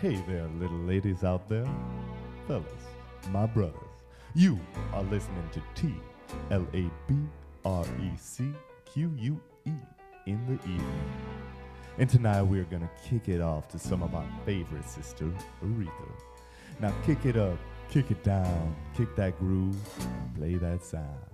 Hey there, little ladies out there. Fellas, my brothers, you are listening to T L A B R E C Q U E in the evening. And tonight we're gonna kick it off to some of our favorite sister, Aretha. Now kick it up, kick it down, kick that groove, play that sound.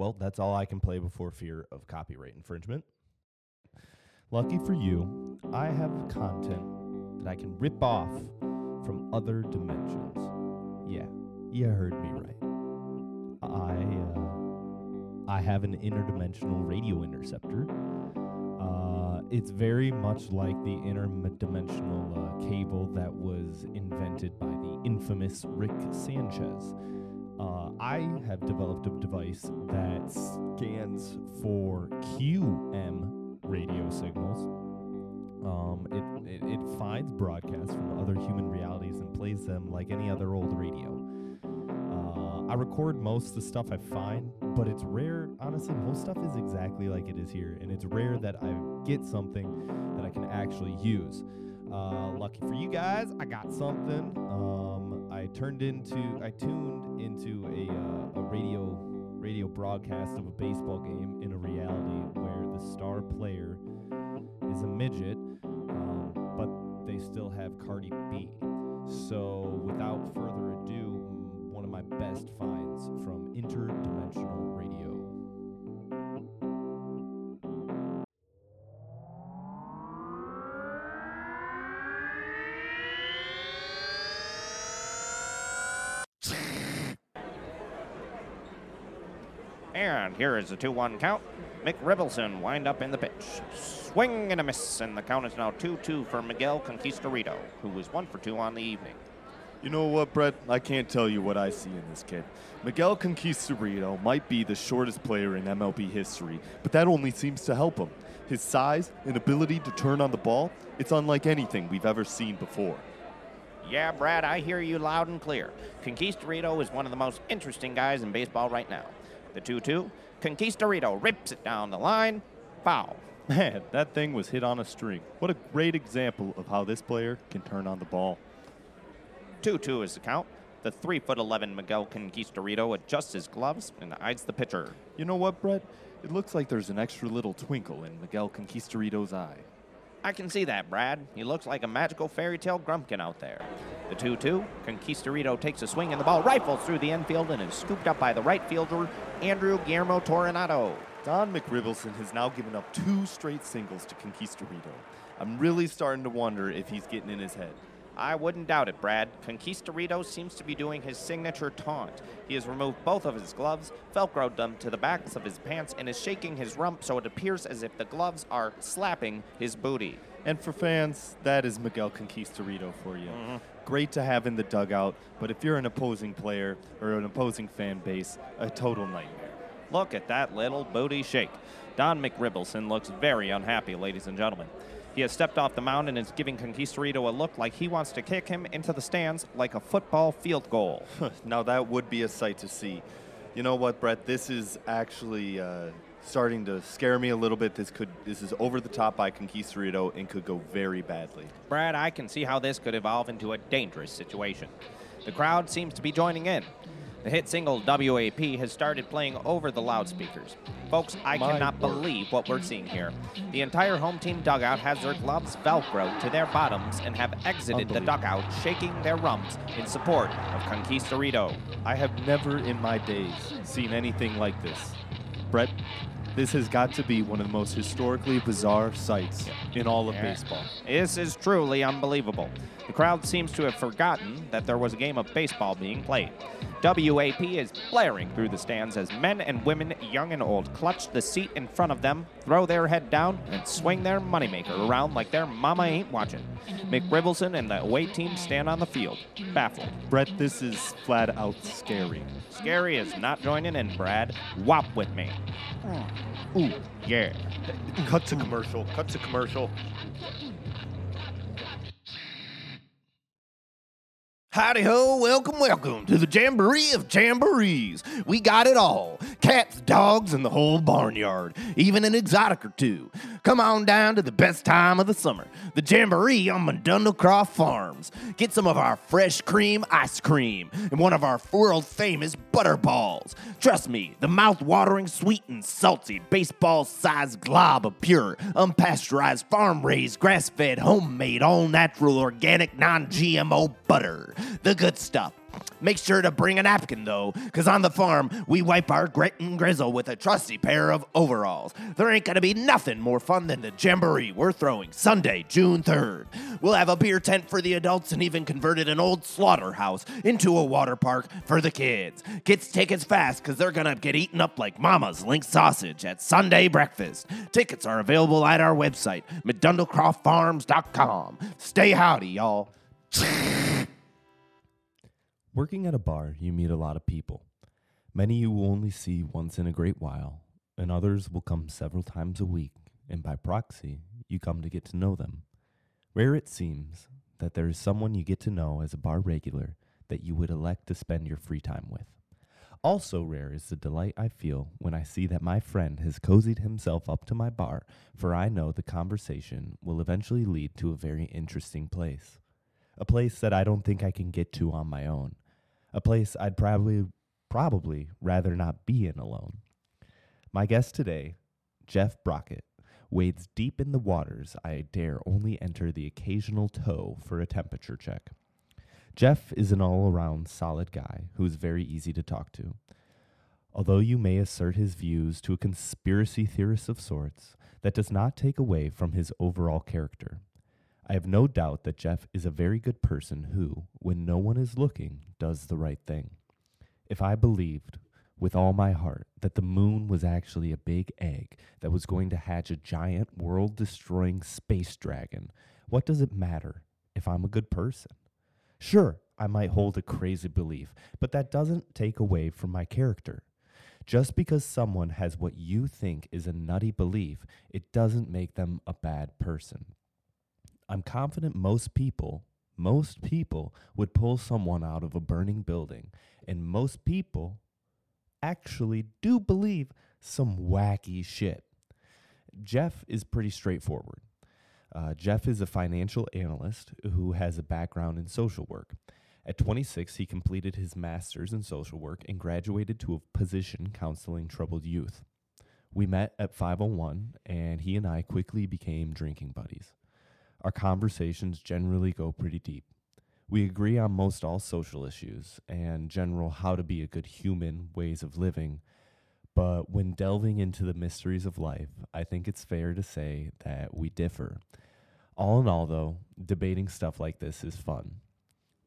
Well, that's all I can play before fear of copyright infringement. Lucky for you, I have content that I can rip off from other dimensions. Yeah, you heard me right. I uh, I have an interdimensional radio interceptor. Uh, it's very much like the interdimensional uh, cable that was invented by the infamous Rick Sanchez. Uh, I have developed a device that scans for QM radio signals. Um, it, it, it finds broadcasts from other human realities and plays them like any other old radio. Uh, I record most of the stuff I find, but it's rare. Honestly, most stuff is exactly like it is here, and it's rare that I get something that I can actually use. Uh, lucky for you guys, I got something. Um, turned into, I tuned into a, uh, a radio radio broadcast of a baseball game in a reality where the star player is a midget, um, but they still have Cardi B. So, without further ado, one of my best finds from interdimensional radio. And here is the 2 1 count. McRibbleson wind up in the pitch. Swing and a miss, and the count is now 2 2 for Miguel Conquistorito, who was 1 for 2 on the evening. You know what, Brett? I can't tell you what I see in this kid. Miguel Conquistorito might be the shortest player in MLB history, but that only seems to help him. His size and ability to turn on the ball, it's unlike anything we've ever seen before. Yeah, Brad, I hear you loud and clear. Conquistorito is one of the most interesting guys in baseball right now. The 2 2, Conquistorito rips it down the line. Foul. Man, that thing was hit on a string. What a great example of how this player can turn on the ball. 2 2 is the count. The 3 foot 11 Miguel Conquistorito adjusts his gloves and eyes the pitcher. You know what, Brett? It looks like there's an extra little twinkle in Miguel Conquistorito's eye. I can see that, Brad. He looks like a magical fairy tale grumpkin out there. The 2 2, Conquistorito takes a swing and the ball rifles through the infield and is scooped up by the right fielder, Andrew Guillermo Toronado. Don McRibbleson has now given up two straight singles to Conquistorito. I'm really starting to wonder if he's getting in his head. I wouldn't doubt it, Brad. Conquistorito seems to be doing his signature taunt. He has removed both of his gloves, velcroed them to the backs of his pants, and is shaking his rump so it appears as if the gloves are slapping his booty. And for fans, that is Miguel Conquistorito for you. Mm-hmm. Great to have in the dugout, but if you're an opposing player or an opposing fan base, a total nightmare. Look at that little booty shake. Don McRibbleson looks very unhappy, ladies and gentlemen. He has stepped off the mound and is giving Conquistorito a look like he wants to kick him into the stands like a football field goal. now that would be a sight to see. You know what, Brett? This is actually uh, starting to scare me a little bit. This could this is over the top by Conquistorito and could go very badly. Brad, I can see how this could evolve into a dangerous situation. The crowd seems to be joining in. The hit single WAP has started playing over the loudspeakers. Folks, I My cannot word. believe what we're seeing here. The entire home team dugout has their gloves velcroed to their bottoms and have exited the dugout shaking their rumps in support of Conquistorito. I have never in my days seen anything like this. Brett, this has got to be one of the most historically bizarre sights in all of Yeah. baseball. This is truly unbelievable. The crowd seems to have forgotten that there was a game of baseball being played. WAP is blaring through the stands as men and women, young and old, clutch the seat in front of them, throw their head down, and swing their moneymaker around like their mama ain't watching. McRibbleson and the away team stand on the field, baffled. Brett, this is flat out scary. Scary is not joining in, Brad. Wop with me. Hmm. Ooh, yeah. Cut to commercial. Cut to commercial. Howdy ho, welcome, welcome to the Jamboree of Jamborees. We got it all cats, dogs, and the whole barnyard, even an exotic or two. Come on down to the best time of the summer, the Jamboree on Mundundlecroft Farms. Get some of our fresh cream ice cream and one of our world famous butter balls. Trust me, the mouth watering, sweet, and salty baseball sized glob of pure, unpasteurized, farm raised, grass fed, homemade, all natural, organic, non GMO butter. The good stuff. Make sure to bring a napkin though, because on the farm we wipe our grit and grizzle with a trusty pair of overalls. There ain't gonna be nothing more fun than the jamboree we're throwing Sunday, June 3rd. We'll have a beer tent for the adults and even converted an old slaughterhouse into a water park for the kids. Kids tickets fast because they're gonna get eaten up like Mama's link sausage at Sunday breakfast. Tickets are available at our website, McDundlecroftFarms.com. Stay howdy, y'all. Working at a bar, you meet a lot of people. Many you will only see once in a great while, and others will come several times a week, and by proxy, you come to get to know them. Rare it seems that there is someone you get to know as a bar regular that you would elect to spend your free time with. Also rare is the delight I feel when I see that my friend has cozied himself up to my bar, for I know the conversation will eventually lead to a very interesting place. A place that I don't think I can get to on my own. A place I'd probably probably rather not be in alone. My guest today, Jeff Brockett, wades deep in the waters I dare only enter the occasional toe for a temperature check. Jeff is an all around solid guy who is very easy to talk to. Although you may assert his views to a conspiracy theorist of sorts, that does not take away from his overall character. I have no doubt that Jeff is a very good person who, when no one is looking, does the right thing. If I believed with all my heart that the moon was actually a big egg that was going to hatch a giant world destroying space dragon, what does it matter if I'm a good person? Sure, I might hold a crazy belief, but that doesn't take away from my character. Just because someone has what you think is a nutty belief, it doesn't make them a bad person. I'm confident most people, most people would pull someone out of a burning building, and most people actually do believe some wacky shit. Jeff is pretty straightforward. Uh, Jeff is a financial analyst who has a background in social work. At 26, he completed his master's in social work and graduated to a position counseling troubled youth. We met at 501, and he and I quickly became drinking buddies. Our conversations generally go pretty deep. We agree on most all social issues and general how to be a good human ways of living. But when delving into the mysteries of life, I think it's fair to say that we differ. All in all, though, debating stuff like this is fun.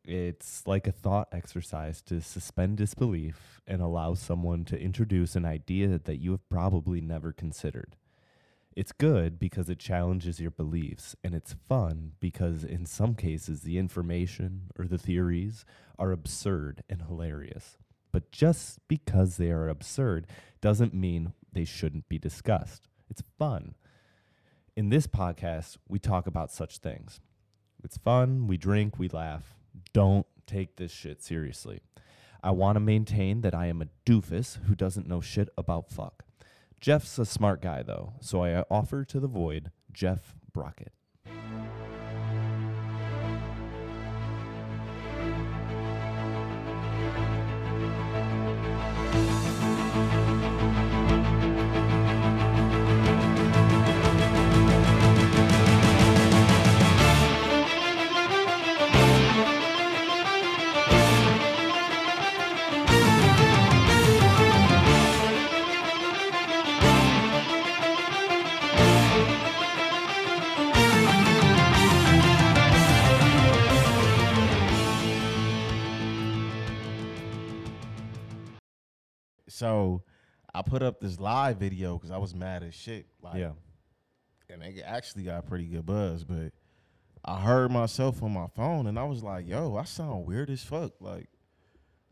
It's like a thought exercise to suspend disbelief and allow someone to introduce an idea that you have probably never considered. It's good because it challenges your beliefs, and it's fun because in some cases the information or the theories are absurd and hilarious. But just because they are absurd doesn't mean they shouldn't be discussed. It's fun. In this podcast, we talk about such things. It's fun, we drink, we laugh. Don't take this shit seriously. I want to maintain that I am a doofus who doesn't know shit about fuck. Jeff's a smart guy, though, so I offer to the void Jeff Brockett. So I put up this live video because I was mad as shit. Like, Yeah. And it actually got pretty good buzz, but I heard myself on my phone and I was like, yo, I sound weird as fuck. Like,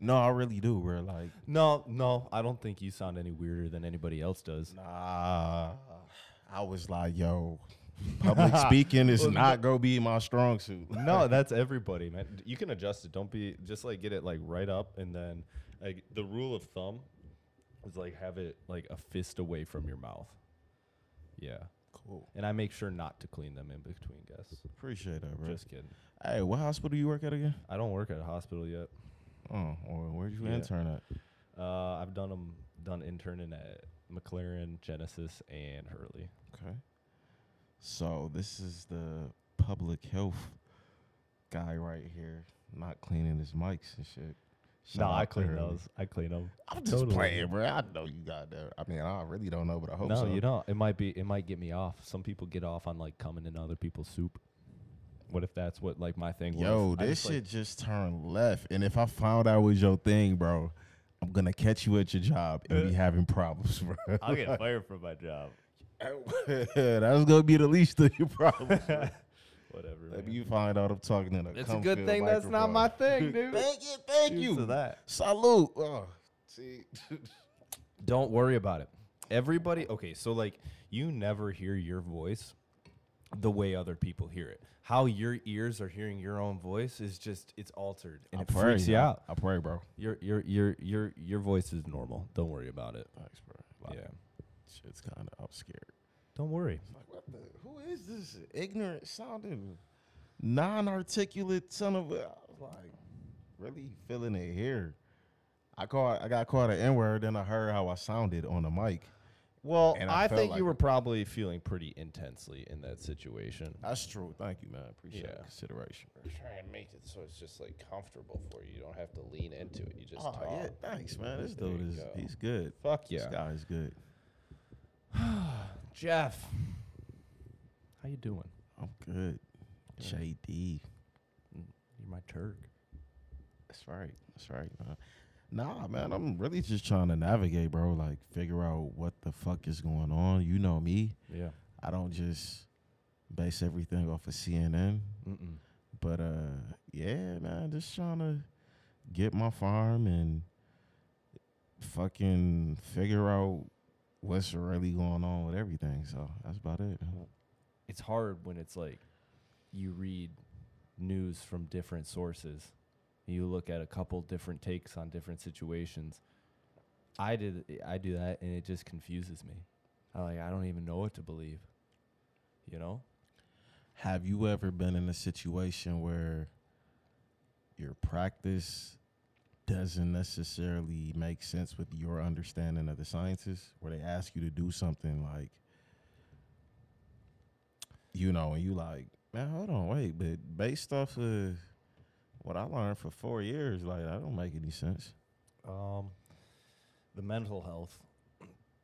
No, I really do, bro. Like, No, no, I don't think you sound any weirder than anybody else does. nah. I was like, yo, public speaking is not gonna be my strong suit. no, that's everybody, man. You can adjust it. Don't be just like get it like right up, and then like the rule of thumb is like have it like a fist away from your mouth. Yeah, cool. and I make sure not to clean them in between guests. Appreciate that, bro. Just kidding. hey, what hospital do you work at again? I don't work at a hospital yet. Oh, or where'd you Yeah. intern at? Uh, I've done them done interning at McLaren, Genesys, and Hurley. Okay. So this is the public health guy right here, not cleaning his mics and shit. No, I clean those. I clean them. I'm just Totally. playing, bro. I know you got that. I mean, I really don't know, but I hope No, so. you don't. It might be. It might get me off. Some people get off on like coming in other people's soup. What if that's what like my thing Yo, was? This just, like- shit just turned left, and if I found out was your thing, bro, I'm gonna catch you at your job and be having problems, bro. I'll get fired from my job. That's gonna be the least of your problems. Bro. Whatever. Maybe man. you find out I'm talking in a. It's a good cum-filled thing that's not my thing, dude. Thank you, thank Cheers you. to that. Salute. Oh, see, Don't worry about it. Everybody, okay, so like you never hear your voice the way other people hear it. How your ears are hearing your own voice is just it's altered and I it pray, freaks you man. out. I pray, bro. Your your your your your voice is normal. Don't worry about it. Thanks, bro. Like, Yeah. shit's kind of. I'm scared. Don't worry. Like, what the? Who is this ignorant sounding, non-articulate son of a? I was like, really feeling it here. I caught. I got caught an N word, then I heard how I sounded on the mic. Well, And I I, felt think like- you were probably feeling pretty intensely in that situation. That's true. Thank you, man. Appreciate the Yeah. consideration. Try to make it so it's just like comfortable for you. You don't have to lean into it. You just Oh talk. yeah, thanks, man. This There dude you is go. he's good. Fuck yeah. This yeah. guy's good. Jeff. How you doing? I'm good. JD. You're my Turk. That's right. That's right, man. Nah, man, I'm really just trying to navigate, bro. Like, figure out what the fuck is going on. You know me. Yeah. I don't just base everything off of CNN. Mm-mm. But uh, yeah, man, just trying to get my farm and fucking figure out what's really going on with everything. So that's about it. man. It's hard when it's like you read news from different sources. You look at a couple different takes on different situations. I did I do that and it just confuses me. I like I don't even know what to believe. You know? Have you ever been in a situation where your practice doesn't necessarily make sense with your understanding of the sciences, where they ask you to do something like, you know, and you like, man, hold on, wait, but based off of what I learned for four years, like that don't make any sense. Um, the mental health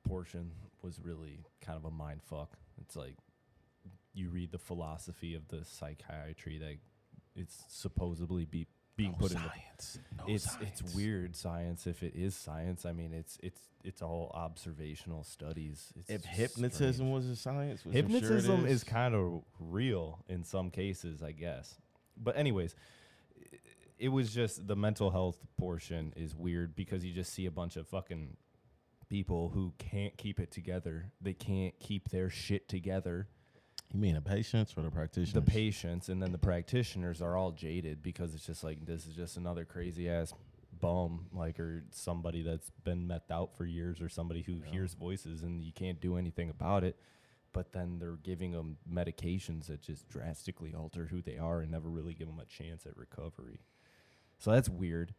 portion was really kind of a mind fuck. It's like you read the philosophy of the psychiatry that it's supposedly be being put in. science. No It's science. it's weird science if it is science. I mean, it's it's it's all observational studies. It's If hypnotism strange. was a science, which I'm sure hypnotism is is kind of real in some cases, I guess. But anyways, i- it was just the mental health portion is weird because you just see a bunch of fucking people who can't keep it together. They can't keep their shit together. You mean the patients or the practitioners? The patients and then the practitioners are all jaded because it's just like this is just another crazy ass bum like or somebody that's been methed out for years or somebody who hears voices and you can't do anything about it. But then they're giving them medications that just drastically alter who they are and never really give them a chance at recovery. So that's weird.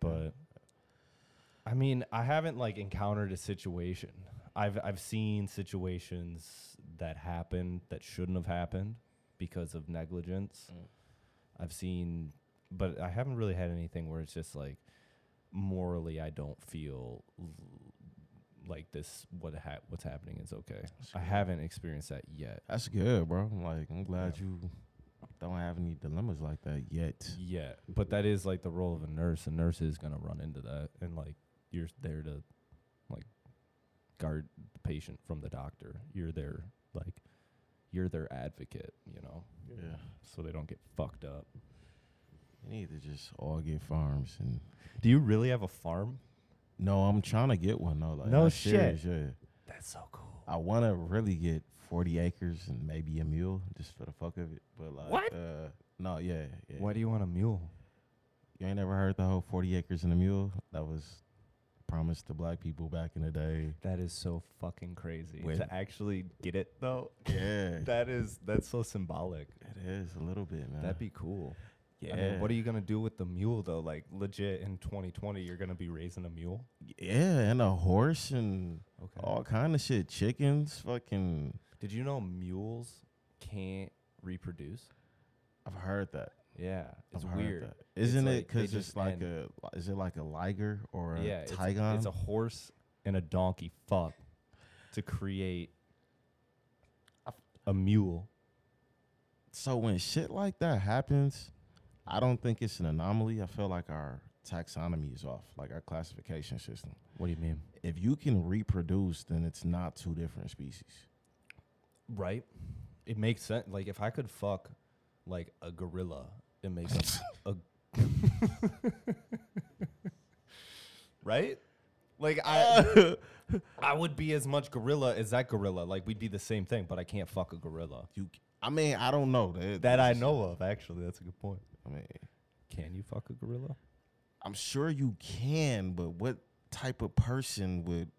But i mean i haven't like encountered a situation i've i've seen situations that happened that shouldn't have happened because of negligence mm. i've seen but i haven't really had anything where it's just like morally i don't feel l- like this what ha- what's happening is okay i haven't experienced that yet That's good, bro. I'm like, I'm glad you don't have any dilemmas like that yet. Yeah, but that is like the role of a nurse. A nurse is gonna run into that, and like you're there to like guard the patient from the doctor. You're their like you're their advocate, you know, Yeah. so they don't get fucked up. You need to just all get farms and. Do you really have a farm? No, I'm trying to get one though. Like, No I'm shit. serious, yeah. That's so cool. I want to really get 40 acres and maybe a mule just for the fuck of it. But like, What? Uh, no, yeah, yeah. Why do you want a mule? You ain't never heard the whole 40 acres and a mule? That was promised to black people back in the day. That is so fucking crazy. Wait. To actually get it though, Yeah, that is that's so symbolic. it is a little bit, man. That'd be cool. yeah. I mean, what are you gonna do with the mule though? Like legit in 2020, you're gonna be raising a mule. Yeah, and a horse and Okay. all kind of shit. Chickens, fucking. Did you know mules can't reproduce? I've heard that. Yeah, it's I've weird. Isn't like it because it's like end. a? Is it like a liger or a yeah, it's, tigon? it's a horse and a donkey fuck to create a mule. So when shit like that happens, I don't think it's an anomaly. I feel like our taxonomy is off, like our classification system. What do you mean? If you can reproduce, then it's not two different species. Right. It makes sense. Like if I could fuck like a gorilla, it makes a, a right. Like I, I would be as much gorilla as that gorilla. Like we'd be the same thing, but I can't fuck a gorilla. You, I mean, I don't know that. That I know of. Actually, that's a good point. I mean, Can you fuck a gorilla? I'm sure you can, but what type of person would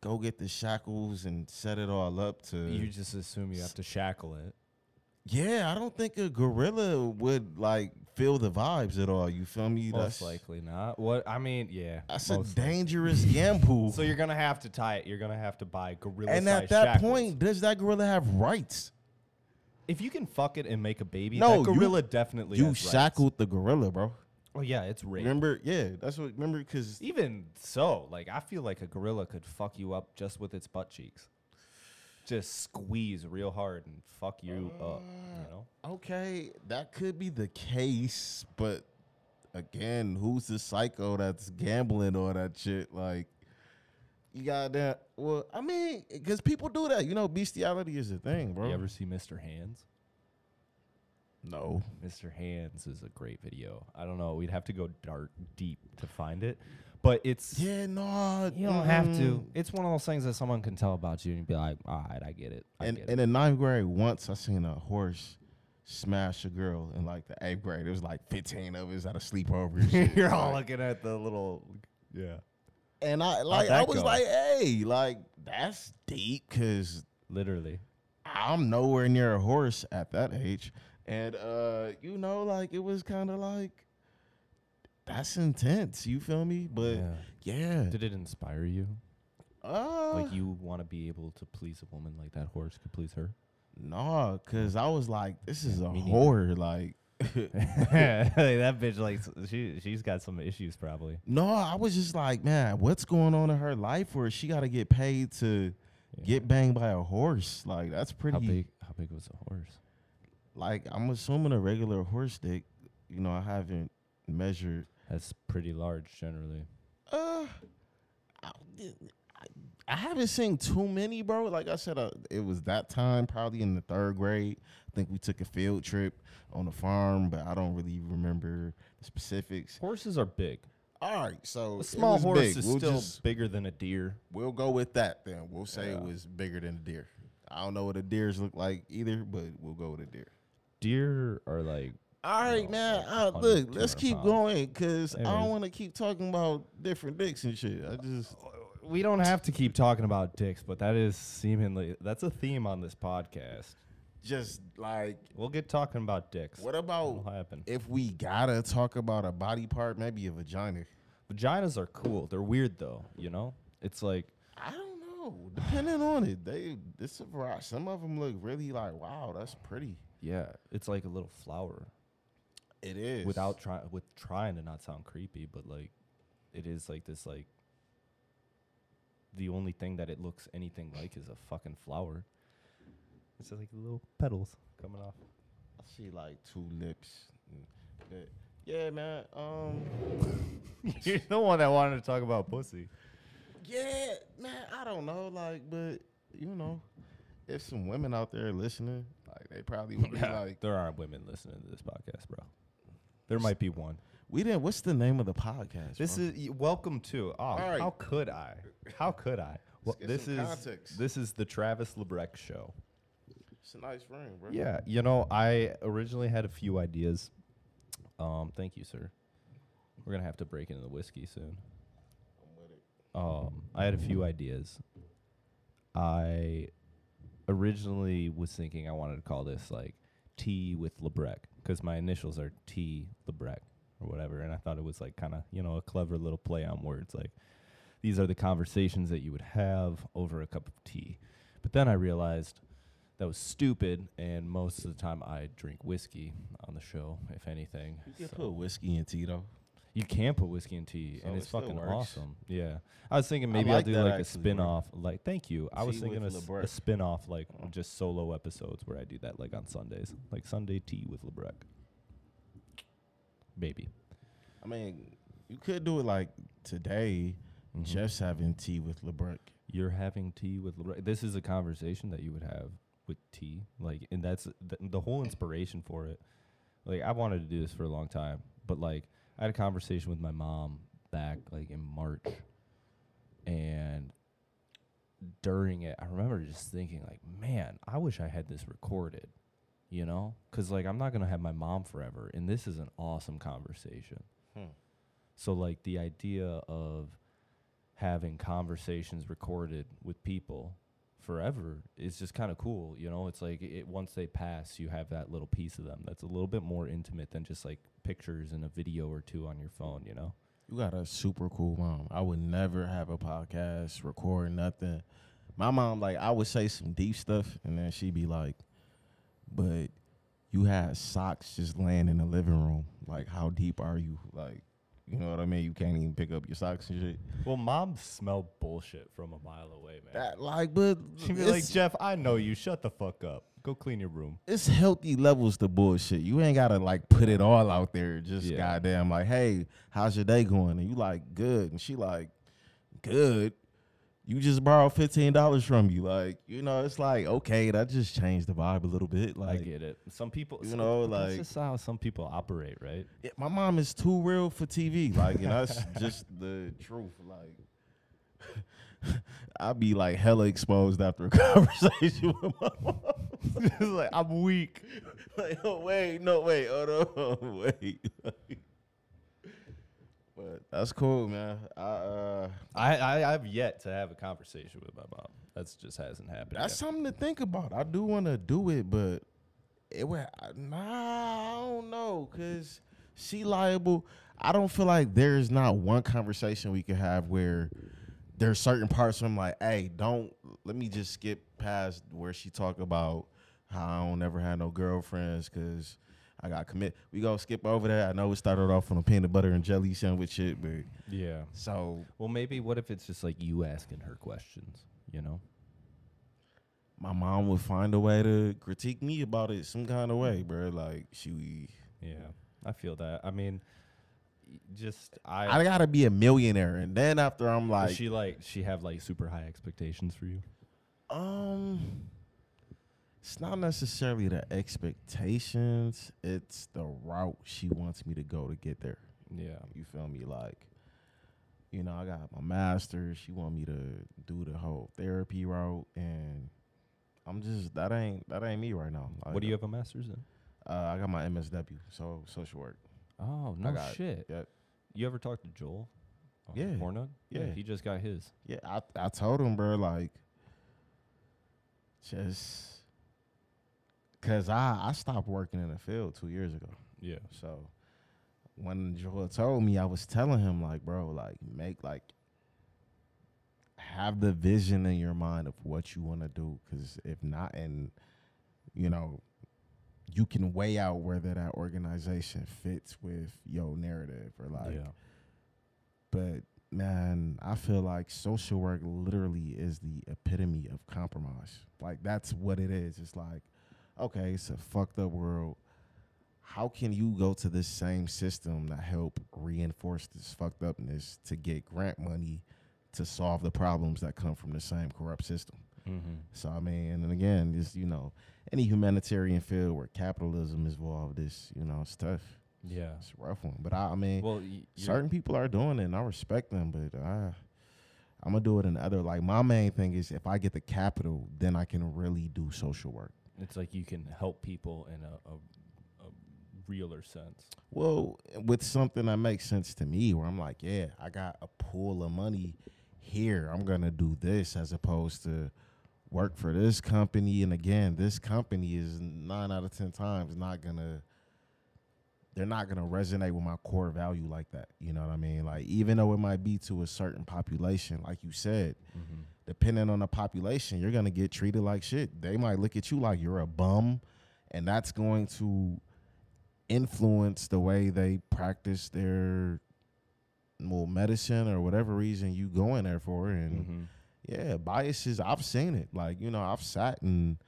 go get the shackles and set it all up to? You just assume you have to shackle it. Yeah, I don't think a gorilla would like feel the vibes at all. You feel me? Most likely not. What I mean, yeah. That's a most likely. dangerous gamble. So you're gonna have to tie it. You're gonna have to buy gorilla. and at that point, does that gorilla have rights? if you can fuck it and make a baby, No, that you- gorilla definitely You has rights. shackled the gorilla, bro. Oh yeah, it's rape. Remember? Yeah, that's what. Remember? Because Even so, like I feel like a gorilla could fuck you up just with its butt cheeks. Just squeeze real hard and fuck you up. You know. Uh, okay, that could be the case, but again, who's the psycho that's gambling all that shit? Like, you got that? Well, I mean, because people do that. You know, bestiality is a thing, bro. You ever see Mr. Hands? No. Mr. Hands is a great video. I don't know. We'd have to go dark deep to find it, but it's Yeah, no. you don't have to. mm. It's one of those things that someone can tell about you and be like, all right, I get it. I And get in it. the ninth grade, once I seen a horse smash a girl in like the eighth grade. It was like 15 of us at a sleepover. and shit. You're all Like, looking at the little, yeah, and I like I that was go? like, hey, like that's deep because literally. I'm nowhere near a horse at that age. And uh, you know, like it was kind of like that's intense. You feel me? But Yeah. yeah, Did it inspire you? uh, Like you want to be able to please a woman like that horse could please her? no, cause I was like, this is a me neither. horror. Like, that bitch, like she she's got some issues probably. no, I was just like, man, what's going on in her life where she got to get paid to get banged by a horse? Like, that's pretty. How big? How big was the horse? Like, I'm assuming a regular horse dick. You know, I haven't measured. That's pretty large generally. Uh, I, I haven't seen too many, bro. Like I said, uh, it was that time, probably in the third grade. I think we took a field trip on the farm, but I don't really remember the specifics. Horses are big. All right, so A small horse big. is we'll still just- bigger than a deer. we'll go with that then. We'll say it was bigger than a deer. I don't know what a deers look like either, but we'll go with a deer. Deer are like All right, No, man. like 100, look, let's keep pounds. going because I don't want to keep talking about different dicks and shit. I just we don't have to keep talking about dicks, but that is seemingly that's a theme on this podcast. just like We'll get talking about dicks. What about happen? if we gotta talk about a body part, maybe a vagina? Vaginas are cool. They're weird though, you know? It's like I don't know. Depending on it, they this is a variety. Some of them look really like, wow, that's pretty. Yeah, it's like a little flower. It is Without trying with trying to not sound creepy, but like it is like this like the only thing that it looks anything like is a fucking flower. It's just like little petals coming off. I see like two lips. Yeah, man. Um, You're the one that wanted to talk about pussy. yeah, man. I don't know, like, but you know, if some women out there listening, like, they probably would be like, there aren't women listening to this podcast, bro. There might be one. We didn't. What's the name of the podcast? This bro? is welcome to. Oh, right. how could I? How could I? Well, get this some is context. this is the Travis Labrecque show. It's a nice ring, bro. Yeah, you know, I originally had a few ideas. Um, thank you, sir. We're gonna have to break into the whiskey soon. I'm with it. Um, I had a few ideas. I originally was thinking I wanted to call this like T with Labrecque because my initials are T Labrecque or whatever, and I thought it was like kind of you know a clever little play on words. Like these are the conversations that you would have over a cup of tea. But then I realized that was stupid, and most of the time I drink whiskey on the show, if anything. You can So- put whiskey in tea though. You can put whiskey in tea, So and it it's still fucking works. awesome. Yeah, I was thinking I maybe I'll do that like a actually, spin bro. off. Like, thank you. I was thinking a, with s- a Labrecque. spin off, like Oh. just solo episodes where I do that, like on Sundays, like Sunday tea with Labrecque. Maybe. I mean, you could do it like today. Mhm. Jeff's having tea with LeBron. You're having tea with Labrecque. This is a conversation that you would have with tea, like, and that's the, the whole inspiration for it. Like, I wanted to do this for a long time, but like, I had a conversation with my mom back like in March, and during it, I remember just thinking, like, man, I wish I had this recorded, you know, because like I'm not gonna have my mom forever, and this is an awesome conversation. Hmm. So like the idea of having conversations recorded with people forever is just kind of cool, you know. It's like it once they pass, you have that little piece of them that's a little bit more intimate than just like pictures and a video or two on your phone, you know. You got a super cool mom. I would never have a podcast, record nothing. My mom, like, I would say some deep stuff, and then she'd be like, "But you had socks just laying in the living room. Like, how deep are you? Like, you know what I mean? You can't even pick up your socks and shit. Well, moms smell bullshit from a mile away, man. That, like, but She'd be like, Jeff, I know you. Shut the fuck up. Go clean your room. it's healthy levels to bullshit. You ain't gotta like put it all out there. Just Yeah. goddamn, like, hey, how's your day going? And you like, good. And she like, good. You just borrowed fifteen dollars from you, like you know. It's like okay, that just changed the vibe a little bit. Like I get it. Some people, you some- know, that's like- just how some people operate, right? Yeah, my mom is too real for TV. Like, and that's just the truth. Like, I'd be like hella exposed after a conversation with my mom. like I'm weak. like, oh wait, no wait, oh no, wait. But that's cool, man. I uh, I, I I've yet to have a conversation with my mom. That's just hasn't happened. that's yet. something to think about. I do want to do it, but it would nah. I don't know, cause she liable. I don't feel like there's not one conversation we could have where there's certain parts where I'm like, hey, don't let me just skip past where she talk about how I don't ever had no girlfriends because I got commit. We gonna skip over that. I know it started off on a peanut butter and jelly sandwich shit, but yeah. so Well, maybe what if it's just like you asking her questions? You know? my mom would find a way to critique me about it some kind of way, bro. Like she, Yeah, I feel that. I mean, just I. I gotta be a millionaire, and then after I'm like, she like she have like super high expectations for you? um, it's not necessarily the expectations; it's the route she wants me to go to get there. Yeah. You feel me? Like, you know, I got my master's. She want me to do the whole therapy route, and I'm just that ain't that ain't me right now. what do you have a master's in? Uh, I got my MSW, so social work. Oh no got- shit. Yep. You ever talked to Joel? Yeah. Yeah, Yeah. he just got his. Yeah, I I told him, bro, like, just cause I I stopped working in the field two years ago. Yeah. So when Joel told me, I was telling him like, bro, like make like have the vision in your mind of what you want to do, cause if not, and you know, you can weigh out whether that organization fits with your narrative or like yeah. but man, I feel like social work literally is the epitome of compromise. Like that's what it is. It's like, okay, it's a fucked up world. How can you go to this same system to help reinforce this fucked upness to get grant money to solve the problems that come from the same corrupt system? Mm-hmm. So I mean, and again, just you know, any humanitarian field where capitalism is involved is you know it's tough. Yeah. it's a rough one. But I, I mean, Well, y- certain people are doing it, and I respect them. But I, I'm gonna do it in other. Like my main thing is, if I get the capital, then I can really do social work. It's like you can help people in a, a, a realer sense. Well, with something that makes sense to me, where I'm like, yeah, I got a pool of money here. I'm gonna do this as opposed to work for this company. And again, this company is nine out of ten times not gonna. They're not gonna resonate with my core value like that. You know what I mean? Like even though it might be to a certain population, like you said, mm-hmm. Depending on the population, you're gonna get treated like shit. They might look at you like you're a bum, and that's going to influence the way they practice their well medicine or whatever reason you go in there for. And Mm-hmm. yeah, biases. I've seen it. Like you know, I've sat in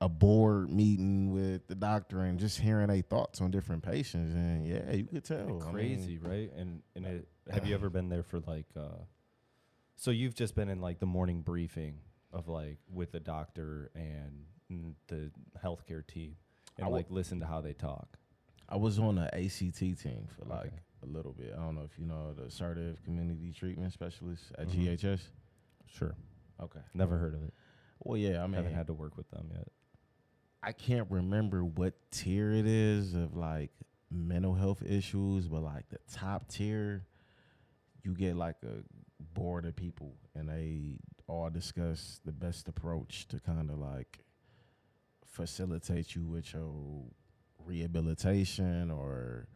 a board meeting with the doctor and just hearing their thoughts on different patients, and yeah, you could tell. I mean, crazy, right? And and it, have you ever been there for like? uh So you've just been in like the morning briefing of like with the doctor and mm, the healthcare team, and I w- like listen to how they talk. I was on the ACT team for like Okay. a little bit. I don't know if you know the assertive community treatment specialist at Mhm. GHS. Sure, Okay, never heard of it. Well, yeah, I mean, haven't had to work with them yet. I can't remember what tier it is of like mental health issues, but like the top tier, you get like a board of people and they all discuss the best approach to kind of like facilitate you with your rehabilitation or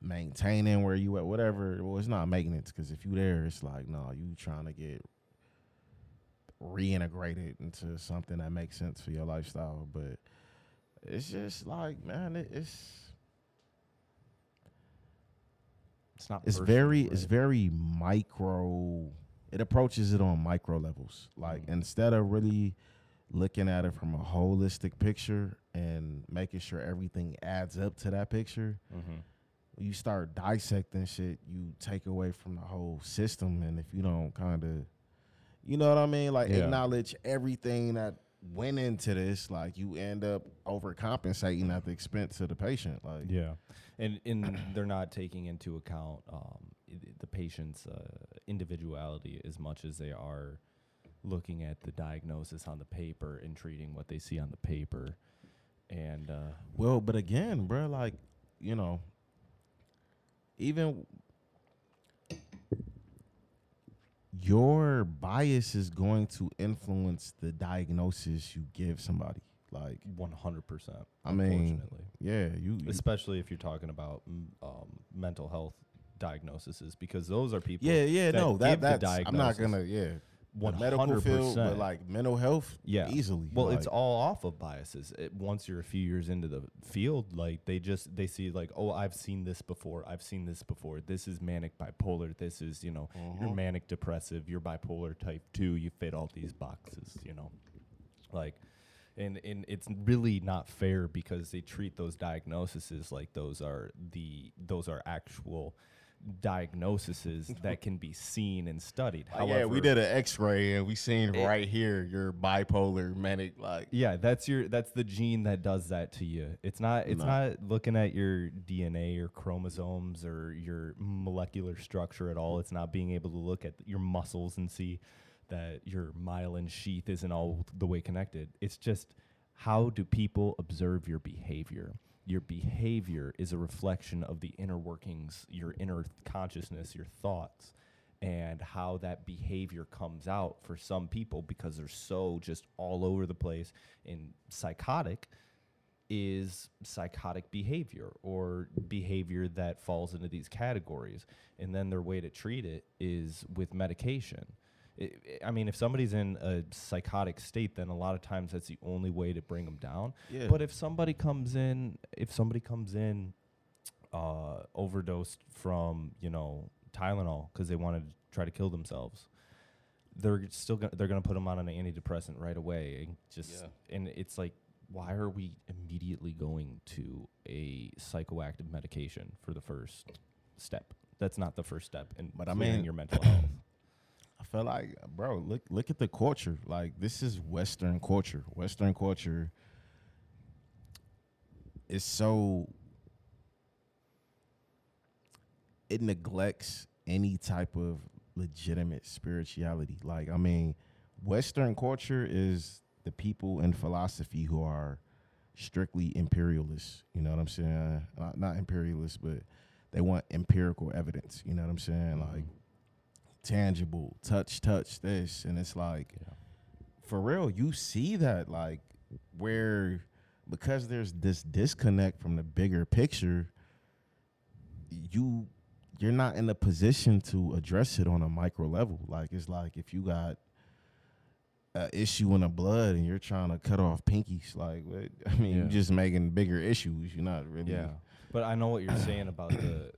maintaining where you at, whatever. Well, it's not maintenance because if you there, it's like no, you trying to get reintegrated into something that makes sense for your lifestyle. But it's just like, man, it, it's It's not. it's personal, very it's very micro. It approaches it on micro levels. Like Mhm. instead of really looking at it from a holistic picture and making sure everything adds up to that picture, Mhm. you start dissecting shit, you take away from the whole system. And if you don't kind of, you know what I mean, like Yeah. acknowledge everything that went into this, like you end up overcompensating at the expense of the patient. Like, Yeah, and and they're not taking into account um, the patient's uh, individuality as much as they are looking at the diagnosis on the paper and treating what they see on the paper. And uh, Well, but again, bro, like, you know, even your bias is going to influence the diagnosis you give somebody. Like, one hundred percent. I mean, unfortunately, yeah, you, you especially if you're talking about um, mental health diagnoses, because those are people. yeah, yeah, that no, that that's I'm not gonna, yeah, 100%. medical field, but like mental health, Yeah. easily. Well, it's all off of biases. It, once you're a few years into the field, like they just they see like, oh, I've seen this before. I've seen this before. This is manic bipolar. This is you know you're Mhm. manic depressive. You're bipolar type two. You fit all these boxes. You know, like. And, and it's really not fair because they treat those diagnoses like those are the those are actual diagnoses that can be seen and studied. like, yeah, we did an X-ray and we seen It- right here you're bipolar, manic, like. Yeah, that's your that's the gene that does that to you. It's not it's No. not looking at your DNA or chromosomes or your molecular structure at all. Mm. It's not being able to look at your muscles and see that your myelin sheath isn't all the way connected. It's just how do people observe your behavior? Your behavior is a reflection of the inner workings, your inner consciousness, your thoughts and how that behavior comes out for some people because they're so just all over the place and psychotic is psychotic behavior or behavior that falls into these categories and then their way to treat it is with medication I- mean, if somebody's in a psychotic state, then a lot of times that's the only way to bring them down. Yeah. But if somebody comes in, if somebody comes in uh, overdosed from you know Tylenol because they wanted to try to kill themselves, they're still gonna, they're going to put them on an antidepressant right away and just and it's like why are we immediately going to a psychoactive medication for the first step? That's not the first step in But I mean- your mental health. I feel like, bro, look look at the culture. Like this is Western culture. Western culture is so it neglects any type of legitimate spirituality. Like, I mean, Western culture is the people in philosophy who are strictly imperialists. You know what I'm saying? Not, not imperialists, but they want empirical evidence. You know what I'm saying? Like tangible, touch, touch this, and it's like, for real, you see that like where because there's this disconnect from the bigger picture, you you're not in a position to address it on a micro level. Like it's like if you got a issue in the blood and you're trying to cut off pinkies, like what, I mean, Yeah. you're just making bigger issues. You're not really. Yeah, but I know what you're saying about the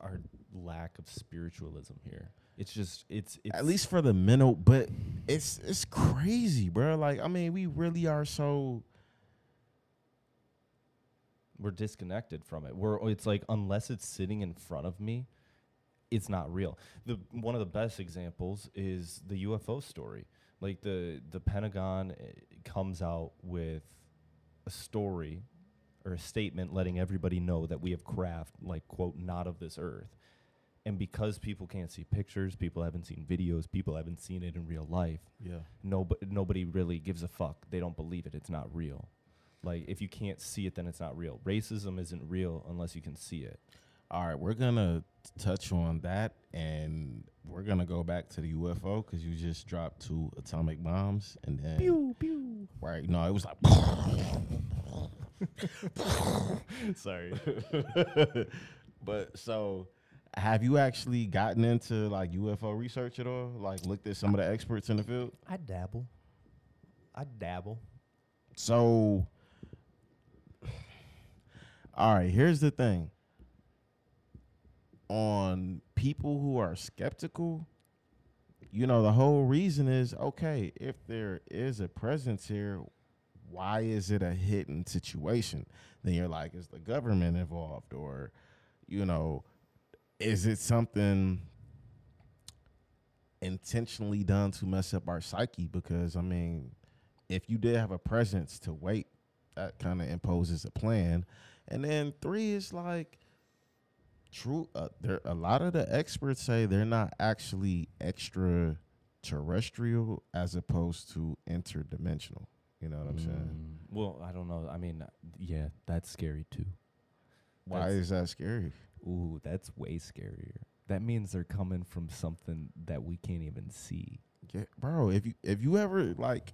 our lack of spiritualism here. It's just it's, it's At least for the mental, but it's it's crazy, bro. Like I mean, we really are so. we're disconnected from it. We're it's like unless it's sitting in front of me, it's not real. The one of the best examples is the UFO story. Like the the Pentagon eh, comes out with a story or a statement letting everybody know that we have craft like quote not of this earth. And because people can't see pictures, people haven't seen videos, people haven't seen it in real life. Yeah. Nobody nobody really gives a fuck. They don't believe it. It's not real. Like if you can't see it, then it's not real. Racism isn't real unless you can see it. All right, we're gonna touch on that, and we're gonna go back to the UFO because you just dropped two atomic bombs, and then pew pew. Right? No, it was like. Sorry. but so, have you actually gotten into like UFO research at all? Like looked at some of the experts in the field? I dabble. I dabble. So, all right, here's the thing. On people who are skeptical, you know, the whole reason is okay, if there is a presence here, why is it a hidden situation? Then you're like, is the government involved? Or, you know, is it something intentionally done to mess up our psyche? Because, I mean, if you did have a presence to wait, that kind of imposes a plan. And then three is like true. Uh, there a lot of the experts say they're not actually extraterrestrial as opposed to interdimensional. You know what I'm saying? Mm, well, I don't know. I mean, yeah, that's scary too. Why That's- is that scary? Ooh, that's way scarier. That means they're coming from something that we can't even see. Yeah, bro. If you if you ever like,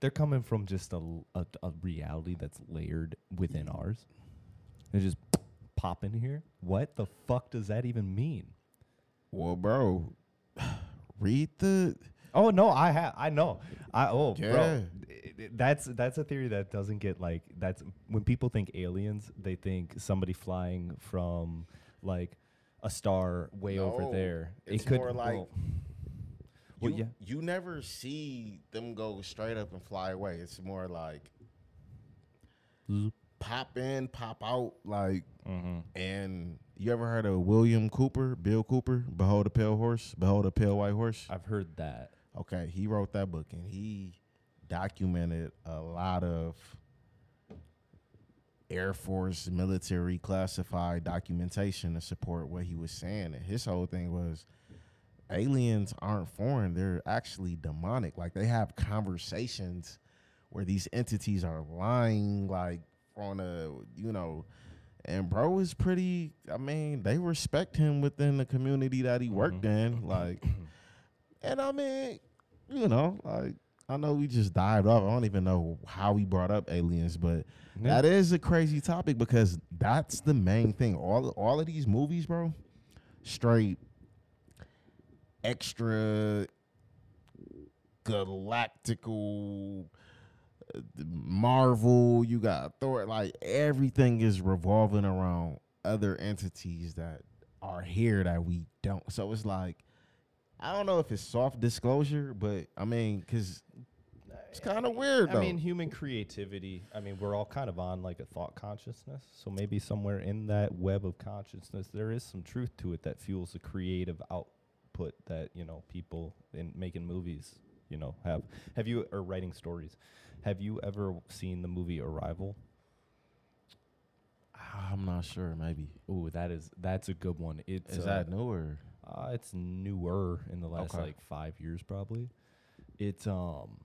They're coming from just a, l- a- a reality that's layered within ours. They just pop in here. What the fuck does that even mean? well, bro, read the Oh no, I have. I know. I oh Yeah. bro, that's that's a theory that doesn't get like that's when people think aliens, they think somebody flying from like a star way over there. it's it could more like- well, well, you, yeah. you never see them go straight up and fly away. It's more like pop in, pop out, like. Mm-hmm. And you ever heard of William Cooper, Bill Cooper, Behold a Pale Horse, Behold a Pale White Horse? I've heard that. Okay, he wrote that book and he documented a lot of Air Force military classified documentation to support what he was saying. And his whole thing was aliens aren't foreign, they're actually demonic. Like they have conversations where these entities are lying like on a, you know, and bro is pretty I mean, they respect him within the community that he worked mm-hmm. in. Like and I mean, you know, like I know we just dived off. I don't even know how we brought up aliens, but that is a crazy topic because that's the main thing. All all of these movies, bro, straight extra galactical uh, Marvel, you got Thor, like everything is revolving around other entities that are here that we don't. So it's like I don't know if it's soft disclosure, but I mean, cause it's kind of weird I though. mean, human creativity. I mean, we're all kind of on like a thought consciousness. So maybe somewhere in that web of consciousness, there is some truth to it that fuels the creative output that you know people in making movies, you know, have. Have you or writing stories? Have you ever seen the movie Arrival? I'm not sure. Maybe Ooh, that is that's a good one. It's is uh, that newer? Uh, it's newer in the last Okay. like five years, probably. It's um,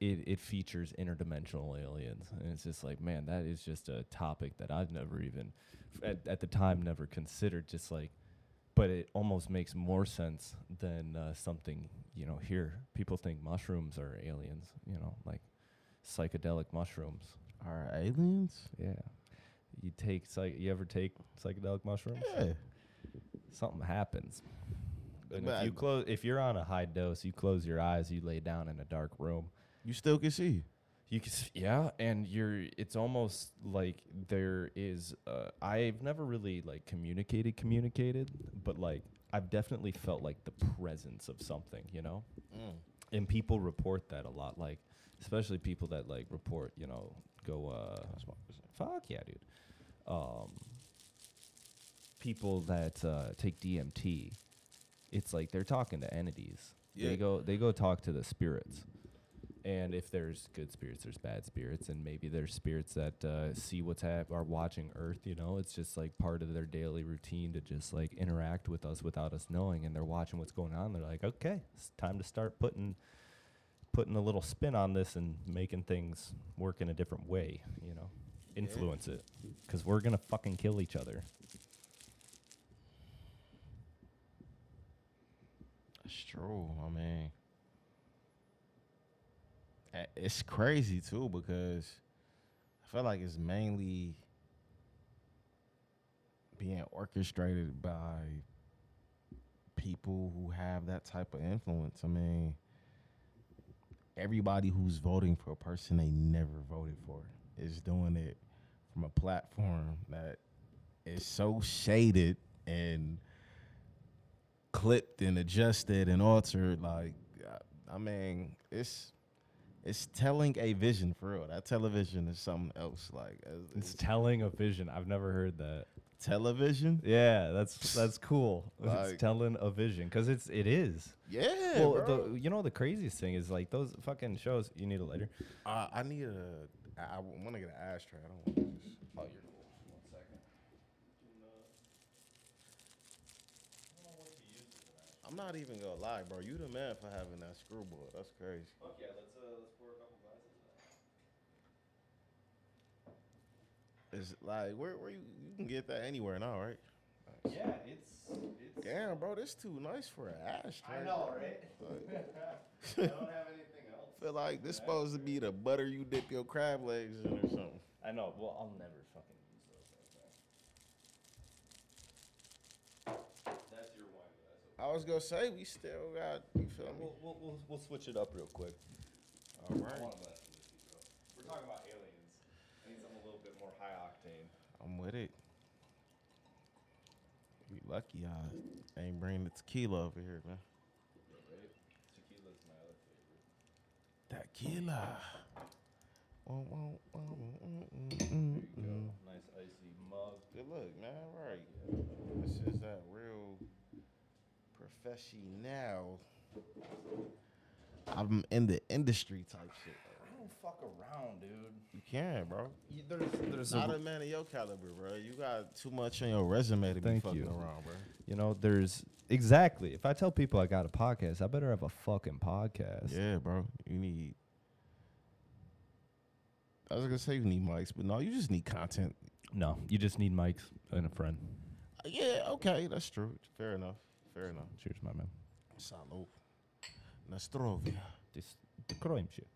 it it features interdimensional aliens, and it's just like, man, that is just a topic that I've never even, at at the time, never considered. Just like, but it almost makes more sense than uh, something you know. Here, people think mushrooms are aliens. You know, like psychedelic mushrooms. Are aliens? Yeah, you take psych. You ever take psychedelic mushrooms? Yeah. Something happens. And But if you close, if you're on a high dose, you close your eyes, you lay down in a dark room. You still can see. You can, s- yeah, and you're. It's almost like there is. Uh, I've never really like communicated, communicated, but like I've definitely felt like the presence of something, you know. And people report that a lot, like especially people that like report, you know, go. uh Fuck yeah, dude. Um, people that uh, take DMT, it's like they're talking to entities. Yeah. They go they go talk to the spirits. And if there's good spirits, there's bad spirits, and maybe there's spirits that uh, see what's hap- are watching Earth. You know, it's just like part of their daily routine to just like interact with us without us knowing, and they're watching what's going on. They're like, okay, it's time to start putting putting a little spin on this and making things work in a different way. You know, influence it, because we're gonna fucking kill each other. That's true. I mean, it's crazy too because I feel like it's mainly being orchestrated by people who have that type of influence. I mean, everybody who's voting for a person they never voted for is doing it from a platform that is so shaded and clipped and adjusted and altered. Like, I- I mean, it's it's telling a vision for real. That television is something else. Like, it's, It's telling a vision. I've never heard that. television. Yeah, that's that's cool. Like- it's telling a vision because it's it is. Yeah, well, bro. the, you know the craziest thing is like those fucking shows. You need a lighter. Uh, I need a. I, I want to get an ashtray. I don't want this. Oh, you're cool. One second. I'm not even gonna lie, bro. You the man for having that screwball. That's crazy. Fuck yeah, let's uh, let's pour a couple glasses. It's like where where you you can get that anywhere now, right? Yeah, it's it's. Damn, bro, this too nice for an ashtray. I know, right? I don't have anything else. feel like this supposed to be the butter you dip your crab legs in or something. I know. Well, I'll never fucking use those like that. That's your wine glass. I was gonna say we still got. You feel me? We'll, we'll, we'll, we'll switch it up real quick. All right. I want a glass of whiskey, bro. We're talking about aliens. I need something a little bit more high octane. I'm with it. We lucky I ain't bringing the tequila over here, man. Right? Tequila's my other favorite. Tequila. Wah, wah, wah, wah, mm, mm, There mm, you go. Nice icy mug. Good look, man. Right. This is that real professional. I'm in the industry type shit. I don't fuck around, dude. You can, bro. You, there's there's Not a, a man of your caliber, bro. You got too much on your resume to be Thank fucking you. around, bro. you know there's exactly. If I tell people I got a podcast, I better have a fucking podcast. Yeah, bro. You need. I was gonna say you need mics, but no, you just need content. No, you just need mics and a friend. Uh, Yeah, okay, that's true. Fair enough. Fair enough. Cheers, my man. Salud. Nostrovia. This the shit.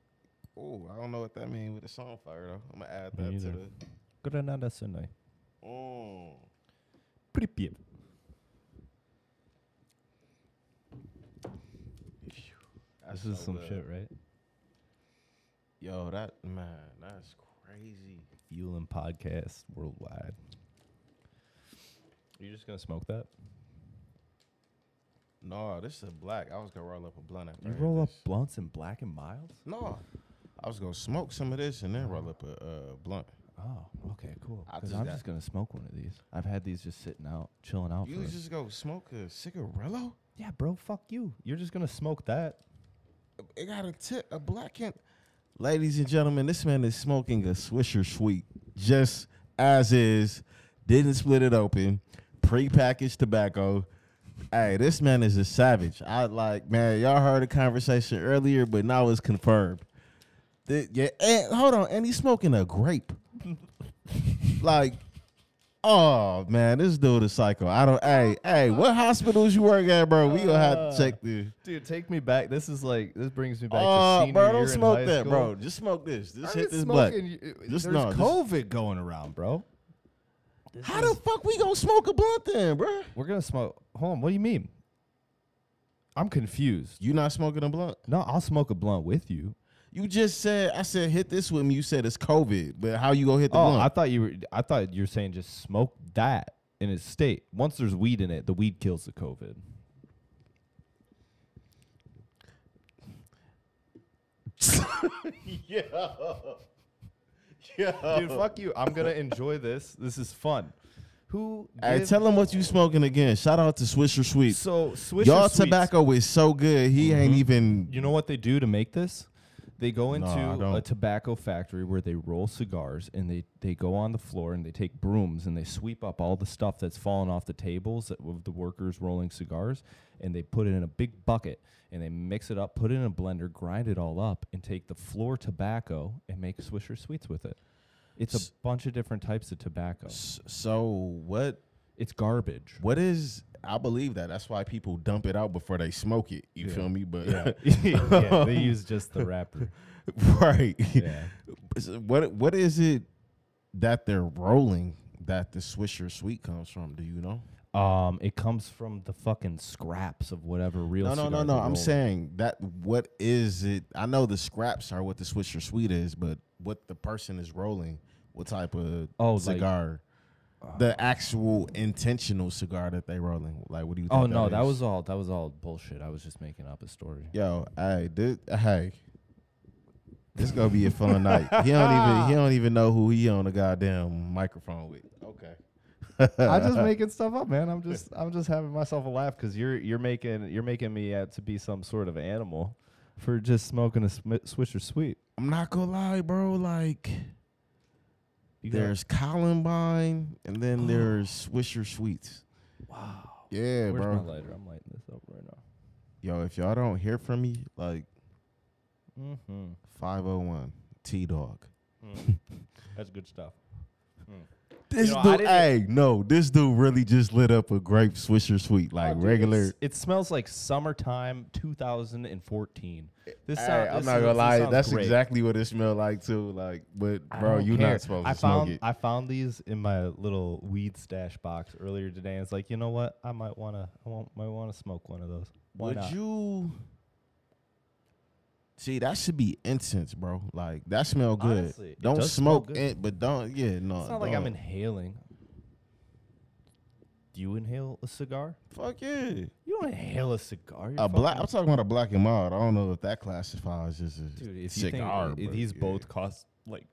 Oh, I don't know what that means with the song fire though. I'm gonna add Me that to neither. the. Granada Sunday. Mm. Pripyat. That's This is so some good. shit, right? Yo, that man, that's crazy. Fueling podcast worldwide. Are you just gonna smoke that? No, this is a black. I was gonna roll up a blunt after. I You hit roll up this. blunts and black and milds? No, I was gonna smoke some of this and then roll up a uh, blunt. Oh, okay, cool. I Because just I'm got- just gonna smoke one of these. I've had these just sitting out, chilling out. You for just go smoke a cigarello? yeah, bro. Fuck you. You're just gonna smoke that. It got a tip, a black can. Ladies and gentlemen, this man is smoking a Swisher Sweet just as is, didn't split it open, prepackaged tobacco. Hey, this man is a savage. I like, man, y'all heard a conversation earlier, but now it's confirmed. The- yeah, and hold on, and he's smoking a grape. like, oh man, this dude is psycho. I don't. Hey, hey, what hospitals you work at, bro? We gonna have to uh, check this. Dude, take me back. This is like this brings me back Oh, to uh, senior bro, don't smoke that, school. bro. Just smoke this. Just I hit this black. smoking. y- Just There's no, just- COVID going around, bro. How the fuck we gonna smoke a blunt then, bro? We're gonna smoke. Hold on. What do you mean? I'm confused. You not smoking a blunt? No, I'll smoke a blunt with you. You just said I said hit this with me. You said it's COVID, but how you gonna hit the Oh, blunt? I thought you were. I thought you were saying just smoke that in its state. Once there's weed in it, the weed kills the COVID. Dude, fuck you. I'm gonna enjoy this. This is fun. Who? Hey, gives- tell him what you smoking again. Shout out to Swisher Sweets. So Swisher Y'all Sweets- tobacco is so good. He ain't mm-hmm. even. You know what they do to make this? They go No, I into don't. a tobacco factory where they roll cigars and they, they go on the floor and they take brooms and they sweep up all the stuff that's fallen off the tables that, of the workers rolling cigars and they put it in a big bucket and they mix it up, put it in a blender, grind it all up, and take the floor tobacco and make Swisher Sweets with it. It's S- a bunch of different types of tobacco. S- So what? It's garbage. What is? I believe that. That's why people dump it out before they smoke it. You Yeah. feel me? But Yeah. yeah, they use just the wrapper. right. Yeah. What What is it that they're rolling that the Swisher Sweet comes from? Do you know? Um, it comes from the fucking scraps of whatever real. No, no, no, no. I'm saying that what is it? I know the scraps are what the Swisher Sweet is, but what the person is rolling, what type of Oh, like- cigar? the actual intentional cigar that they rolling. Like, what do you? think Oh no, that was all. That was all bullshit. I was just making up a story. Yo, hey, this, hey, this gonna be a fun night. He don't even he don't even know who he on the goddamn microphone with. Okay. I'm just making stuff up, man. I'm just I'm just having myself a laugh because you're you're making you're making me out to be some sort of animal for just smoking a sm- Swisher Sweet. I'm not gonna lie, bro. Like, You got- there's Columbine, and then there's Swisher Sweets. wow. Yeah, Where's bro. my lighter? I'm lighting this up right now. Yo, if y'all don't hear from me, like Mm-hmm. 501 T Dog. That's good stuff. This know, dude, hey, no, this dude really just lit up a grape Swisher Sweet, oh, like Oh, regular. it's- It smells like summertime 2014. This Hey, sound- I'm this not gonna lie, that's great. exactly what it smelled like too. Like, but bro, don't you care. not supposed I to found smoke it. I found these in my little weed stash box earlier today, and it's like, you know what? I might wanna I want, might want to smoke one of those. Why Would not? you see that should be incense, bro? Like that smell good. Honestly, it don't does smell smoke good. it, but don't yeah, no. it's not like I'm don't. inhaling. Do you inhale a cigar? Fuck yeah. You don't inhale a cigar. You're A black. I'm talking about a black and mild. I don't know if that classifies as a dude. If you cigar. think i- but these yeah. both cost like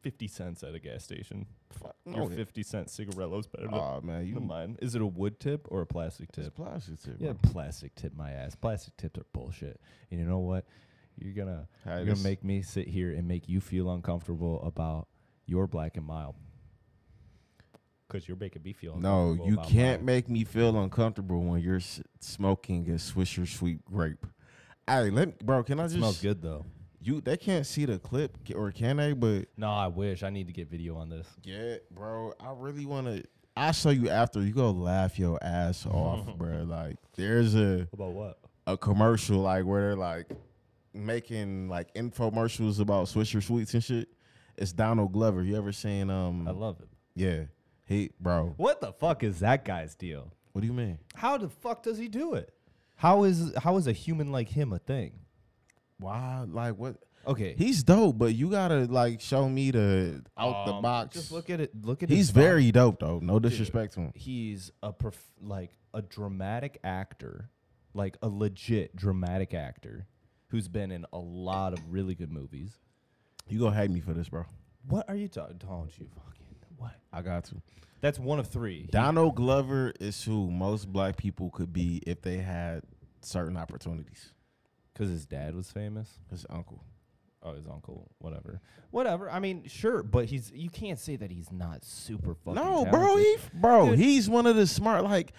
fifty cents at a gas station, Fuck, your no, fifty cent cigarillo's better than, Oh man, you than mine. Is it a wood tip or a plastic It's tip? plastic tip. Yeah, plastic tip my ass. Plastic tips are bullshit. And you know what? You're gonna Hey, you're gonna make me sit here and make you feel uncomfortable about your black and mild. Cause you're making me feel No, uncomfortable you about can't mine. make me feel uncomfortable when you're s- smoking a Swisher Sweet grape. Hey, let me, bro. Can I It just smells good though. You they can't see the clip or can they? But No, I wish I need to get video on this. yeah, bro. I really want to. I'll show you after. You go laugh your ass off, bro. Like there's a About what? a commercial like where they're like making like infomercials about Swisher Sweets and shit. It's Donald Glover. You ever seen um? I love it. yeah, he bro. What the fuck is that guy's deal? What do you mean? How the fuck does he do it? How is how is a human like him a thing? Why? Like what? Okay, He's dope, but you gotta like show me the out the um, box. Just look at it. Look at He's his body. very dope though. No disrespect to him. he's a prof- like a dramatic actor, like a legit dramatic actor who's been in a lot of really good movies. You gonna hate me for this, bro? What are you talking? Don't you fucking what? I got to. That's one of three. He- Donald Glover is who most black people could be if they had certain opportunities. Cause his dad was famous. His uncle. oh, his uncle, whatever, whatever. I mean, sure, but he's you can't say that he's not super fucking. No, bro, he bro, Dude. he's one of the smart. Like,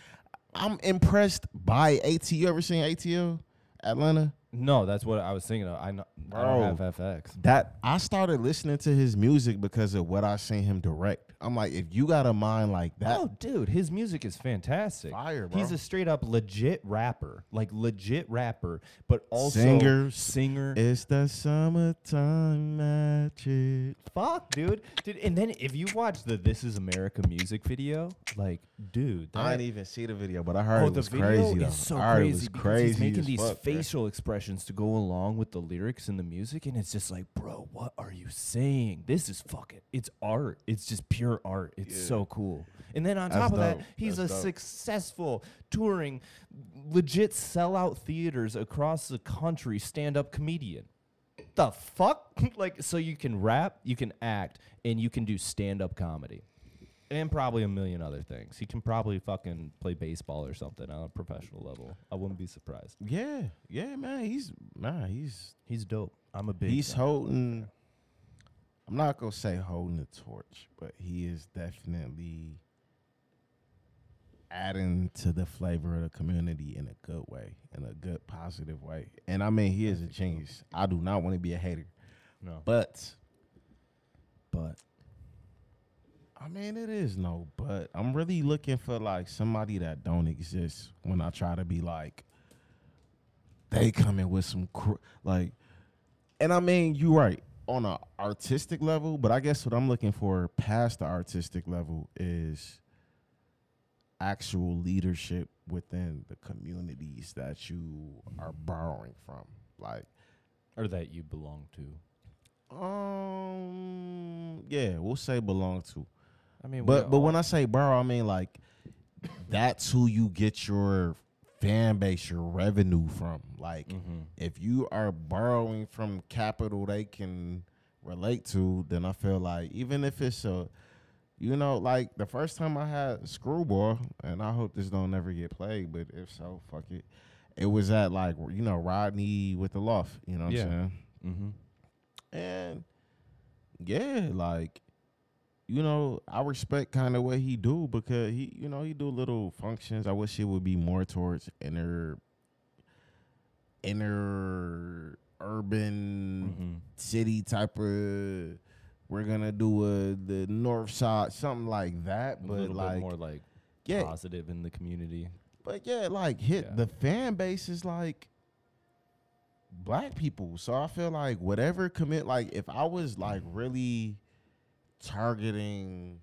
I'm impressed by AT. You ever seen ATL Atlanta? No, that's what I was thinking of. I know. I don't Bro. have FX. That I started listening to his music because of what I seen him direct. I'm like, if you got a mind like that, oh, dude, his music is fantastic. Fire, bro. He's a straight up legit rapper, like legit rapper, but also Singer. singer. it's the summertime magic. Fuck, dude, dude. And then if you watch the "This Is America" music video, like, dude, I that- didn't even see the video, but I heard oh, it was the video crazy. though. is so I heard crazy it was because crazy he's making as these fuck, bro. facial expressions to go along with the lyrics and the music, and it's just like, bro, what are you saying? This is fucking. It's art. It's just pure art. It's so cool. And then on That's top of that, he's That's a dope. successful touring, legit sellout theaters across the country stand-up comedian. The fuck? like, so you can rap, you can act, and you can do stand-up comedy and probably a million other things. He can probably fucking play baseball or something on a professional level. I wouldn't be surprised. Yeah, yeah, man. He's man. He's He's dope. I'm a big. he's holding. I'm not gonna say holding the torch, but he is definitely adding to the flavor of the community in a good way, in a good positive way. And I mean, he is a genius. I do not want to be a hater, no, but but I mean, it is no, but I'm really looking for like somebody that don't exist when I try to be like, they come in with some cr- like, and I mean, you right on an artistic level, but I guess what I'm looking for past the artistic level is actual leadership within the communities that you are borrowing from, like. or that you belong to. Um. Yeah, we'll say belong to. I mean, But but when I say borrow, I mean like that's who you get your fan base, your revenue from. Like Mm-hmm. if you are borrowing from capital they can relate to, then I feel like even if it's a you know, like the first time I had Screwball, and I hope this don't ever get played, but if so, fuck it. It was at like you know Rodney with the loft, you know what Yeah. I'm saying? mm-hmm. And yeah, like you know, I respect kind of what he do because he, you know, he do little functions. I wish it would be more towards inner, inner urban Mm-hmm. city type of. We're gonna do a the north side, something like that. But like, more like yeah, positive in the community. but yeah, like hit Yeah. the fan base is like black people. So I feel like whatever commit like if I was like really targeting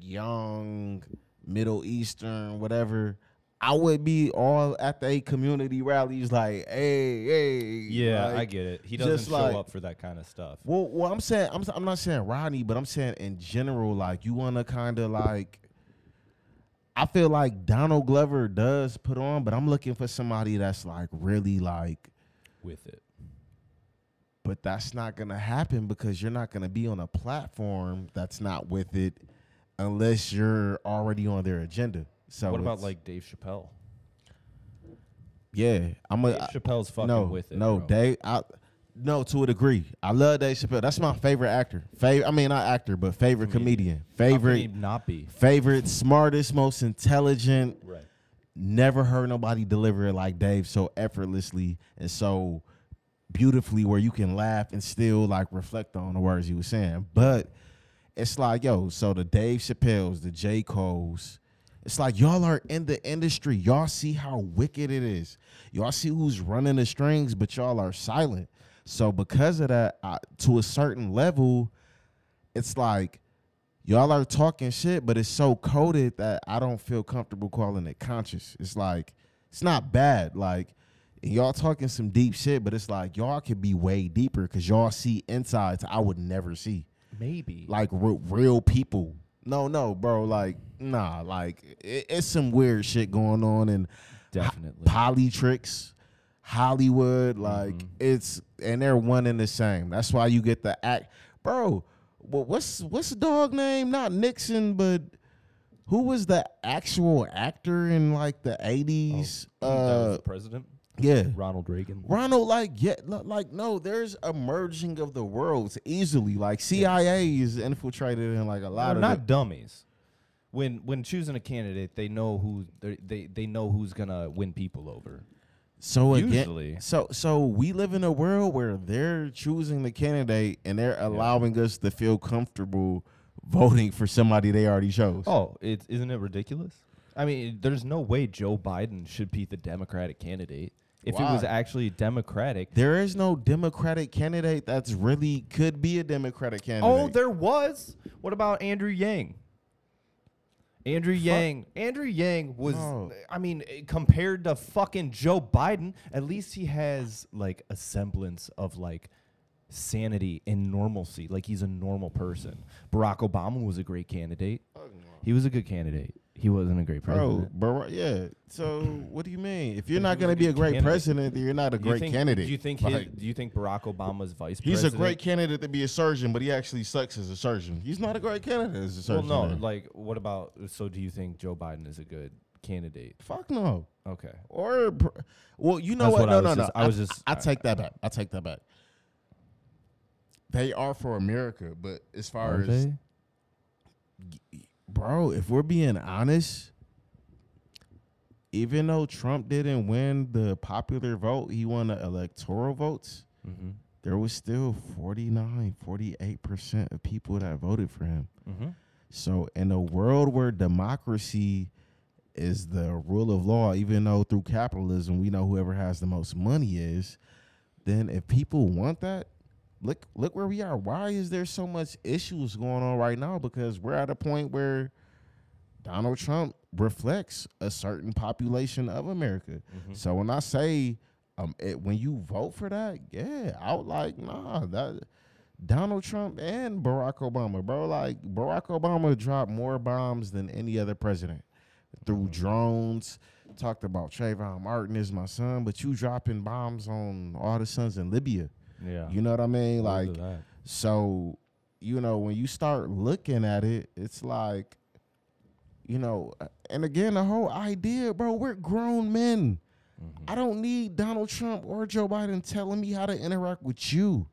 young Middle Eastern, whatever, I would be all at the community rallies like, hey, hey. Yeah, I get it. He doesn't show like- up for that kind of stuff. well, well, I'm saying I'm I'm not saying Rodney, but I'm saying in general, like you want to kind of like. I feel like Donald Glover does put on, but I'm looking for somebody that's like really like. with it. But that's not gonna happen because you're not gonna be on a platform that's not with it, unless you're already on their agenda. So what about like Dave Chappelle? yeah, I'm a Dave Chappelle's fucking no with it. no bro. Dave. I, no, to a degree, I love Dave Chappelle. That's my favorite actor. Favorite, I mean not actor, but favorite comedian. He Favorite not be favorite, smartest, most intelligent. right. Never heard nobody deliver it like Dave so effortlessly and so beautifully where you can laugh and still like reflect on the words he was saying. But it's like, yo, so the Dave Chappelle's, the J. Cole's, it's like y'all are in the industry. Y'all see how wicked it is. Y'all see who's running the strings, but y'all are silent. So because of that, I, to a certain level, it's like y'all are talking shit, but it's so coded that I don't feel comfortable calling it conscious. It's like it's not bad. Like y'all talking some deep shit, but it's like y'all could be way deeper because y'all see insides I would never see. Maybe. Like re- real people. No, no, bro. Like nah. Like it, it's some weird shit going on and Definitely. poly tricks. Hollywood, like Mm-hmm. it's and they're one and the same. That's why you get the act, bro. Well, what's what's the dog name? Not Nixon, but who was the actual actor in like the eighties? Oh, uh, president. Yeah. Ronald Reagan. Ronald, like, yeah, like, no, there's a merging of the worlds easily. Like, CIA is infiltrated in like a lot They're of not the- dummies. When when choosing a candidate, they know who they they they know who's gonna win people over. So again, Usually. so so we live in a world where they're choosing the candidate and they're allowing us to feel comfortable voting for somebody they already chose. Oh, it isn't it ridiculous? I mean, there's no way Joe Biden should be the Democratic candidate. If it was actually Democratic, There is no Democratic candidate that's really could be a Democratic candidate. Oh, there was. What about Andrew Yang? Andrew Yang. Andrew Yang was. No. I mean, eh, compared to fucking Joe Biden, at least he has like a semblance of like sanity and normalcy. Like he's a normal person. Barack Obama was a great candidate. He was a good candidate. He wasn't a great president. bro, yeah. So what do you mean? If you're not going to be a great candidate. president, then you're not a Do you great think- candidate. Do you think his, Like, Do you think Barack Obama's vice president? he's a president? great candidate to be a surgeon, but he actually sucks as a surgeon. He's not a great candidate as a surgeon. Well, surgeon. no. then. Like, what about? So, do you think Joe Biden is a good candidate? fuck no. Okay. Or, pr- well, you know That's what? what I No, was no, no. just- I was just- I, take that back. I take that back. They are for America, but as far Are as they? Bro, if we're being honest, even though Trump didn't win the popular vote, he won the electoral votes. Mm-hmm. There was still 49, 48% of people that voted for him. Mm-hmm. So, in a world where democracy is the rule of law, even though through capitalism we know whoever has the most money is, then if people want that, look look where we are. Why is there so much issues going on right now? Because we're at a point where Donald Trump reflects a certain population of America. So when I say um, it, when you vote for that, yeah, I would like nah that Donald Trump and Barack Obama, bro. Like Barack Obama dropped more bombs than any other president through drones. Talked about Trayvon Martin is my son, but you dropping bombs on all the sons in Libya. Yeah. You know what I mean? Like so, you know, when you start looking at it, it's like, you know, and again, the whole idea, bro, we're grown men. Mm-hmm. I don't need Donald Trump or Joe Biden telling me how to interact with you.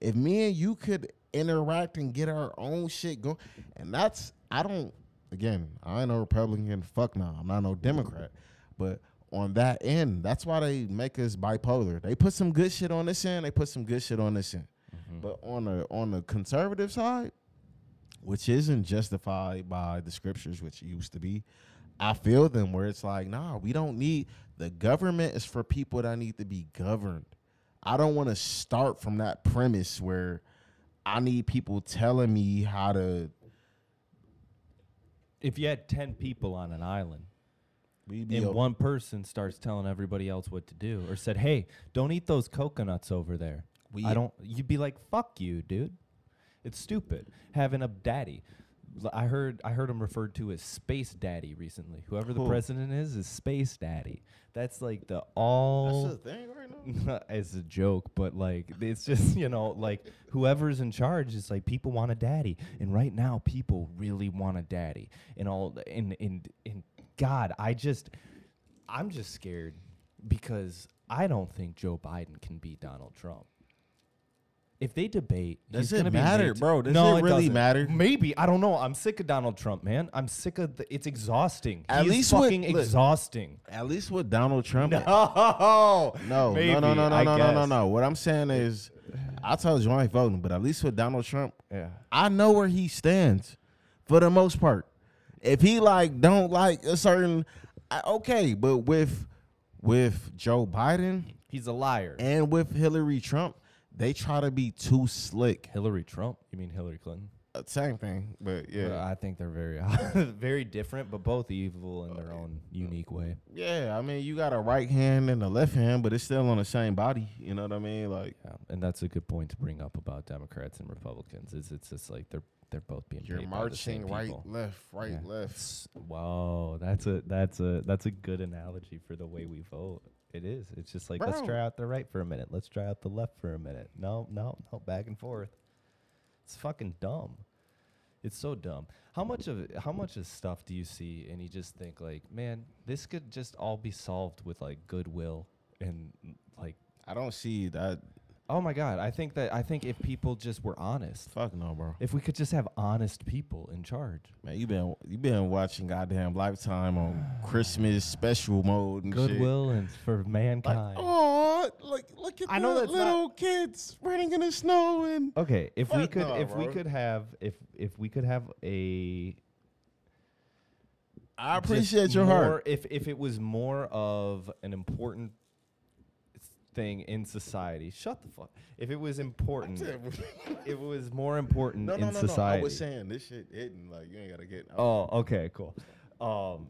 If me and you could interact and get our own shit going, and that's, I don't, again, I ain't no Republican, fuck no, I'm not no Democrat. But on that end, that's why they make us bipolar. They put some good shit on this end, they put some good shit on this end. Mm-hmm. But on the on the conservative side, which isn't justified by the scriptures, which used to be, I feel them where it's like, nah, we don't need the government is for people that need to be governed. I don't want to start from that premise where I need people telling me how to If you had ten people on an island, we be and one person starts telling everybody else what to do, or said, "Hey, don't eat those coconuts over there," We- I don't. You'd be like, "Fuck you, dude." It's stupid having a daddy. I heard I heard him referred to as Space Daddy recently. Whoever the Who? president is is Space Daddy. That's like the all. That's the thing right now. as a joke, but like it's just you know like whoever's in charge is like people want a daddy, and right now people really want a daddy, and all and and and God, I just I'm just scared because I don't think Joe Biden can beat Donald Trump. If they debate, Does he's it matter, bro? Does no, it really doesn't. matter? Maybe I don't know. I'm sick of Donald Trump, man. I'm sick of the, it's exhausting. At He is least with- fucking look, exhausting. At least with Donald Trump. No, No, Maybe, no, no, no, no, I no, no, no, no. What I'm saying is, I told you I voting, but at least with Donald Trump, Yeah. I know where he stands for the most part. If he like don't like a certain, I, okay, but with with Joe Biden He's a liar. and with Hillary Trump, they try to be too slick. Hillary Trump? You mean Hillary Clinton? Uh, Same thing, but Yeah. yeah, I think they're very, very different, but both evil in their own unique way. yeah. I mean, you got a right hand and a left hand, but it's still on the same body. You know what I mean? Like Yeah, and that's a good point to bring up about Democrats and Republicans. Is it's just like they're they're both being you're paid by the same marching right, people. left, right, Yeah. left. Whoa, that's a that's a that's a good analogy for the way we vote. It is. It's just like let's Bro. try out the right for a minute. Let's try out the left for a minute. No, no, no, back and forth. It's fucking dumb. It's so dumb. How much of how much of stuff do you see and you just think like, man, this could just all be solved with like goodwill and like I don't see that. Oh my god, I think that I think if people just were honest, Fuck no, bro. if we could just have honest people in charge. Man, you been you been watching goddamn Lifetime on Christmas special mode and shit. Goodwill and for Like, mankind. oh, like look at I know the that's not- little kids running in the snow and Okay, if we Fuck could no, if we bro. could have if if we could have a I just appreciate your more, heart. If if it was more of an important thing in society, shut the fuck. If it was important, if it was more important No, no, in no, no. society. I was saying this shit hitting like you ain't gotta get. Oh, okay, cool. Um,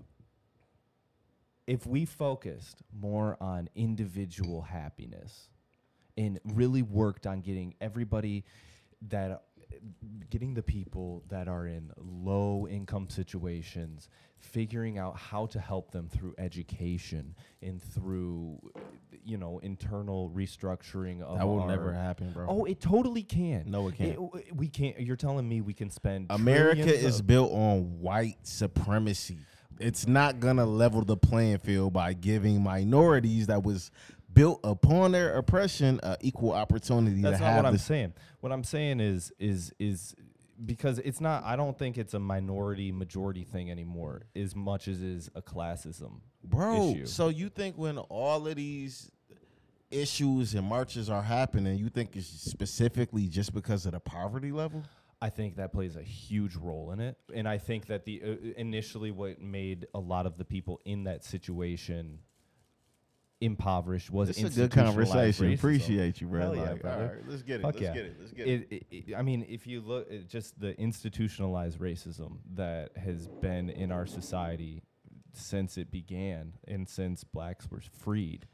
if we focused more on individual happiness and really worked on getting everybody that getting the people that are in low income situations figuring out how to help them through education and through you know internal restructuring of that will our- never happen, bro. Oh, it totally can. No, it can't. we can't. You're telling me we can spend America trillions is of- built on white supremacy. It's not gonna level the playing field by giving minorities that was built upon their oppression uh, equal opportunity That's to not have what I'm this. saying. What I'm saying is is is because it's not. I don't think it's a minority majority thing anymore, as much as is a classism. Bro, issue. so you think when all of these issues and marches are happening, you think it's specifically just because of the poverty level? I think that plays a huge role in it, and I think that the uh, initially what made a lot of the people in that situation impoverished was It's a good conversation. Appreciate you, bro. Hell yeah, Like, brother. all right, let's get it. Fuck let's yeah. get it. Let's get it. it, it, it- I mean, if you look at just the institutionalized racism that has been in our society since it began and since blacks were freed.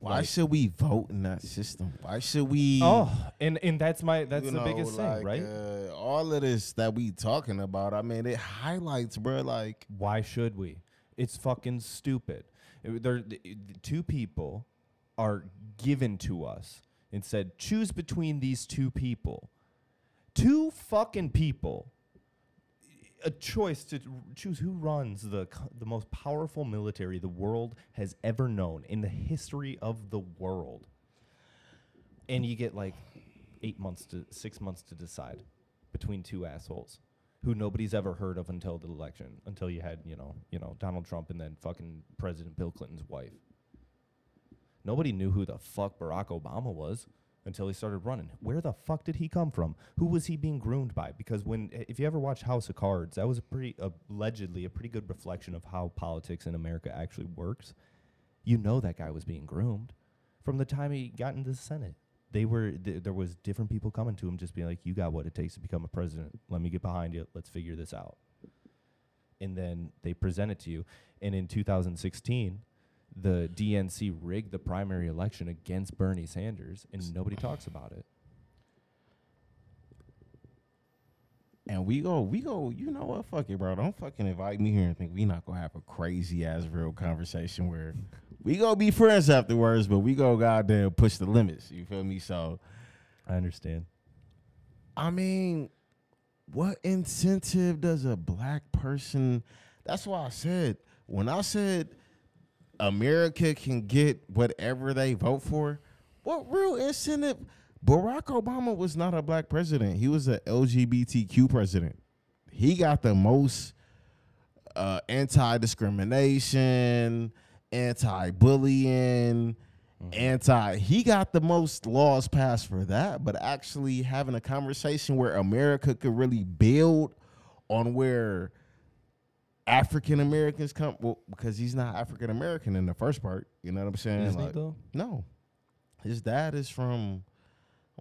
Why like- should we vote in that system? Why should we? Oh, and and that's my that's you the know, biggest like, thing, right? Uh, all of this that we talking about, I mean, it highlights, bro. Like, Why should we? It's fucking stupid. There, the- the two people are given to us and said, choose between these two people. Two fucking people. A choice to choose who runs the the most powerful military the world has ever known in the history of the world. And you get like eight months to six months to decide between two assholes who nobody's ever heard of until the election, until you had, you know, you know, Donald Trump and then fucking President Bill Clinton's wife. Nobody knew who the fuck Barack Obama was until he started running. Where the fuck did he come from? Who was he being groomed by? Because when if you ever watch House of Cards, that was a pretty allegedly a pretty good reflection of how politics in America actually works. You know that guy was being groomed from the time he got into the Senate. They were th- there was different people coming to him just being like, "You got what it takes to become a president. Let me get behind you. Let's figure this out." And then they present it to you. And in 2016, the DNC rigged the primary election against Bernie Sanders, and nobody talks about it. and we go, we go. You know what? Fuck it, bro. Don't fucking invite me here and think we not gonna have a crazy ass real conversation where we gonna be friends afterwards, but we go goddamn push the limits. You feel me? So, I understand. I mean, what incentive does a black person? That's why I said when I said America can get whatever they vote for. What real incentive? Barack Obama was not a black president. He was a LGBTQ president. He got the most uh, anti-discrimination, anti-bullying, mm-hmm. anti. He got the most laws passed for that. But actually having a conversation where America could really build on where African Americans come, well, because he's not African American in the first part. You know what I'm saying? Isn't he, though? No, his dad is from.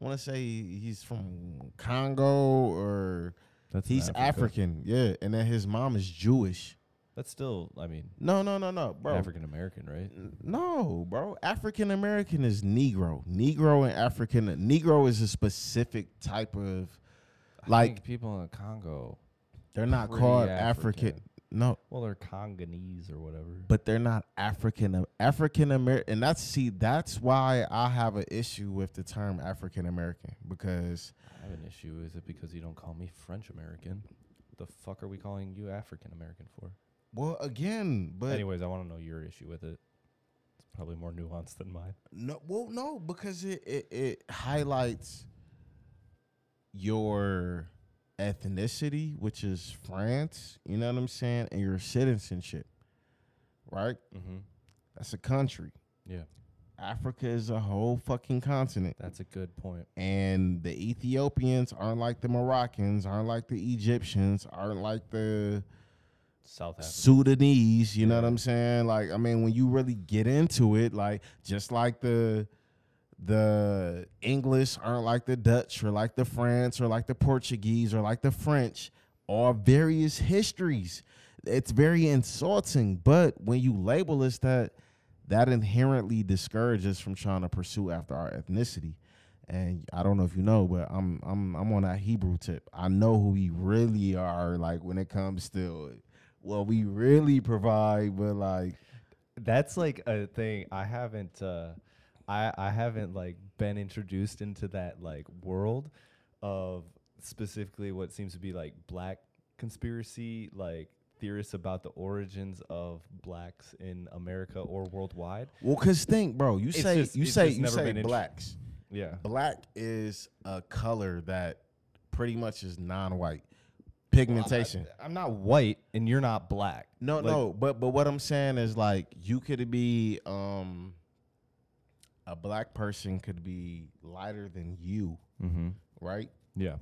I want to say he's from Congo or That's he's Africa. African. Yeah, and then his mom is Jewish. That's still, I mean, No, no, no, no, bro. African American, right? No, bro. African American is Negro. Negro and African. Negro is a specific type of, I like think people in the Congo. they're not called African. African. No, Well, they're Congolese or whatever. but they're not African African American, and that's see that's why I have an issue with the term African American because I have an issue. Is it because you don't call me French American? The fuck are we calling you African American for? Well again, but Anyways, I want to know your issue with it. It's probably more nuanced than mine. No, well, no, because it, it it highlights your ethnicity, which is France. You know what I'm saying, and your citizenship, right? Mm-hmm. That's a country. Yeah, Africa is a whole fucking continent. that's a good point. And the Ethiopians aren't like the Moroccans, aren't like the Egyptians, aren't like the South Africa. Sudanese, you know what I'm saying? Like, I mean, when you really get into it, like just like the the English aren't like the Dutch or like the France or like the Portuguese or like the French, all various histories. It's very insulting, but when you label us that, that inherently discourages from trying to pursue after our ethnicity. And I don't know if you know, but I'm I'm I'm on that Hebrew tip. I know who we really are, like when it comes to what we really provide, but like That's like a thing I haven't uh I I haven't like been introduced into that like world of specifically what seems to be like black conspiracy like theorists about the origins of blacks in America or worldwide. well, cause think, bro, you It's say just- you say you say been int- blacks. Yeah. Black is a color that pretty much is non-white pigmentation. I'm not white and you're not black. No, Like, no, but but what I'm saying is like you could be um a black person could be lighter than you, Mm-hmm. right? Yeah.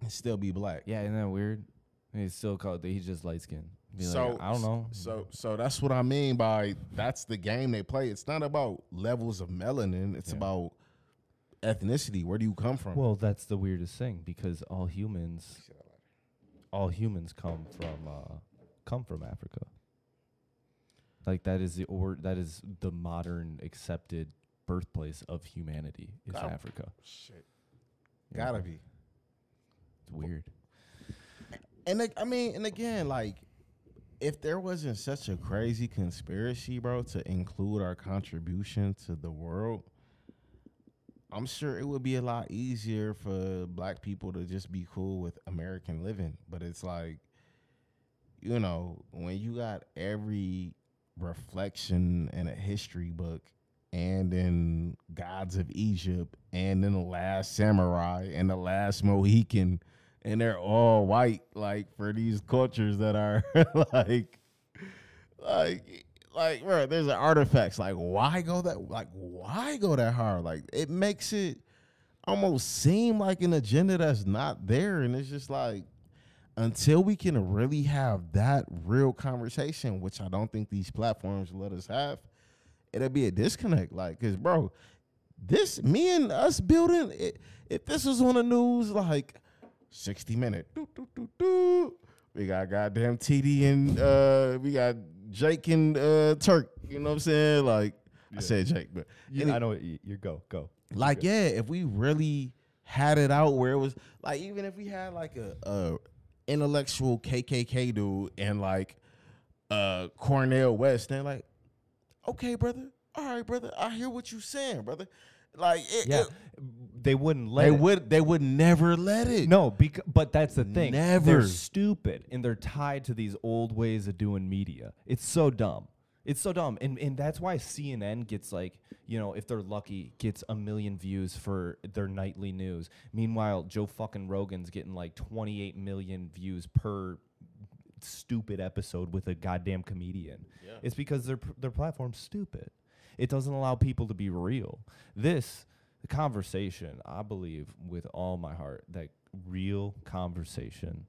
And still be black. Yeah, isn't that weird? He's still called. That he's just light skinned. So I don't know. So so that's what I mean by that's the game they play. It's not about levels of melanin. It's Yeah. about ethnicity. Where do you come from? Well, that's the weirdest thing because all humans, all humans come from uh, come from Africa. Like that is the or that is the modern accepted birthplace of humanity is. Africa. Shit. Yeah. Gotta be. It's weird. And like, I mean, and again, like, if there wasn't such a crazy conspiracy, bro, to include our contribution to the world, I'm sure it would be a lot easier for black people to just be cool with American living. But it's like, you know, when you got every reflection in a history book and in Gods of Egypt and in the last samurai and the last Mohican and they're all white, like for these cultures that are like, like, like, bro, there's an artifacts. Like, why go that? Like, why go that hard? Like, it makes it almost seem like an agenda that's not there, and it's just like, until we can really have that real conversation, which I don't think these platforms let us have, it'll be a disconnect. Like, cause bro, this me and us building it. If this was on the news, like 60 minute. Doo, doo, doo. We got goddamn TD and uh we got Jake and uh Turk. You know what I'm saying? Like I said Jake, but Yeah, any- I know you, you go go. like yeah, if we really had it out where it was like even if we had like a, a intellectual KKK dude and like uh Cornel West, then like, okay, brother, all right, brother, I hear what you're saying, brother. Like it, Yeah, it- they wouldn't let. they it. would they would never let it. No, bec- but that's the thing. Never. They're stupid and they're tied to these old ways of doing media. It's so dumb. It's so dumb. And and that's why CNN gets like, you know, if they're lucky, gets a million views for their nightly news. Meanwhile, Joe fucking Rogan's getting like 28 million views per stupid episode with a goddamn comedian. yeah. It's because their their platform's stupid. It doesn't allow people to be real. This conversation, I believe with all my heart that real conversation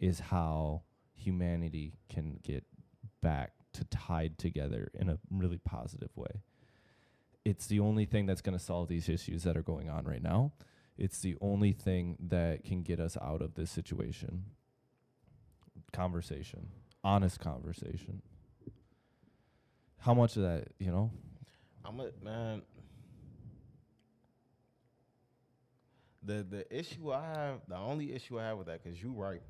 is how humanity can get back to tied together in a really positive way. It's the only thing that's going to solve these issues that are going on right now. It's the only thing that can get us out of this situation. Conversation, honest conversation. How much of that, you know? I'm a man. The the issue I have, the only issue I have with that, because you right,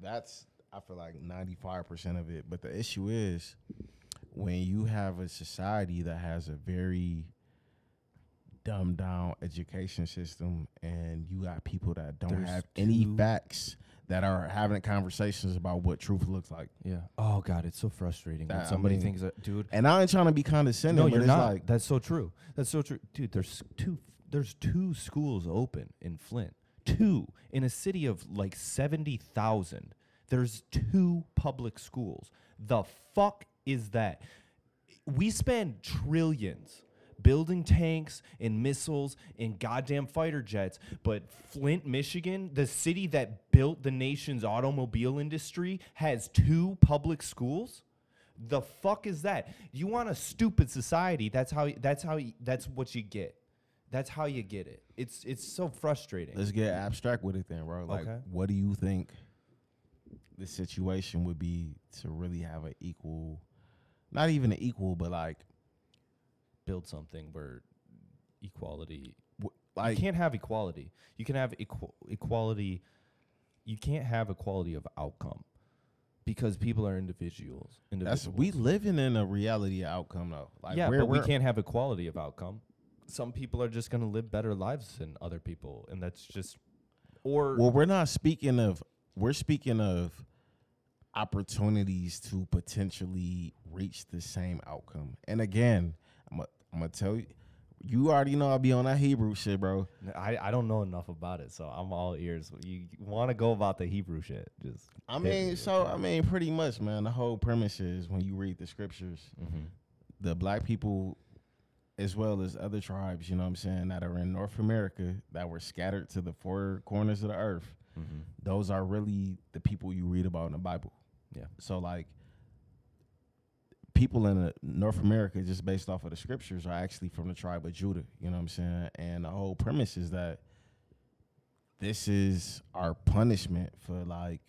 that's I feel like ninety five percent of it. But the issue is when you have a society that has a very dumbed down education system, and you got people that don't There's have any facts that are having conversations about what truth looks like. Yeah. Oh God, it's so frustrating when That- I somebody mean- thinks that, dude. And I ain't trying to be condescending. No, but you're it's not. Like, That's so true. That's so true, dude. There's two. There's two schools open in Flint. Two in a city of like seventy thousand. There's two public schools. The fuck is that? We spend trillions building tanks and missiles and goddamn fighter jets, but Flint, Michigan, the city that built the nation's automobile industry, has two public schools. The fuck is that? You want a stupid society? That's how. That's how. That's what you get. That's how you get it. It's it's so frustrating. let's get abstract with it then, bro. Like, Okay. what do you think the situation would be to really have an equal, not even an equal, but like, Build something where equality. w- you can't have equality. You can have equal, equality. You can't have equality of outcome because people are individuals. that's we living in a reality of outcome though. Like, yeah, we're, but we we're- can't have equality of outcome. Some people are just going to live better lives than other people, and that's just. Or Well, we're not speaking of. We're speaking of opportunities to potentially reach the same outcome. And again, I'm gonna tell you, you already know I'll be on that Hebrew shit, bro. I, I don't know enough about it, so I'm all ears. You want to go about the Hebrew shit? Just I mean, so. I mean, pretty much, man. The whole premise is when you read the scriptures, Mhm. the black people, as well as other tribes, you know what I'm saying, that are in North America that were scattered to the four corners of the earth. Mhm. Those are really the people you read about in the Bible. Yeah. So like people in uh, North America, just based off of the scriptures, are actually from the tribe of Judah. You know what I'm saying? And the whole premise is that this is our punishment for like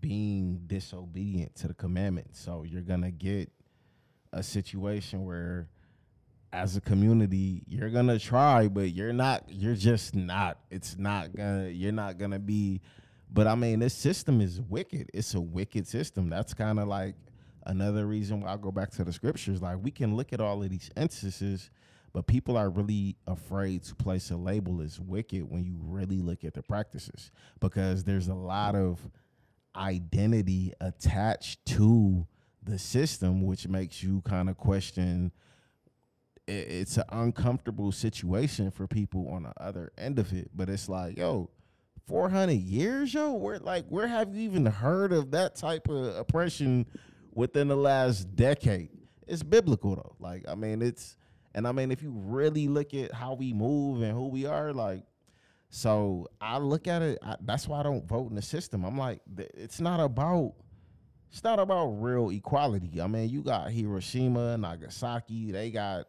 being disobedient to the commandment. So you're gonna get a situation where as a community, you're gonna try, but you're not. You're just not. It's not gonna. You're not gonna be. But I mean, this system is wicked. It's a wicked system. That's kind of like another reason why I go back to the scriptures. Like we can look at all of these instances, but people are really afraid to place a label as wicked when you really look at the practices because there's a lot of identity attached to the system, which makes you kind of question it's an uncomfortable situation for people on the other end of it. But it's like, yo, 400 years, yo, where like where have you even heard of that type of oppression within the last decade? It's biblical though. Like, I mean, it's and I mean, if you really look at how we move and who we are, like, so I look at it. I, that's why I don't vote in the system. I'm like, it's not about it's not about real equality. I mean, you got Hiroshima, Nagasaki, they got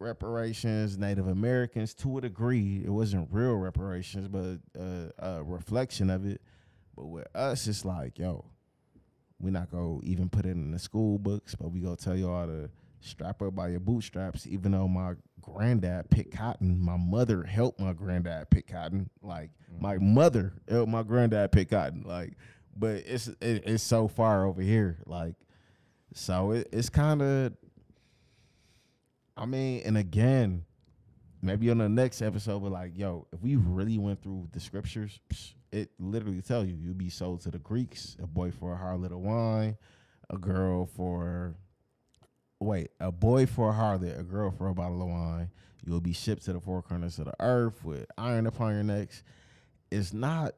reparations, Native Americans to a degree. It wasn't real reparations, but uh, a reflection of it. But with us, it's like, yo, we're not gonna even put it in the school books, but we gonna tell y'all to strap up by your bootstraps. Even though my granddad picked cotton, my mother helped my granddad pick cotton. Like mm. my mother helped my granddad pick cotton. Like, but it's it, it's so far over here. Like, so it, it's kind of. I mean, and again, maybe on the next episode, but like, yo, if we really went through the scriptures, psh, it literally tell you you'd be sold to the Greeks, a boy for a harlot of wine, a girl for wait, a boy for a harlot, a girl for a bottle of wine. You'll be shipped to the four corners of the earth with iron upon your necks. It's not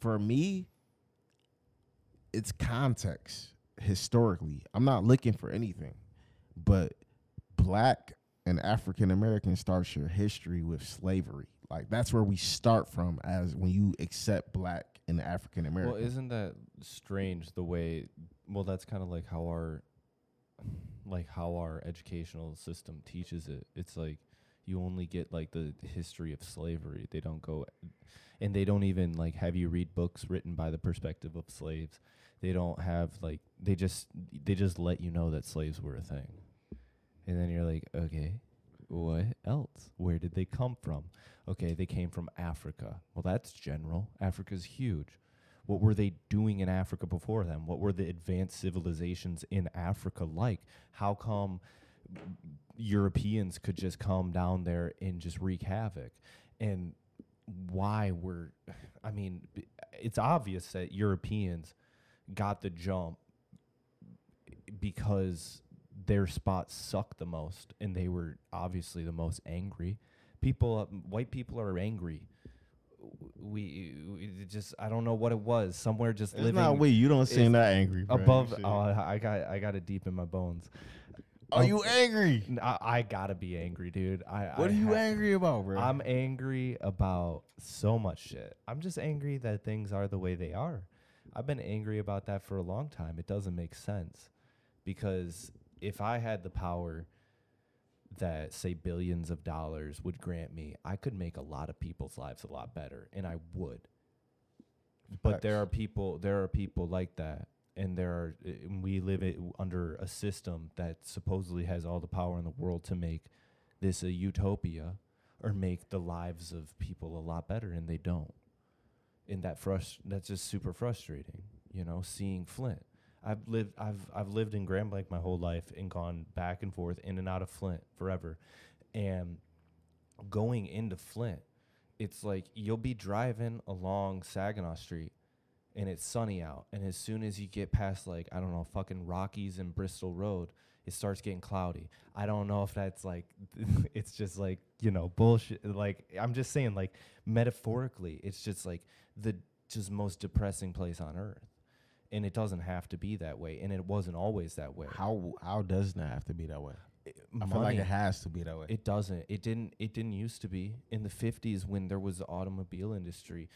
for me. It's context historically. I'm not looking for anything, but black and African American starts your history with slavery. Like that's where we start from as when you accept black and African American. Well, isn't that strange the way? Well, that's kind of like how our, like how our educational system teaches it. It's like you only get like the history of slavery. They don't go, and they don't even like have you read books written by the perspective of slaves. They don't have like they just they just let you know that slaves were a thing, and then you're like, okay, what else? Where did they come from? Okay, they came from Africa. Well, that's general. Africa's huge. What were they doing in Africa before them? What were the advanced civilizations in Africa like? How come Europeans could just come down there and just wreak havoc? And why were, I mean, it's obvious that Europeans got the jump because their spots suck the most and they were obviously the most angry. People uh, white people are angry. We, we just I don't know what it was. Somewhere just It's living not we. You don't seem that angry. above oh, I got I got it deep in my bones. Are you angry? I gotta be angry, dude. I What I are you ha- angry about, bro? I'm angry about so much shit. I'm just angry that things are the way they are. I've been angry about that for a long time. It doesn't make sense because if I had the power that say billions of dollars would grant me, I could make a lot of people's lives a lot better and I would. But there are people there are people like that and there are and we live it under a system that supposedly has all the power in the world to make this a utopia or make the lives of people a lot better and they don't. And that frust- that's just super frustrating you know seeing flint i've lived i've i've lived in grand blanc my whole life and gone back and forth in and out of flint forever. And going into flint it's like you'll be driving along saginaw street and it's sunny out. And as soon as you get past like i don't know fucking rockies and bristol road it starts getting cloudy. I don't know if that's like it's just like you know bullshit like i'm just saying like metaphorically it's just like the just most depressing place on earth and it doesn't have to be that way and it wasn't always that way how how doesn't it have to be that way? It- I feel like it has to be that way. it doesn't. It didn't. It didn't used to be in the '50s when there was the automobile industry.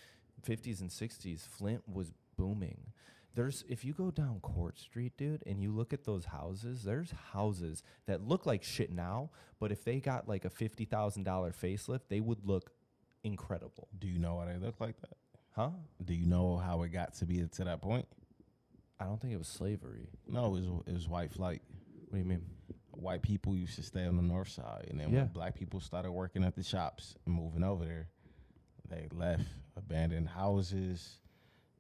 '50s and '60s, Flint was booming. There's if you go down Court Street, dude, and you look at those houses. There's houses that look like shit now, but if they got like a fifty thousand dollar facelift, they would look incredible, Do you know why they look like that? huh? Do you know how it got to be to that point? I don't think it was slavery. No, it was it was white flight. What do you mean? White people used to stay on the north side, and then Yeah. when black people started working at the shops and moving over there, they left abandoned houses.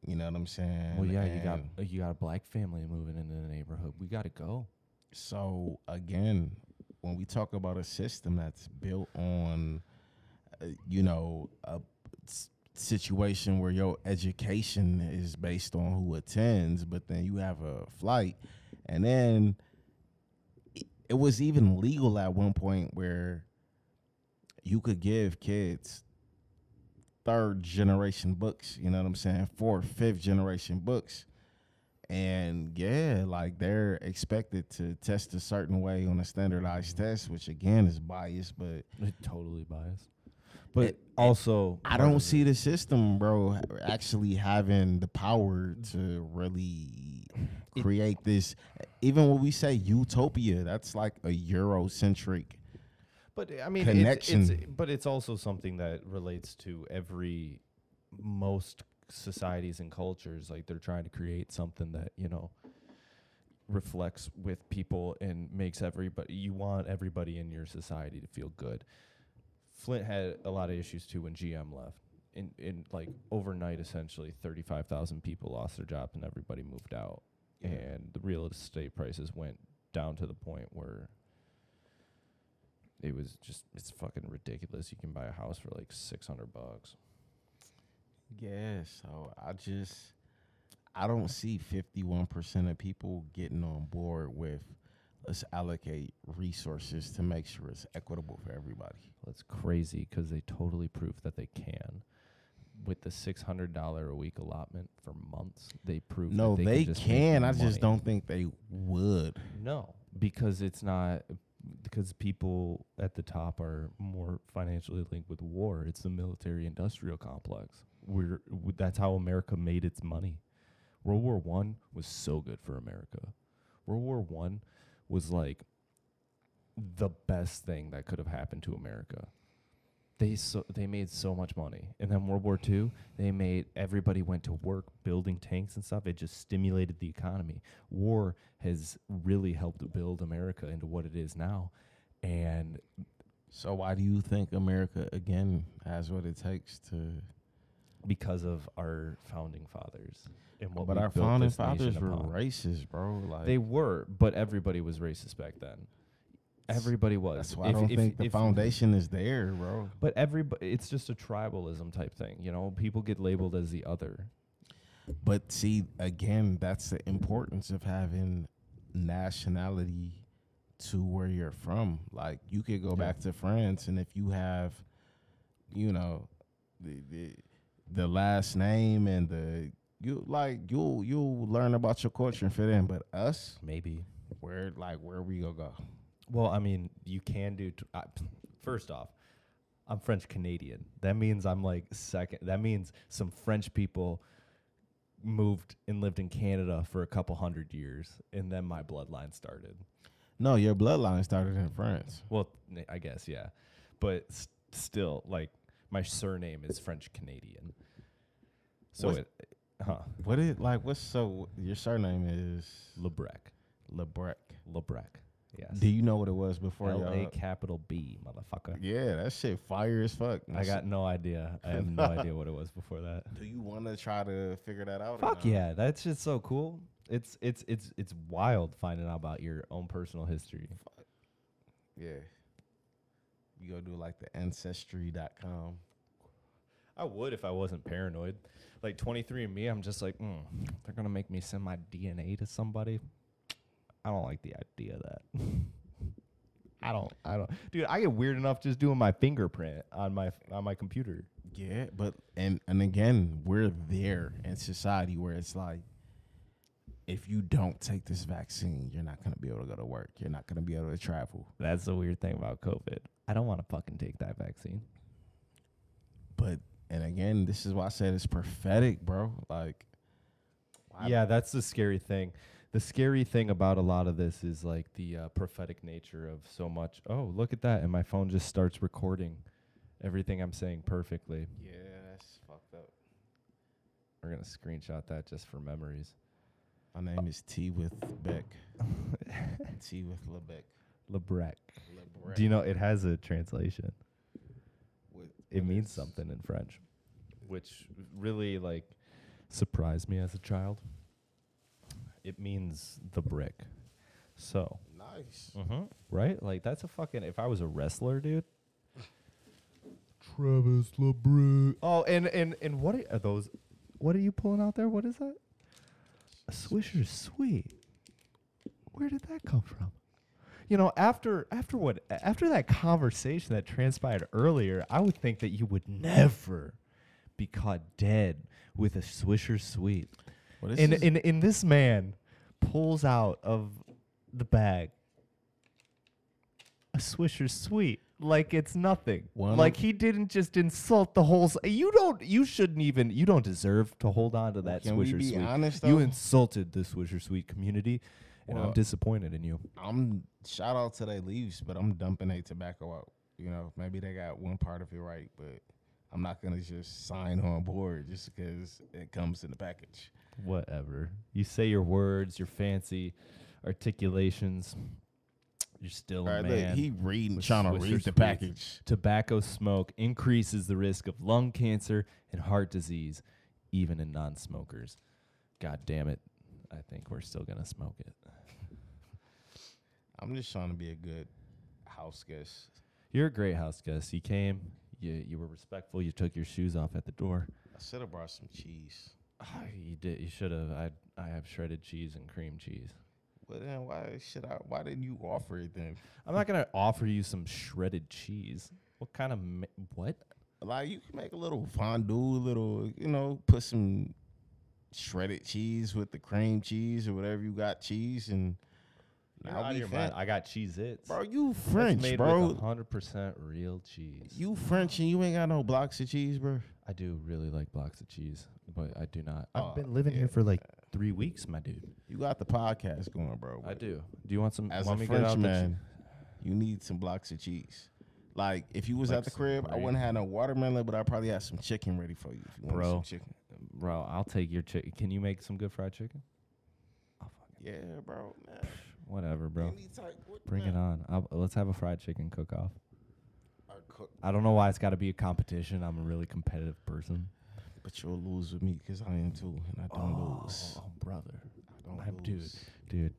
You know what I'm saying? Well, yeah, you got you got a black family moving into the neighborhood. We got to go. So again, when we talk about a system that's built on, uh, you know, a situation where your education is based on who attends, but then you have a flight, and then it- was even legal at one point where you could give kids third generation books, you know what I'm saying? Fourth, fifth generation books. And yeah, like they're expected to test a certain way on a standardized test, which again is biased, but totally biased. But It- also, I don't see the system, bro, actually having the power to really create this. Even when we say utopia, that's like a Eurocentric. But I mean, connection. It's, it's, but it's also something that relates to every most societies and cultures. Like they're trying to create something that you know reflects with people and makes everybody. You want everybody in your society to feel good. Flint had a lot of issues too when GM left. In in like overnight, essentially, thirty five thousand people lost their job and everybody moved out, and the real estate prices went down to the point where it was just it's fucking ridiculous. You can buy a house for like six hundred bucks. Yeah, so I just I don't see 51% of people getting on board with let's allocate resources to make sure it's equitable for everybody. That's crazy because they totally proved that they can. With the six hundred dollar a week allotment for months, they proved No, that they, can. just can. I money. just don't think they would. No, because it's not because people at the top are more financially linked with war. It's the military-industrial complex. We're w- that's how America made its money. World War One was so good for America. World War One was like the best thing that could have happened to America. They so they made so much money, and then World War Two, they made everybody went to work building tanks and stuff. It just stimulated the economy. War has really helped build America into what it is now, and So why do you think America again has what it takes to because of our founding fathers and what But our founding fathers were upon. racist, bro. Like They were, but everybody was racist back then. Everybody was. that's why If- I don't if- think the if- foundation is there, bro. But everybody, it's just a tribalism type thing. You know, people get labeled as the other. But see, again, that's the importance of having nationality to where you're from. Like you could go back to France, and if you have, you know, the the, the last name and the you like you'll you'll learn about your culture and fit in. But us, Maybe. where like where we gonna go? Well, I mean, you can do. T- I, first off, I'm French Canadian. That means I'm like second. That means some French people moved and lived in Canada for a couple hundred years, and then my bloodline started. No, your bloodline started in France. Well, I guess yeah, but s- still, like my surname is French Canadian. So What's- it, huh? What is like? What's so? Your surname is Labrecque. Labrecque. Labrecque. Yes. Do you know what it was before? L A y'all- capital B, motherfucker. Yeah, that shit fire as fuck. I got no idea. I have no idea what it was before that. Do you want to try to figure that out? or Fuck yeah, that's just so cool. It's it's it's it's wild finding out about your own personal history. Yeah. You go do like the ancestry.com. I would if I wasn't paranoid. Like 23andMe, I'm just like, mm, they're gonna make me send my DNA to somebody. I don't like the idea of that. I don't. I don't, dude. I get weird enough just doing my fingerprint on my on my computer. Yeah, but and and again, we're there in society where it's like if you don't take this vaccine, you're not gonna be able to go to work. You're not gonna be able to travel. That's the weird thing about COVID. I don't want to fucking take that vaccine. But and again, this is why I said it's prophetic, bro. Like Yeah, that's the scary thing. The scary thing about a lot of this is like the uh, prophetic nature of so much. Oh, look at that. And my phone just starts recording everything I'm saying perfectly. Yeah, that's fucked up. We're going to screenshot that just for memories. My name is T with Beck. T with Lebec. Labrecque. Labrecque. Do you know it has a translation? What- It means something in French, which really like surprised me as a child. It means the brick. So, Nice. Mm-hmm. Right? Like that's a fucking. If I was a wrestler, dude. Travis LeBron. Oh, and and and what are, are those? What are you pulling out there? What is that? A Swisher Sweet. Where did that come from? You know, after after what after that conversation that transpired earlier, I would think that you would never be caught dead with a Swisher Sweet. Well, this And is- and and this man pulls out of the bag a Swisher Sweet like it's nothing. One like he didn't just insult the whole. s- You don't. You shouldn't even. You don't deserve to hold on to that Can we Swisher be Sweet. honest, you insulted the Swisher Sweet community, and I'm disappointed in you. I'm shout out to they leaves, but I'm dumping a tobacco out. You know, maybe they got one part of it right, but I'm not gonna just sign on board just because it comes in the package. Whatever. You say your words, your fancy articulations. You're still a right, man. look, he reading, with trying to read the package. Tobacco smoke increases the risk of lung cancer and heart disease, even in non smokers. God damn it. I think we're still going to smoke it. I'm just trying to be a good house guest. You're a great house guest. You came, you, you were respectful, you took your shoes off at the door. I should have brought some cheese. Ah, you did. You should have. I I have shredded cheese and cream cheese. Well, then why should I? Why didn't you offer it then? I'm not gonna offer you some shredded cheese. What kind of ma- what? Like you can make a little fondue, a little, you know, put some shredded cheese with the cream cheese or whatever you got cheese and. You're now out of your fin- mind. I got cheese its. Bro, you French, made bro. with 100% real cheese. You French and you ain't got no blocks of cheese, bro. I do really like blocks of cheese, but I do not. Oh, I've been living yeah. here for like three weeks, my dude. You got the podcast going, bro. I but do. Do you want some? As want a me to get out the che- Frenchman, you need some blocks of cheese. Like if you was Like at the some crib, I wouldn't have no watermelon, but I probably have some chicken ready for you if you want Bro. some chicken. bro? I'll take your chicken. Can you make some good fried chicken? I'll Yeah, bro. Man. Whatever, bro. Any type- what- Bring it on. I'll, let's have a fried chicken cook off. I don't know why it's got to be a competition. I'm a really competitive person. But you'll lose with me because I am too, and I don't oh, lose. oh, brother, I don't dude, lose. dude,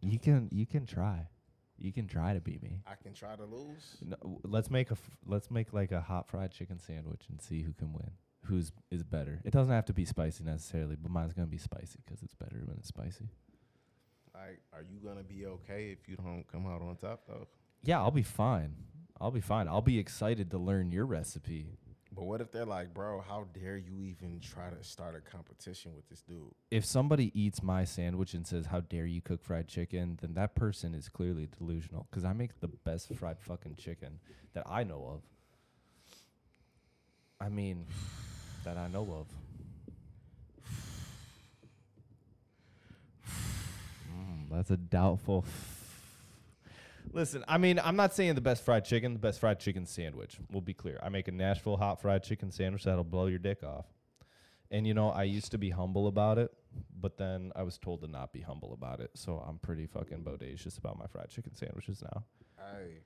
you can you can try, you can try to beat me. I can try to lose. No, w- let's make a f- let's make like a hot fried chicken sandwich and see who can win. Who's is better. It doesn't have to be spicy necessarily, but mine's gonna be spicy because it's better when it's spicy. Like, are you gonna be okay if you don't come out on top though? Yeah, I'll be fine. I'll be fine. I'll be excited to learn your recipe. But what if they're like, bro, how dare you even try to start a competition with this dude? If somebody eats my sandwich and says, "How dare you cook fried chicken?" then that person is clearly delusional because I make the best fried fucking chicken that I know of. I mean, that I know of. That's a doubtful. Listen, I mean, I'm not saying the best fried chicken, the best fried chicken sandwich. We'll be clear. I make a Nashville hot fried chicken sandwich that'll blow your dick off. And you know, I used to be humble about it, but then I was told to not be humble about it. So I'm pretty fucking bodacious about my fried chicken sandwiches now. Hey.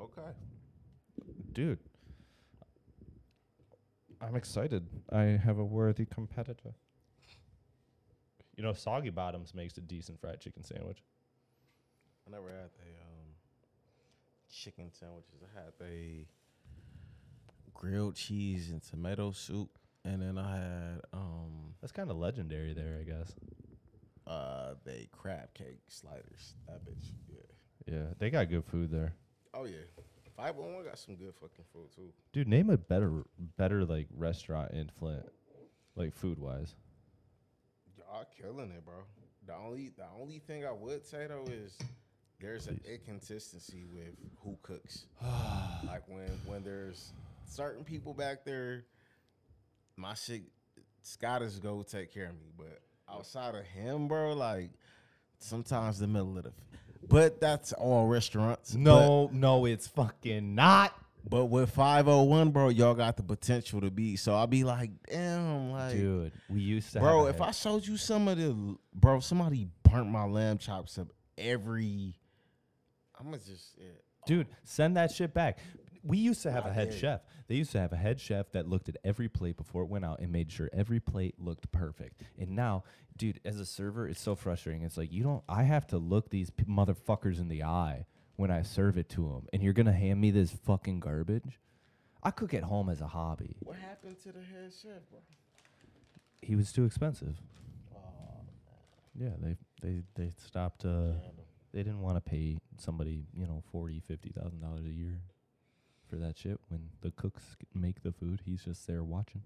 Okay. Dude, I'm excited. I have a worthy competitor. You know, Soggy Bottoms makes a decent fried chicken sandwich. I never had the um, chicken sandwiches. I had the grilled cheese and tomato soup, and then I had um That's kind of legendary there, I guess. uh the crab cake sliders. That bitch, yeah. Yeah, they got good food there. Oh yeah, five one got some good fucking food too. Dude, name a better better like restaurant in Flint, like food wise. Y'all killing it, bro. The only the only thing I would say though is there's an inconsistency with who cooks. like when when there's certain people back there, my shit Scott is go take care of me. But outside of him, bro, like sometimes the middle of the but that's all restaurants. No, no, it's fucking not. But, with 501, bro, y'all got the potential to be. So I'll be like, damn, like Dude, we used to bro, if I showed you some of the bro, somebody burnt my lamb chops up every. I'ma just yeah. Dude, send that shit back. We used to have a head did. chef. They used to have a head chef that looked at every plate before it went out and made sure every plate looked perfect. And now, dude, as a server, it's so frustrating. It's like you don't. I have to look these p- motherfuckers in the eye when I serve it to them, and you're gonna hand me this fucking garbage. I cook at home as a hobby. What happened to the head chef, bro? He was too expensive. Yeah, they they they stopped. Uh, they didn't want to pay somebody, you know, forty, fifty thousand dollars a year for that shit when the cooks c- make the food. He's just there watching.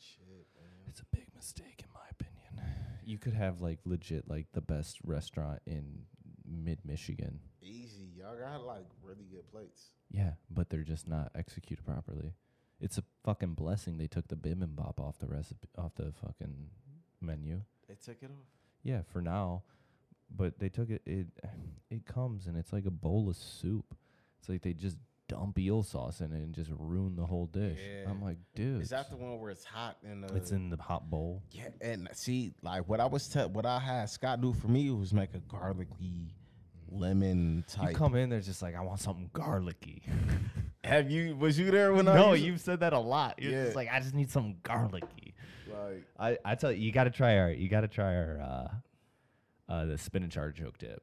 Shit, man. It's a big mistake, in my opinion. You could have like legit like the best restaurant in mid Michigan. Easy, y'all got like really good plates. Yeah, but they're just not executed properly. It's a fucking blessing they took the bibimbap off the recipe off the fucking menu. They took it off. Yeah, for now. But they took it it it comes and it's like a bowl of soup. It's like they just dump eel sauce in it and just ruin the whole dish. I'm like, dude. Is that the one where it's hot and the? it's in the hot bowl. Yeah, and see, like what I was te- what I had Scott do for me was make a garlicky lemon type. You come in there just like I want something garlicky. Have you? Was you there when I? no, you've said that a lot. You're Yeah. just like I just need something garlicky. like. I, I tell you, you got to try our you got to try our uh, uh, the spinach artichoke dip.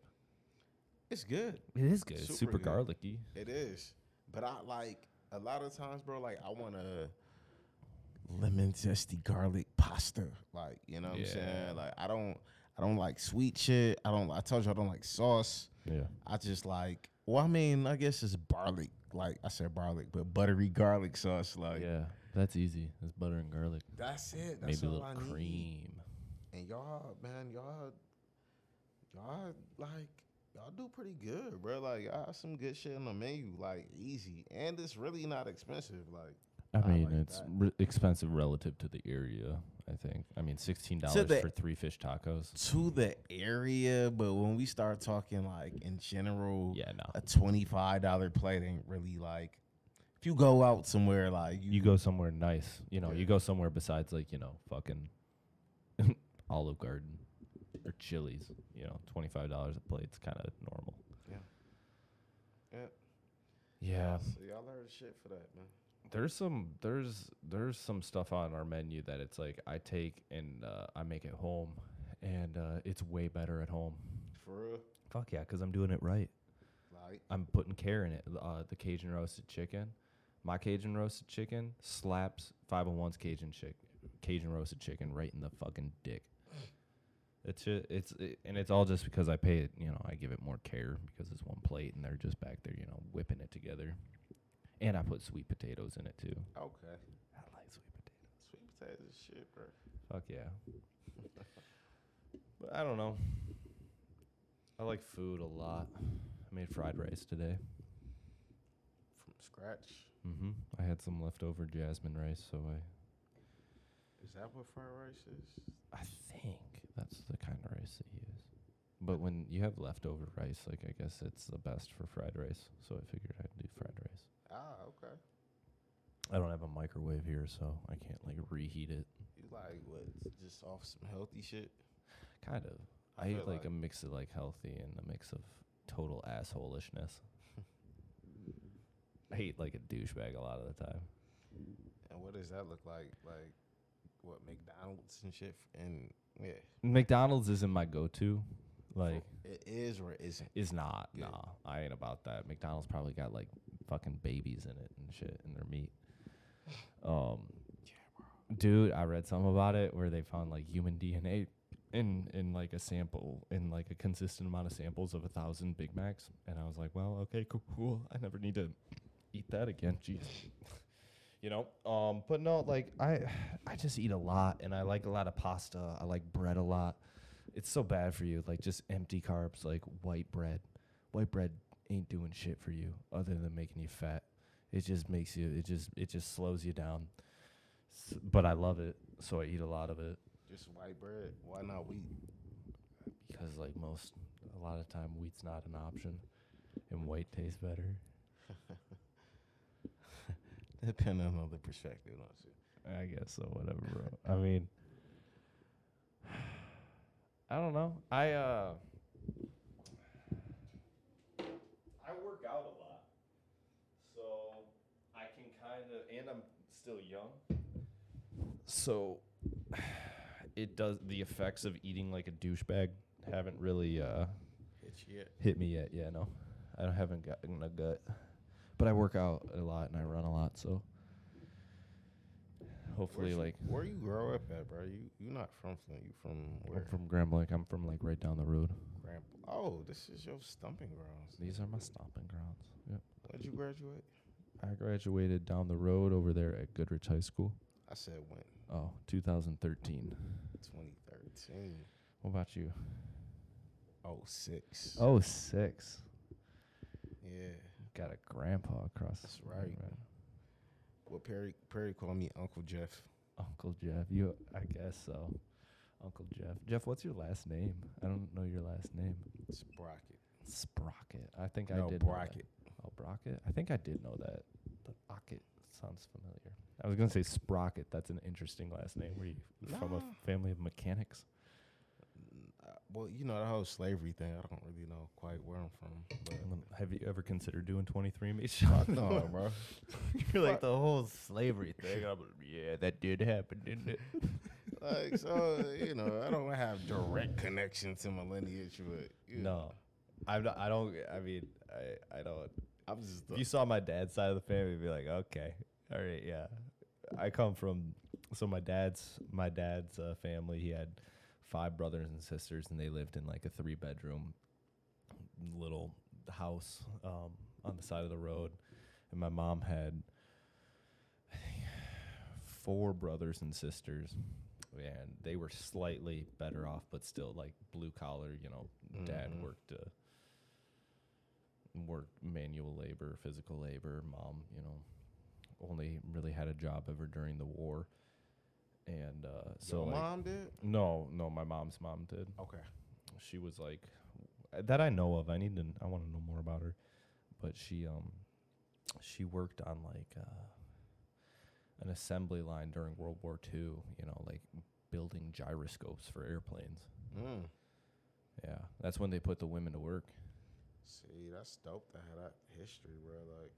It's good. It is good. It's Super super good. garlicky. It is. But I like a lot of times, bro, like I want a lemon zesty garlic pasta. Like, you know what I'm saying? Like I don't I don't like sweet shit. I don't I told you I don't like sauce. Yeah. I just like well, I mean, I guess it's garlic. Like I said garlic, but buttery garlic sauce. Like yeah, that's easy. It's butter and garlic. that's it. That's Maybe a little cream. And y'all, man, y'all y'all like y'all do pretty good, bro. Like y'all have some good shit on the menu, like easy. And it's really not expensive. Like I I mean, like it's re- expensive relative to the area. I think. I mean, sixteen To dollars the- for three fish tacos. to the area, but when we start talking like in general, Yeah, no. a twenty five dollar plate ain't really like. If you go out somewhere like you, You go somewhere nice. You know, Yeah. you go somewhere besides like you know fucking Olive Garden or Chili's. You know, twenty five dollars a plate's kind of normal. Yeah. Yeah. Yeah. So y'all learn shit for that, man. There's some there's there's some stuff on our menu that it's like I take and uh, I make at home, and uh, it's way better at home. For real, Fuck yeah, because I'm doing it right. like I'm putting care in it. Uh, the Cajun roasted chicken, My Cajun roasted chicken slaps 501's Cajun chick, Cajun roasted chicken right in the fucking dick. It's just, it's it, and it's all just because I pay it. You know, I give it more care because it's one plate and they're just back there, you know, whipping it together. And I put sweet potatoes in it too. Okay. I like sweet potatoes. Sweet potatoes, is shit, bro. Fuck yeah. but I don't know. I like food a lot. I made fried rice today. From scratch. Mm-hmm. I had some leftover jasmine rice, so I Is that what fried rice is? I think that's the kind of rice that they use. But when you have leftover rice, like I guess it's the best for fried rice. So I figured I'd do fried rice. Ah, okay. I don't have a microwave here, so I can't like reheat it. You like what? Just off some healthy shit? Kind of. I I, eat like, like- a mix of like healthy and a mix of total assholishness. I eat like a douchebag a lot of the time. And what does that look like? Like what McDonald's and shit? And yeah, McDonald's isn't my go-to. Like, it is or it isn't. is not. Nah, I ain't about that. McDonald's probably got like fucking babies in it and shit in their meat. Um, dude, I read something about it where they found like human DNA in in like a sample in like a consistent amount of samples of a thousand Big Macs, and I was like, well, okay, cool, cool. I never need to eat that again. Jeez. You know, um, but no, like I, I just eat a lot, and I like a lot of pasta. I like bread a lot. It's so bad for you, like just empty carbs, like white bread. White bread ain't doing shit for you other than making you fat. It just makes you. It just it just slows you down. S- but I love it, so I eat a lot of it Just white bread. Why not wheat? because like most, a lot of time wheat's not an option, and white tastes better. Depending on the perspective, don't you? I guess so. Whatever, bro. I mean, I don't know. I uh, I work out a lot, so I can kind of, and I'm still young, so it does. The effects of eating like a douchebag haven't really uh Hit you yet? hit me yet. Yeah, no, I haven't gotten a gut, but I work out a lot and I run a lot, so hopefully, Where's like where you grow up at, bro? You you not from Flint? You from where? I'm from Grand Blanc. I'm from like right down the road. Grand. Oh, this is your stomping grounds. These are my stomping grounds. Yep. When'd you graduate? I graduated down the road over there at Goodrich High School. I said when? Oh, 2013. 2013. What about you? Oh six. Oh, six. Yeah. Got a grandpa across. the street, right. man. Well, Perry Perry called me Uncle Jeff. Uncle Jeff. You, I guess so. Uncle Jeff. Jeff, what's your last name? I don't know your last name. Sprocket. Sprocket. I think I No, did. know that. Brockett. Oh, Brockett. I think I did know that. But Brockett sounds familiar. I was gonna say Sprocket. That's an interesting last name. Were you from a family of mechanics? Well, you know the whole slavery thing. I don't really know quite where I'm from. But Have you ever considered doing 23andMe? fuck no, bro. You're like the whole slavery thing. I'm, yeah, that did happen, didn't it? Like so, you know, I don't have direct connection to my lineage, but you know, No, I'm not, I don't. I mean, I I don't. I'm just If you saw my dad's side of the family, you'd be like, okay, all right, yeah. I come from so my dad's my dad's uh, family. He had five brothers and sisters, and they lived in like a three bedroom little house um, on the side of the road. And my mom had four brothers and sisters, and they were slightly better off, but still like blue collar. You know, dad Mhm. worked. Uh, worked manual labor, physical labor. Mom, you know, only really had a job ever during the war. And uh, so, Your like, mom did. no, no, my mom's mom did. Okay. She was like that I know of. I need to. I want to know more about her. But she um, she worked on like uh, an assembly line during World War II. You know, like building gyroscopes for airplanes. Mm. Yeah, that's when they put the women to work. See, that's dope to have that history, bro. Like,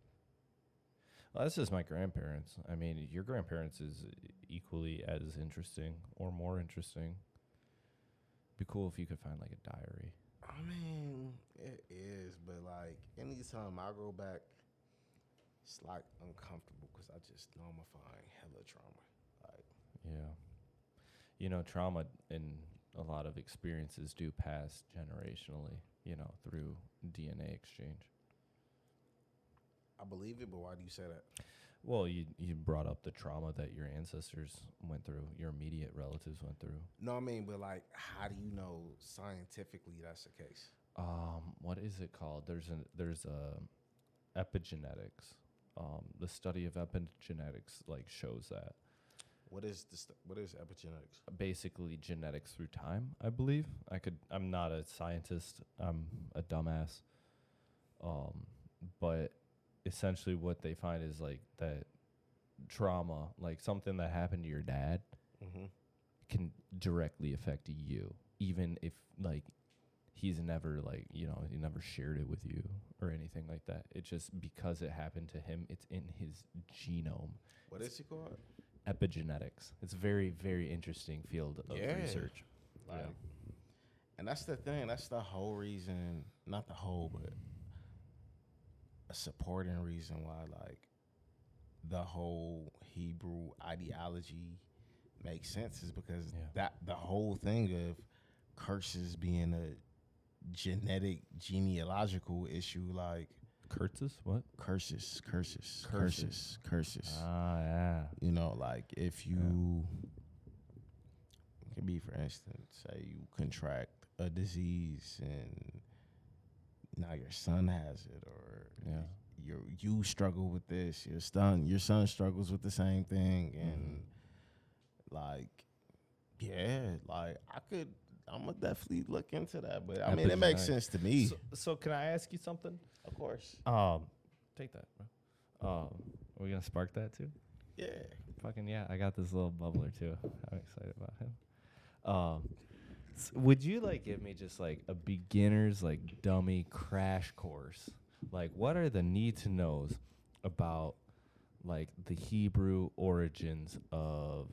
Well, that's just my grandparents. I mean, your grandparents is equally as interesting or more interesting. Be cool if you could find like a diary. I mean, it is, but like, anytime I go back it's like uncomfortable because I just know I'm gonna find hella trauma. Like, Yeah. You know, trauma and a lot of experiences do pass generationally, you know, through DNA exchange. I believe it, but why do you say that? Well, you you brought up the trauma that your ancestors went through, your immediate relatives went through. No, I mean, but like, how do you know scientifically that's the case? Um, what is it called? There's an there's a epigenetics. Um, the study of epigenetics like shows that What is this? What is epigenetics? basically genetics through time. I believe I could. I'm not a scientist. I'm a dumbass. Um, but essentially, what they find is like that trauma, like something that happened to your dad, Mm-hmm. can directly affect you, even if like he's never like you know he never shared it with you or anything like that. It just because it happened to him, it's in his genome. What is it called? Epigenetics. It's a very very interesting field of Yeah. research. Like, Yeah. and that's the thing. That's the whole reason. Not the whole, but supporting reason why, like, the whole Hebrew ideology makes sense is because Yeah. that the whole thing of curses being a genetic genealogical issue, like curses what? curses, curses, Curses. curses, curses. Ah yeah. You know, like if you it could be, for instance, say you contract a disease and now your son has it, or Yeah. you you struggle with this, your son your son struggles with the same thing, and like, yeah, like I could. I'm gonna definitely look into that, but I mean, it makes sense to me. So, so can I ask you something? of course, Um, take that, bro. Um, are we gonna spark that too? yeah. Fucking yeah, I got this little bubbler too. I'm excited about him. Um, would you like give me just like a beginner's like dummy crash course? Like, what are the need to knows about like the Hebrew origins of?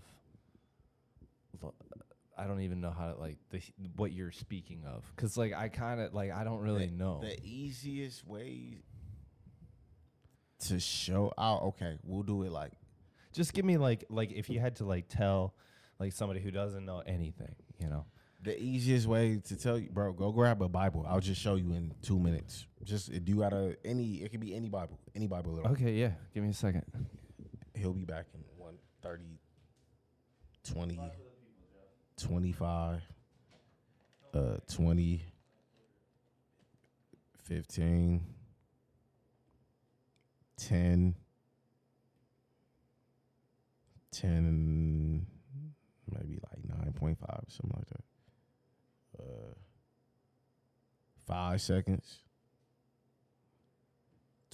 I don't even know how to like the what you're speaking of, cause like I kind of like I don't really the, know. The easiest way to show out. Okay, we'll do it like Just give me like like if you had to like tell like somebody who doesn't know anything, you know. The easiest way to tell you, bro. Go grab a Bible. I'll just show you in two minutes. Just do you gotta any. It could be any Bible, any Bible. At all. Okay, yeah. Give me a second. He'll be back in 130, 20, 25, uh, 20, 15, 10, 10, maybe like 9.5, something like that. Uh, five seconds,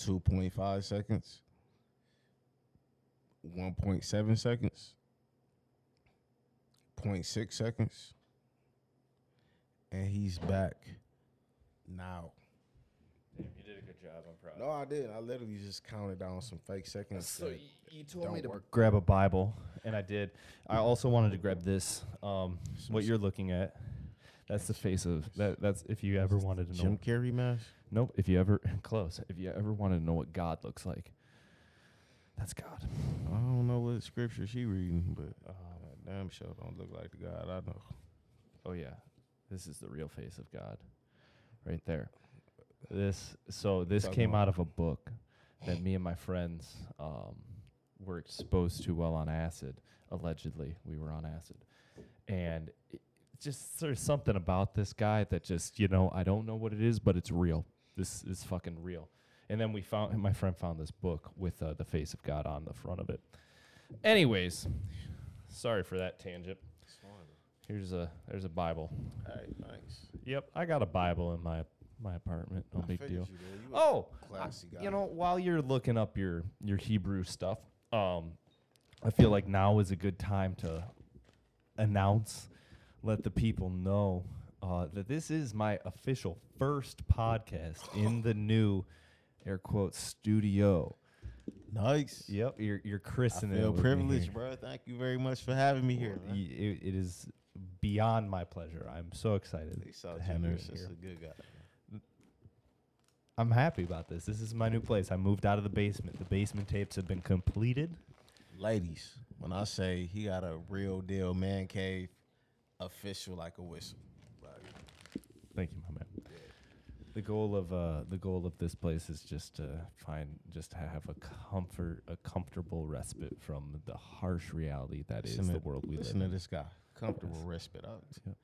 2.5 seconds. 1.7 seconds, 0.6 seconds, and he's back now. you did a good job. I'm proud. No, I did. I literally just counted down some fake seconds. So that you told don't me to work. grab a Bible, and I did. I also wanted to grab this. Um, what you're looking at. That's the face of that. That's if you ever wanted to know. Jim Carrey mask. Nope. If you ever close. If you ever wanted to know what God looks like, that's God. I don't know what scripture she reading, but Um, damn sure don't look like the God I know. Oh yeah, this is the real face of God, right there. This so this came out of a book that me and my friends um, were exposed to while on acid. Allegedly, we were on acid, and it, just there's something about this guy that just you know I don't know what it is, but it's real. This is fucking real. And then we found my friend found this book with uh, the face of God on the front of it. Anyways, sorry for that tangent. Here's a there's a Bible. Hey, thanks. Yep, I got a Bible in my my apartment. No I big deal. you. You Oh, classy guy. you know, while you're looking up your your Hebrew stuff, um, I feel like now is a good time to announce, let the people know uh, that this is my official first podcast in the new air quotes studio. nice. Yep, you're you're christening. I feel privileged, bro. Thank you very much for having me here. Y- It, it is beyond my pleasure. I'm so excited They saw to have you here. a good guy. I'm happy about this. This is my new place. I moved out of the basement. The basement tapes have been completed. Ladies, when I say he got a real deal man cave, official like a whistle. Thank you, my man. The goal of uh, the goal of this place is just to find, just to have a comfort, a comfortable respite from the harsh reality that is Listen the to- world we live Listen to in. this guy. Comfortable respite. Oh, Yep.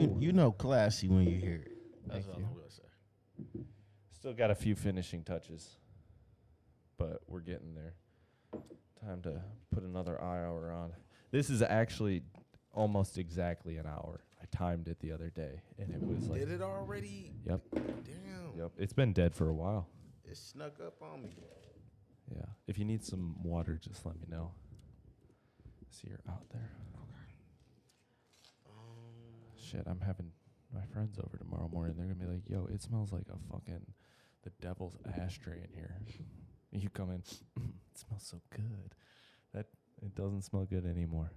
You, you know classy when you hear it. That's Thank all you. I'm gonna say. Still got a few finishing touches, but we're getting there. Time to put another eye hour on. This is actually almost exactly an hour. I timed it the other day, and it was like, Did it already? yep, Damn. yep. It's been dead for a while. It snuck up on me. Yeah. If you need some water, just let me know. See you're out there. Okay. Shit, I'm having my friends over tomorrow morning. They're gonna be like, "Yo, it smells like a fucking the devil's ashtray in here." you come in, it smells so good. That it doesn't smell good anymore.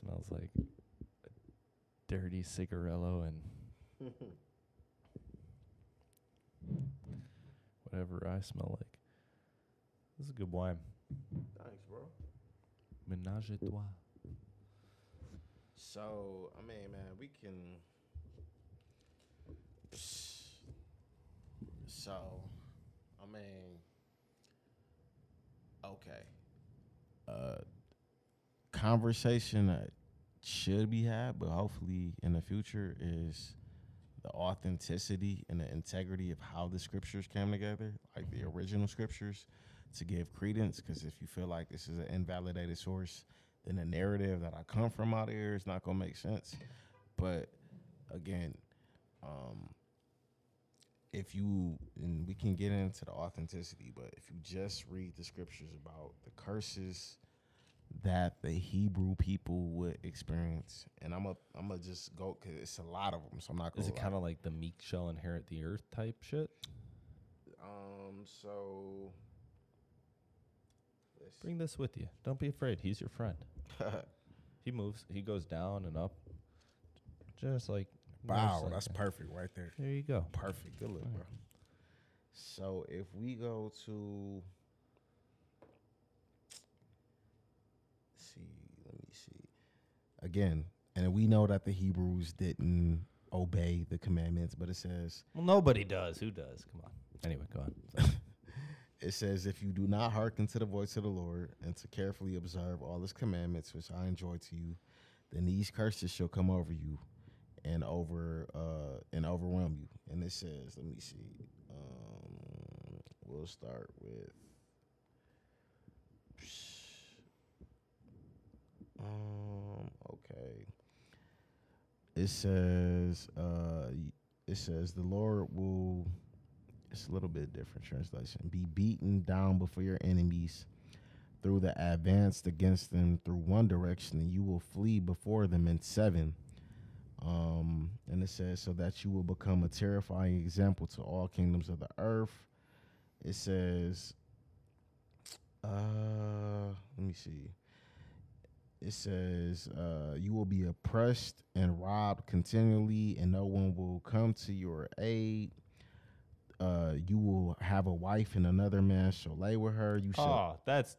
Smells like a dirty cigarello and whatever I smell like. This is a good wine. Thanks, bro. Menage a trois. So, I mean, man, we can. So, I mean, okay. Uh, conversation that should be had, but hopefully in the future is the authenticity and the integrity of how the scriptures came together, like the original scriptures, to give credence. Because if you feel like this is an invalidated source, then the narrative that I come from out of here is not gonna make sense. But again, um, if you and we can get into the authenticity, but if you just read the scriptures about the curses that the Hebrew people would experience, and I'm a I'm gonna just go because it's a lot of them, so I'm not gonna. Is it kind of like the meek shall inherit the earth type shit? um so? Bring this with you. Don't be afraid. He's your friend. He moves. He goes down and up. Just like Wow, like that's that. perfect right there. There you go. Perfect. Good look, bro. So if we go to see, let me see. Again, and we know that the Hebrews didn't obey the commandments, but it says Well, nobody does. Who does? Come on. Anyway, go on. it says if you do not hearken to the voice of the Lord and to carefully observe all his commandments which I enjoy to you, then these curses shall come over you and over uh and overwhelm you. And it says, let me see. Um we'll start with um okay. It says uh it says the Lord will it's a little bit different translation. Be beaten down before your enemies through the advanced against them through one direction, and you will flee before them in seven. Um, and it says, so that you will become a terrifying example to all kingdoms of the earth. It says, uh, let me see. It says, uh, you will be oppressed and robbed continually, and no one will come to your aid uh, you will have a wife and another man shall lay with her. You shall. Oh, that's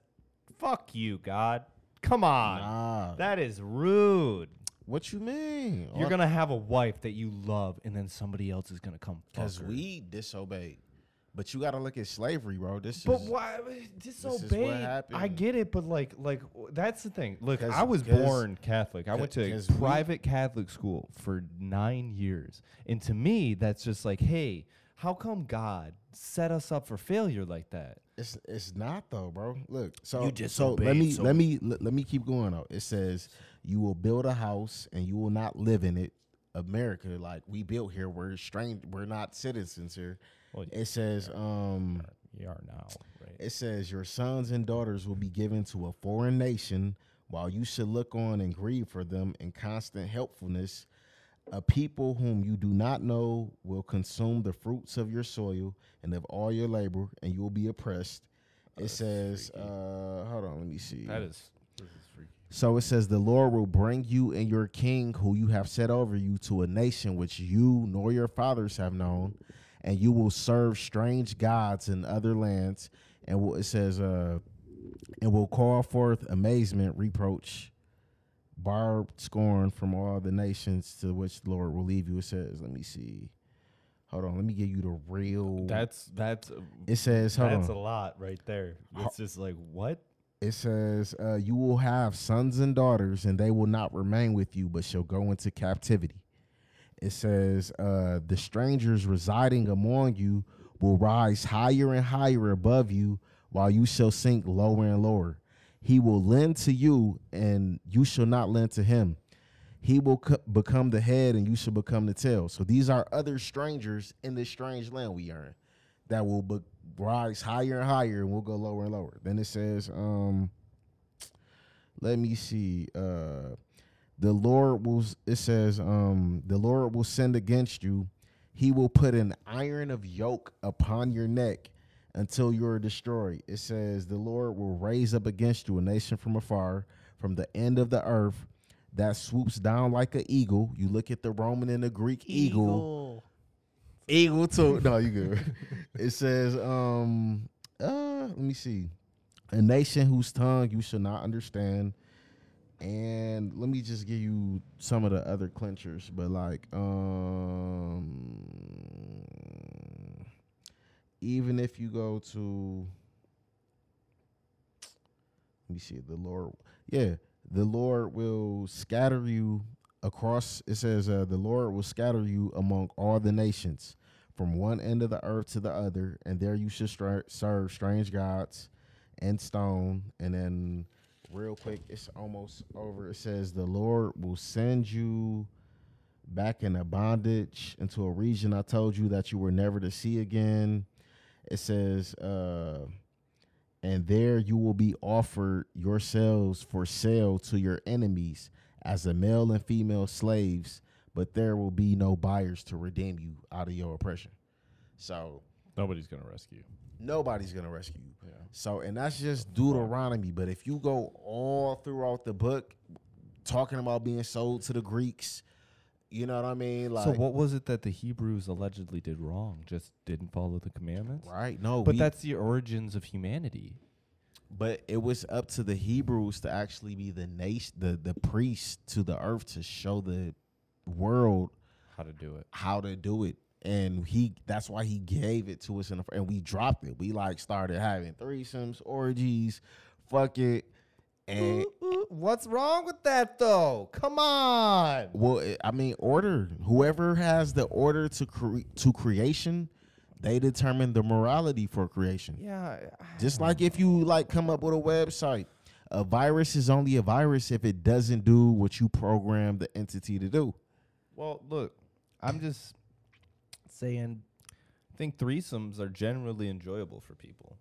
fuck you, God. Come on. Nah. That is rude. what you mean? You're gonna have a wife that you love, and then somebody else is gonna come. fuck because her. we disobeyed. But you got to look at slavery, bro. This But is why is what disobey? I get it, but like, like that's the thing. Look, I was born Catholic. I went to a 'cause we- private Catholic school for nine years, and to me, that's just like, hey, how come God set us up for failure like that? It's it's not though, bro. Look, so You just so let me so- let me let, let me keep going though. It says you will build a house and you will not live in it. America, like we built here, we're strange, we're not citizens here. Well, It says um You are now, right? It says your sons and daughters will be given to a foreign nation while you should look on and grieve for them in constant helpfulness. A people whom you do not know will consume the fruits of your soil and of all your labor, and you will be oppressed. It says, uh, hold on, let me see. That is, this is freaky. So it says, The Lord will bring you and your king, who you have set over you, to a nation which you nor your fathers have known, and you will serve strange gods in other lands. And will- it says, uh, and will call forth amazement, reproach, barbed scorn from all the nations to which the Lord will leave you. It says, let me see. Hold on, let me give you the real. That's that's it says, hold that's on. a lot right there. It's just like what? It says, uh, You will have sons and daughters, and they will not remain with you, but shall go into captivity. It says, uh, The strangers residing among you will rise higher and higher above you, while you shall sink lower and lower. He will lend to you, and you shall not lend to him. He will co- become the head, and you shall become the tail. So these are other strangers in this strange land we are in that will be- rise higher and higher and we'll go lower and lower. Then it says, um, let me see. Uh, the Lord will, it says, um, the Lord will send against you. He will put an iron of yoke upon your neck until you are destroyed. It says, the Lord will raise up against you a nation from afar, from the end of the earth, that swoops down like an eagle. You look at the Roman and the Greek eagle. Eagle to no, you good. it says, um, uh, let me see. A nation whose tongue you shall not understand. And let me just give you some of the other clinchers, but like, um, even if you go to, let me see, the Lord, yeah, the Lord will scatter you across. It says, uh, the Lord will scatter you among all the nations, from one end of the earth to the other, and there you should stra- serve strange gods and stone. And then, real quick, it's almost over. It says, the Lord will send you back in a bondage into a region I told you that you were never to see again. It says, uh, and there you will be offered yourselves for sale to your enemies as a male and female slaves, but there will be no buyers to redeem you out of your oppression. So Nobody's gonna rescue. You. nobody's gonna rescue you. Yeah. So, and that's just Deuteronomy. But if you go all throughout the book, talking about being sold to the Greeks, you know what I mean? Like, so what was it that the Hebrews allegedly did wrong? Just didn't follow the commandments? right? No, But we- that's the origins of humanity. But it was up to the Hebrews to actually be the nation, the the priest to the earth to show the world How to do it. how to do it. And he that's why he gave it to us in the and we dropped it. We like started having threesomes, orgies, fuck it. And What's wrong with that though? Come on. well, I mean, order. Whoever has the order to cre- to creation, they determine the morality for creation. Yeah. Just like if you like come up with a website, a virus is only a virus if it doesn't do what you program the entity to do. Well, look, I'm just saying I think threesomes are generally enjoyable for people.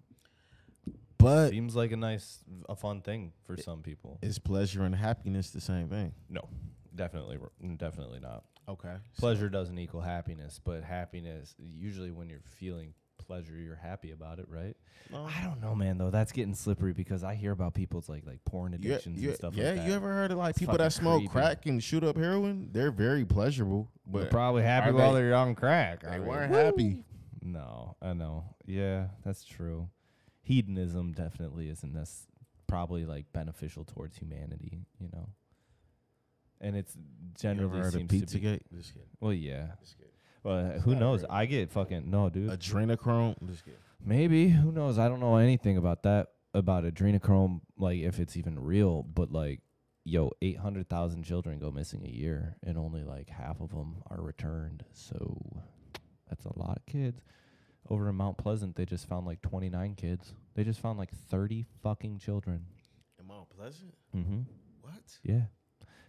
But Seems like a nice a fun thing for some people. is pleasure and happiness the same thing? No. Definitely r- definitely not. Okay. Pleasure doesn't equal happiness, but happiness usually when you're feeling pleasure, you're happy about it, right? I don't know, man. Though that's getting slippery because I hear about people's like like porn addictions yeah, and stuff yeah, like that. Yeah, you ever heard of like It's people that smoke creepy. crack and shoot up heroin? They're very pleasurable, They're but probably happy while they- they're on crack. I they mean, weren't happy. No, I know. Yeah, that's true. Hedonism definitely isn't this probably like beneficial towards humanity, you know. And it's You ever generally heard of seems to be. Pizzagate? Just kidding. Well, yeah. Just kidding. Who knows? I get fucking no, dude. Adrenochrome. Just kidding. Maybe who knows? I don't know anything about that about adrenochrome, like if it's even real. But like, yo, eight hundred thousand children go missing a year, and only like half of them are returned. So that's a lot of kids. Over in Mount Pleasant, they just found like twenty nine kids. They just found like thirty fucking children. Am Mount Pleasant? Mm-hmm. What? Yeah,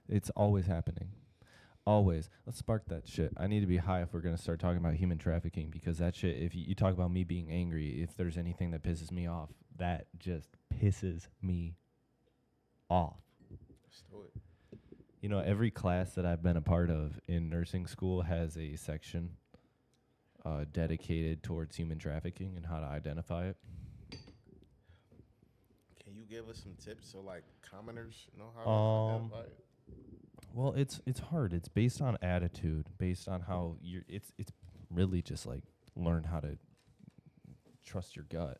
it's always happening. Always. Let's spark that shit. I need to be high if we're gonna start talking about human trafficking because that shit. If you, you talk about me being angry, if there's anything that pisses me off, that just pisses me off. You know, every class that I've been a part of in nursing school has a section uh, dedicated towards human trafficking and how to identify it. Can you give us some tips so like commoners know how to Um, identify it? Well, it's it's hard. It's based on attitude, based on how you're. It's it's really just like learn how to trust your gut.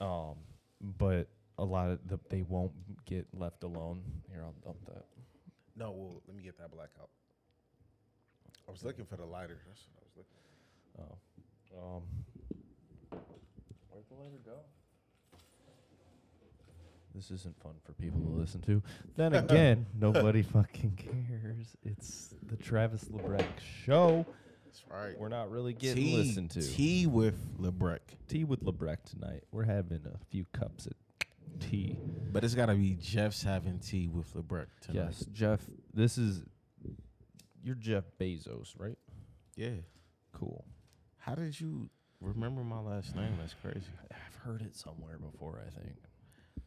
Um, but a lot of the they won't get left alone. Here, I'll dump that. No, well, let me get that black out. I was looking for the lighter. That's what I was looking. Oh, um, where'd the lighter go? This isn't fun for people to listen to. Then again, nobody fucking cares. It's the Travis Labrecque show. That's right. We're not really getting tea, listened to. Tea with Labrecque, tea with Labrecque tonight. We're having a few cups of tea. but it's got to be Jeff's having tea with Labrecque tonight. Yes, Jeff. This is you're Jeff Bezos, right? Yeah. Cool. How did you remember my last name? That's crazy. I've heard it somewhere before. I think.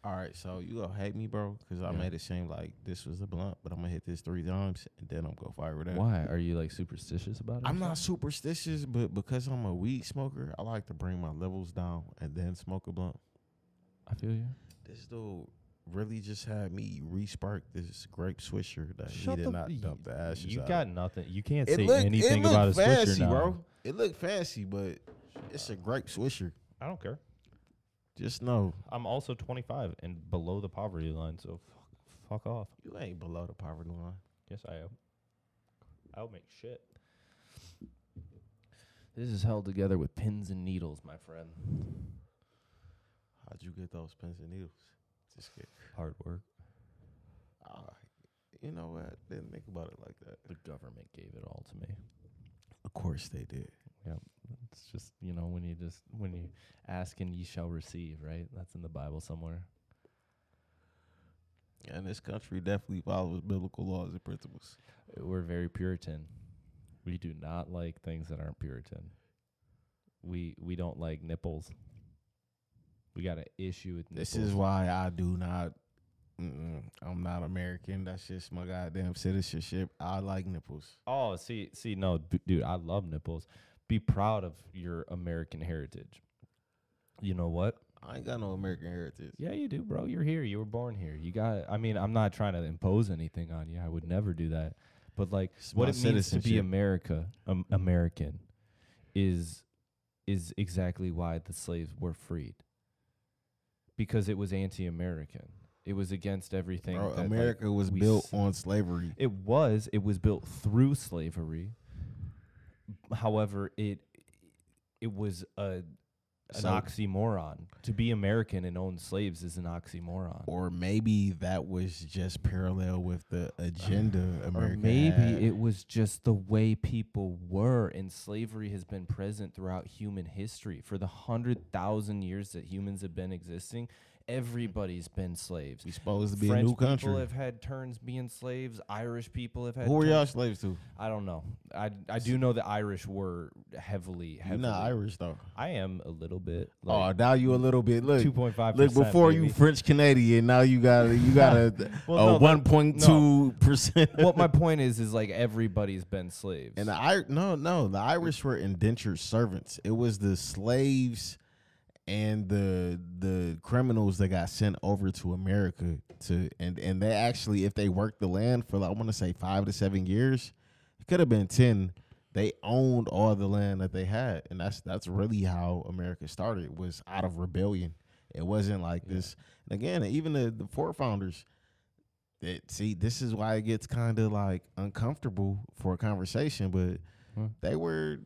All right, so you gonna hate me, bro, because I Yeah. made it seem like this was a blunt, but I'm gonna hit this three times and then I'm gonna fire it out. Why are you like superstitious about it? I'm not superstitious, but because I'm a weed smoker, I like to bring my levels down and then smoke a blunt. I feel you. This dude really just had me re-spark this grape swisher that Shut he did not y- dump the ashes You out. got nothing. You can't it say looked, anything it looked about a swisher now. bro. It looked fancy, but it's a grape swisher. I don't care. Just know I'm also 25 and below the poverty line, so fuck, fuck off. you ain't below the poverty line. Yes, I am. I'll make shit. This is held together with pins and needles, my friend. How'd you get those pins and needles? Just get. Hard work. Ah, you know what? Didn't think about it like that. The government gave it all to me. Of course they did. Yeah, it's just you know when you just when you ask and ye shall receive, right? That's in the Bible somewhere. And this country definitely follows biblical laws and principles. Uh, we're very Puritan. We do not like things that aren't Puritan. We we don't like nipples. We got an issue with nipples. This is why I do not. I'm not American. That's just my goddamn citizenship. I like nipples. Oh, see, see, no, b- dude, I love nipples. Be proud of your American heritage. You know what? I ain't got no American heritage. Yeah, you do, bro. You're here. You were born here. You got. I mean, I'm not trying to impose anything on you. I would never do that. But like, It's what it means to be. America, um, American, is is exactly why the slaves were freed. Because it was anti-American. It was against everything. Bro, that, like, America was built s- on slavery. It was. It was built through slavery. However, it it was a an So- oxymoron. To be American and own slaves is an oxymoron. Or maybe that was just parallel with the agenda America or maybe had. it was just the way people were, and slavery has been present throughout human history for the hundred thousand years that humans have been existing. Everybody's been slaves. we supposed to be French a new country. people have had turns being slaves. Irish people have had. Who were y'all slaves to? I don't know. I I do know the Irish were heavily. You're heavily not Irish though. I am a little bit. oh, Like now you a little bit. Look, two point five. look. Before you French Canadian, now you got you got a, Well, a no, one point two percent. what my point is is like everybody's been slaves. And the I no no the Irish were indentured servants. It was the slaves and the the criminals that got sent over to America to and and they actually if they worked the land for like, I want to say five to seven years, it could have been ten. They owned all the land that they had, and that's that's really how America started. Was out of rebellion. It wasn't like this. And again, even the the forefounders. It, see, this is why it gets kind of like uncomfortable for a conversation, but Huh. they were,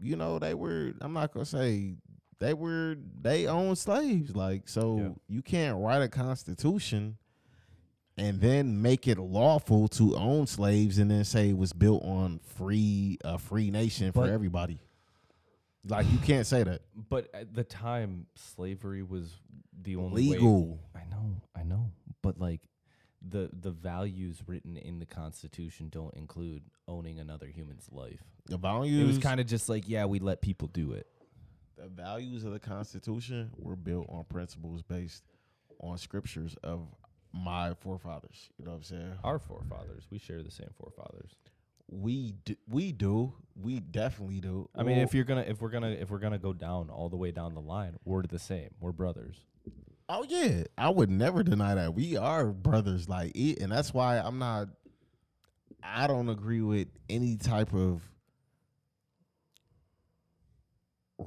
you know, they were. I'm not gonna say they were. They owned slaves, like so. Yeah. You can't write a constitution and then make it lawful to own slaves, and then say it was built on free a free nation for everybody. Like you can't say that. but at the time, slavery was the only way- Legal. I know, I know, but like the the values written in the Constitution don't include owning another human's life. The values. It was kind of just like, yeah, we let people do it. The values of the Constitution were built on principles based on scriptures of my forefathers. You know what I'm saying? Our forefathers, we share the same forefathers. We do, we do, we definitely do. I mean, Well, if you're gonna, if we're gonna, if we're gonna go down all the way down the line, we're the same. We're brothers. Oh yeah, I would never deny that. We are brothers, like, it, and that's why I'm not. I don't agree with any type of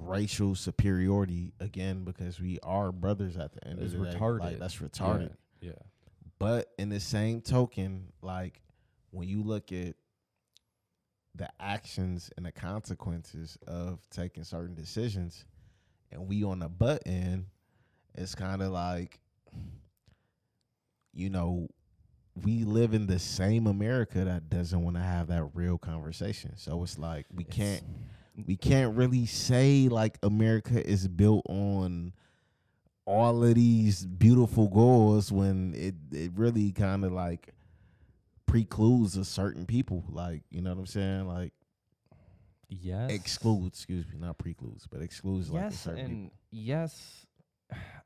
racial superiority again because we are brothers at the end It's of the day. retarded. Like that's retarded. Yeah. But in the same token, like when you look at the actions and the consequences of taking certain decisions, and we on the butt end, it's kind of like, you know, we live in the same America that doesn't want to have that real conversation. So it's like we It's- can't we can't really say like America is built on all of these beautiful goals when it it really kind of like precludes a certain people like you know what i'm saying like Yes. excludes excuse me not precludes but excludes like a yes certain and yes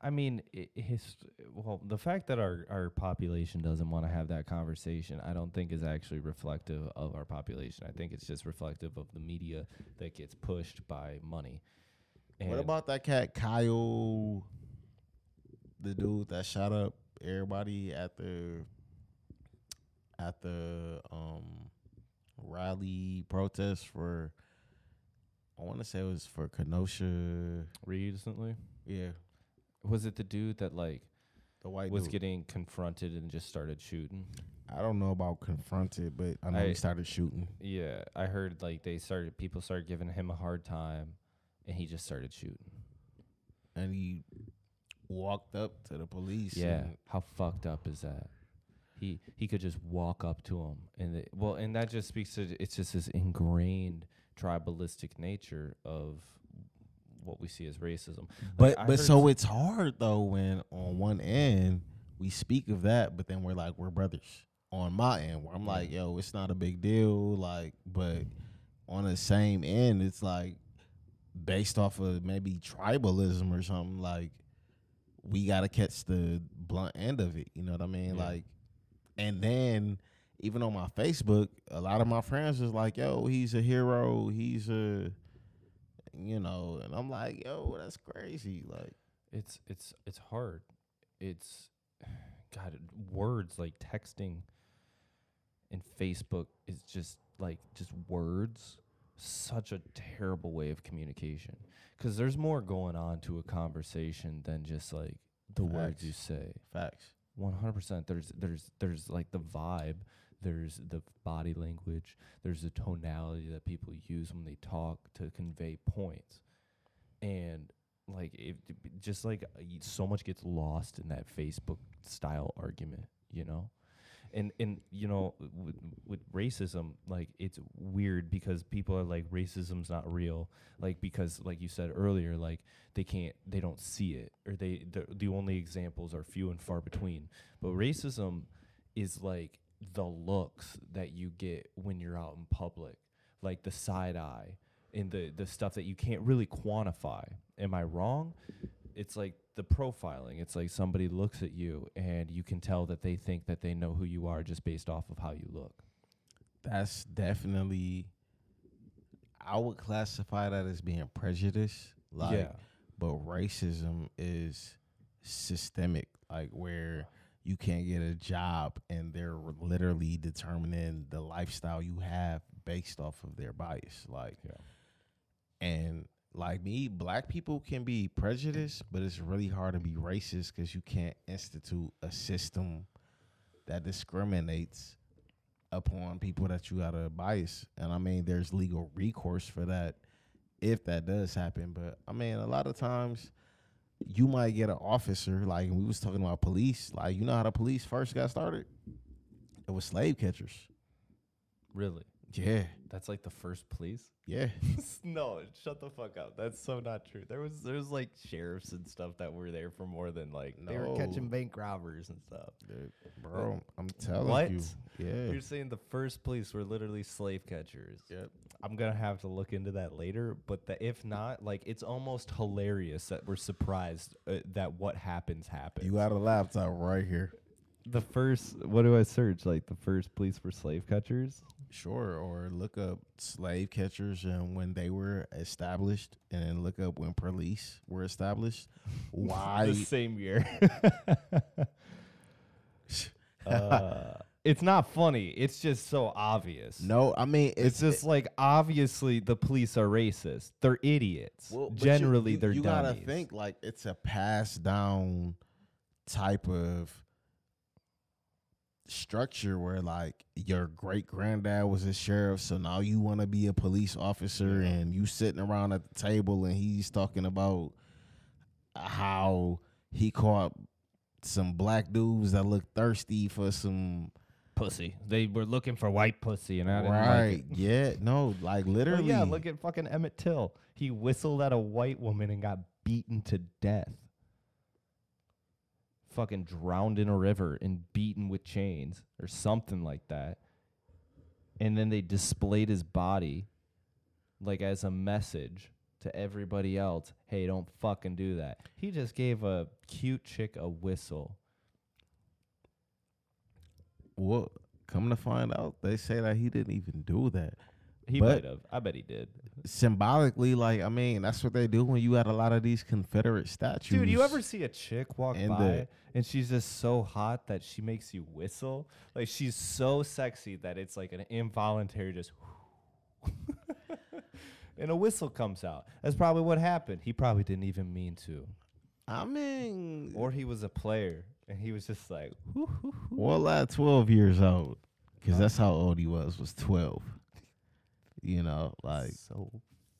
i mean his well the fact that our our population doesn't want to have that conversation i don't think is actually reflective of our population. I think it's just reflective of the media that gets pushed by money. People what about that cat kyle? The dude that shot up everybody at the at the um rally protest for i want to say it was for kenosha. Recently? Yeah was it the dude that like the white was dude. getting confronted and just started shooting I don't know about confronted, but I know I- he started shooting. yeah i heard like they started people started giving him a hard time and he just started shooting And he walked up to the police. Yeah, and- how fucked up is that? He he could just walk up to him, and it, well, and that just speaks to it's just this ingrained tribalistic nature of what we see as racism. Like, but I but so it's hard though when on one end we speak of that, but then we're like we're brothers. On my end, where I'm like, yo, it's not a big deal. Like, but on the same end, it's like based off of maybe tribalism or something. Like, we gotta catch the blunt end of it. You know what I mean? Yeah. Like, and then even on my Facebook, a lot of my friends is like, yo, he's a hero. He's a you know, and I'm like, yo, that's crazy. Like, it's it's it's hard. It's God, words like texting and Facebook is just like just words. Such a terrible way of communication because there's more going on to a conversation than just like the words you Facts. say. facts. One hundred percent. There's there's there's like the vibe. There's the body language. There's the tonality that people use when they talk to convey points, and like if just like uh, so much gets lost in that Facebook style argument, you know. And and you know with, with racism, like it's weird because people are like racism's not real, like because like you said earlier, like they can't they don't see it or they the, the only examples are few and far between but racism is like the looks that you get when you're out in public like the side eye and the the stuff that you can't really quantify am i wrong it's like the profiling it's like somebody looks at you and you can tell that they think that they know who you are just based off of how you look That's definitely. I would classify that as being prejudice. Like, yeah but racism is systemic. Like where you can't get a job and they're literally determining the lifestyle you have based off of their bias. Like, Yeah. and like me, black people can be prejudiced, but it's really hard to be racist because you can't institute a system that discriminates upon people that you got a bias. And I mean, there's legal recourse for that if that does happen. But I mean, a lot of times you might get an officer like we was talking about police. Like you know how the police first got started? It was slave catchers. really Yeah, that's like the first police yeah. no, shut the fuck up. That's so not true. There was there's like sheriffs and stuff that were there for more than like no. they were catching bank robbers and stuff. Dude, bro, I'm telling What? you. Yeah. You're saying the first police were literally slave catchers. Yep. I'm gonna have to look into that later, but the, if not, like it's almost hilarious that we're surprised uh, that what happens happens. You got a laptop right here. the first. What do I search? Like the first police were slave catchers. Sure, or look up slave catchers and when they were established, and then look up when police were established. Why? the same year. uh, it's not funny. It's just so obvious. no, I mean It's just like obviously the police are racist. They're idiots. Well, but you- Generally, you, they're you dummies. gotta think like it's a passed down type of structure where like your great granddad was a sheriff, so now you want to be a police officer, and you sitting around at the table, and he's talking about how he caught some black dudes that look thirsty for some pussy. They were looking for white pussy, and I didn't like right. it. yeah, no, like Well, literally. yeah, look at fucking Emmett Till. He whistled at a white woman and got beaten to death. Fucking drowned in a river and beaten with chains or something like that. And then they displayed his body like as a message to everybody else hey, don't fucking do that. He just gave a cute chick a whistle. Well, come to find out, they say that he didn't even do that. He But- might have. I bet he did. Symbolically, like I mean, that's what they do when you got a lot of these Confederate statues. Dude, you ever see a chick walk And by the- and she's just so hot that she makes you whistle? Like she's so sexy that it's like an involuntary just and a whistle comes out. That's probably what happened. He probably didn't even mean to. I mean, Or he was a player and he was just like, "Whoo, hoo, hoo." well, at twelve years old, because that's how old he was. Was twelve. You know, like so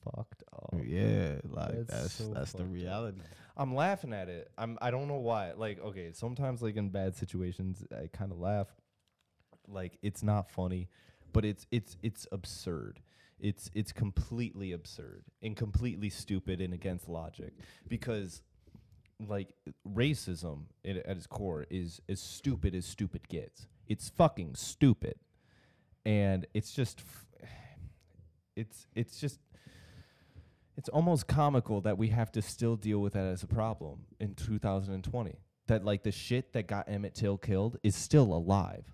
fucked up. yeah, like That's that's so that's, the fucked up. reality. I'm laughing at it. I'm I don't know why. Like, okay, sometimes like in bad situations I kind of laugh. Like it's not funny, but it's it's it's absurd. It's it's completely absurd and completely stupid and against logic because like racism at, at its core is as stupid as stupid gets. It's fucking stupid. And it's just f- it's it's just it's almost comical that we have to still deal with that as a problem in 2020. That like the shit that got Emmett Till killed is still alive.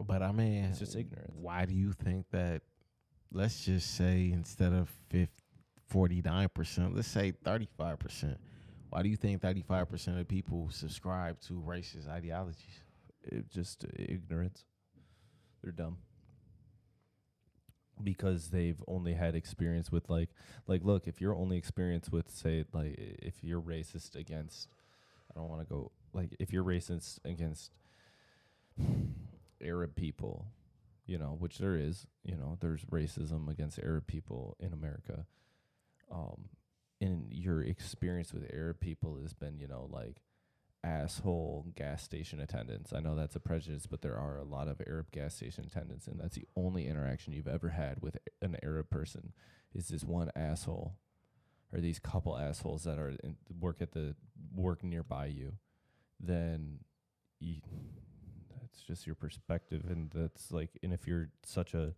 But I mean, It's just ignorance. Why do you think that? Let's just say instead of 49 percent, let's say thirty five percent. Why do you think thirty five percent of people subscribe to racist ideologies? It just uh, ignorance. They're dumb. Because they've only had experience with like like look, if you're only experience with say like if you're racist against I don't want to go like if you're racist against Arab people, you know, which there is, you know, there's racism against Arab people in America. Um and your experience with Arab people has been, you know, like asshole gas station attendants. I know that's a prejudice, but there are a lot of Arab gas station attendants, and that's the only interaction you've ever had with an Arab person is this one asshole or these couple assholes that are in, work at the work nearby you. Then you, that's just your perspective, and that's like, and if you're such a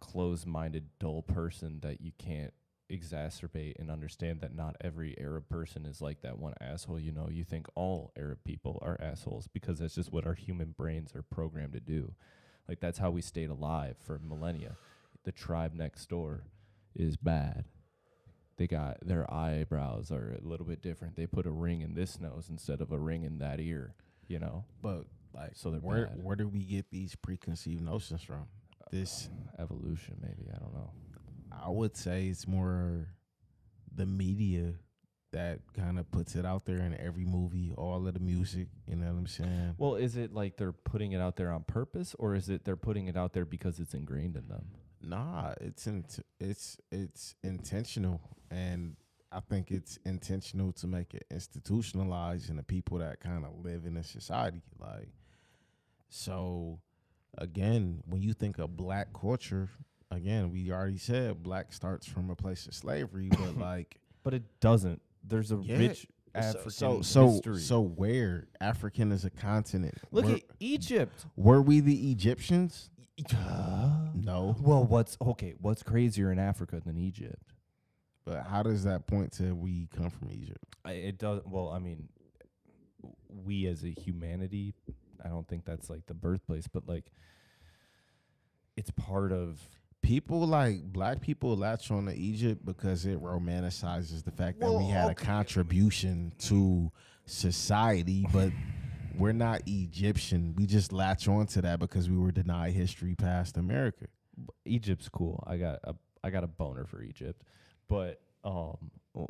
closed-minded, dull person that you can't exacerbate and understand that not every Arab person is like that one asshole. You know, you think all Arab people are assholes because that's just what our human brains are programmed to do. Like that's how we stayed alive for millennia. The tribe next door is bad. They got their eyebrows are a little bit different. They put a ring in this nose instead of a ring in that ear. You know, But like, So they're where bad. where do we get these preconceived notions from? This uh, evolution maybe. I don't know. I would say it's more the media that kind of puts it out there in every movie, all of the music. You know what I'm saying? Well, is it like they're putting it out there on purpose, or is it they're putting it out there because it's ingrained in them? Nah, it's int- it's it's intentional, and I think it's intentional to make it institutionalized in the people that kind of live in the society. Like, so again, when you think of black culture, again, we already said black starts from a place of slavery, but like, But it doesn't. There's a Yeah, rich African so so, history. so where African is a continent? Look were, at Egypt. were we the Egyptians? No, Well, what's okay? What's crazier in Africa than Egypt? but how does that point to we come from Egypt? I, it does. Well, I mean, we as a humanity, I don't think that's like the birthplace, but like it's part of people like black people latch on to Egypt because it romanticizes the fact that we Well, had a contribution to society, but we're not Egyptian. We just latch on to that because we were denied history past America. Egypt's cool. I got a I got a boner for Egypt, but um, w-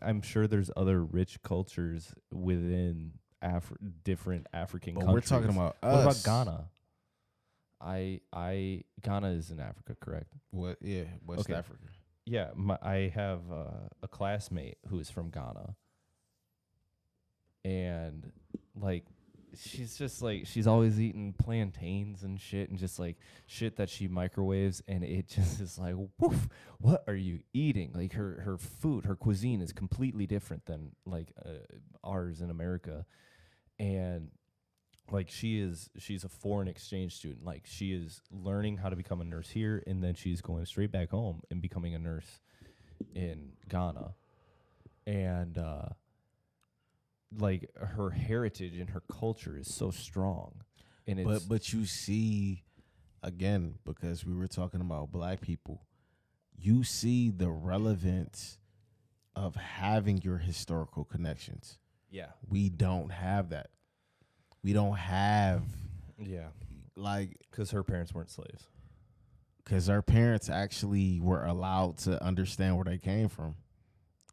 I'm sure there's other rich cultures within Afri- different African But we're talking about us. what about. Ghana? I I Ghana is in Africa, correct? What? Yeah, West Okay. Africa. Yeah, my, I have uh, a classmate who is from Ghana, and like she's just like she's always eating plantains and shit, and just like shit that she microwaves, and it just is like, woof, what are you eating? Like her her food, her cuisine is completely different than like uh, ours in America, and like she is she's a foreign exchange student like she is learning how to become a nurse here and then she's going straight back home and becoming a nurse in Ghana and uh like her heritage and her culture is so strong and it's But but you see, again, because we were talking about black people, you see the relevance of having your historical connections. yeah We don't have that. We don't have yeah like cuz her parents weren't slaves because our parents actually were allowed to understand where they came from.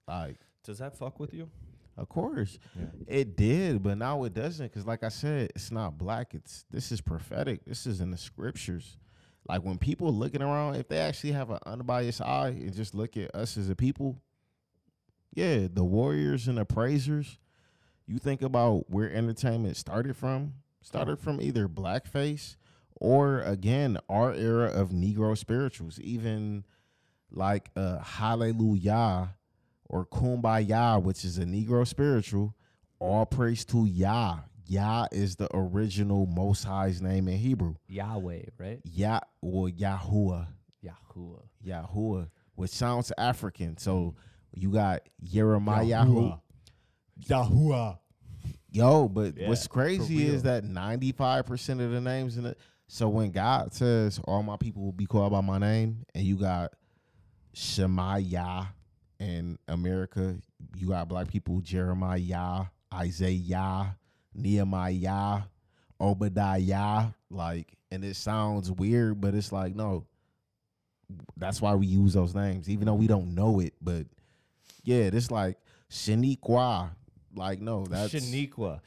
Like, does that fuck with you of course, yeah it did, but now it doesn't. Because, like I said, it's not black. It's this is prophetic. This is in the scriptures. Like when people looking around, if they actually have an unbiased eye and just look at us as a people, yeah, the warriors and the praisers. You think about where entertainment started from. Started from either blackface or again our era of Negro spirituals. Even like uh, Hallelujah or Kumbaya, which is a Negro spiritual. All praise to Yah. Yah is the original Most High's name in Hebrew. Yahweh right Yah or Yahuwah. Yahuwah Yahuwah, which sounds African. So you got Jeremiah. Yahuwah. Yo, but Yeah, what's crazy is that 95% of the names in it. So when God says, All my people will be called by my name, and you got Shemaiah in America, you got black people, Jeremiah, Isaiah, Nehemiah, Obadiah, like, and it sounds weird, but it's like, no, that's why we use those names, even though we don't know it. But yeah, this like Shaniqua. Like, no, that's Shaniqua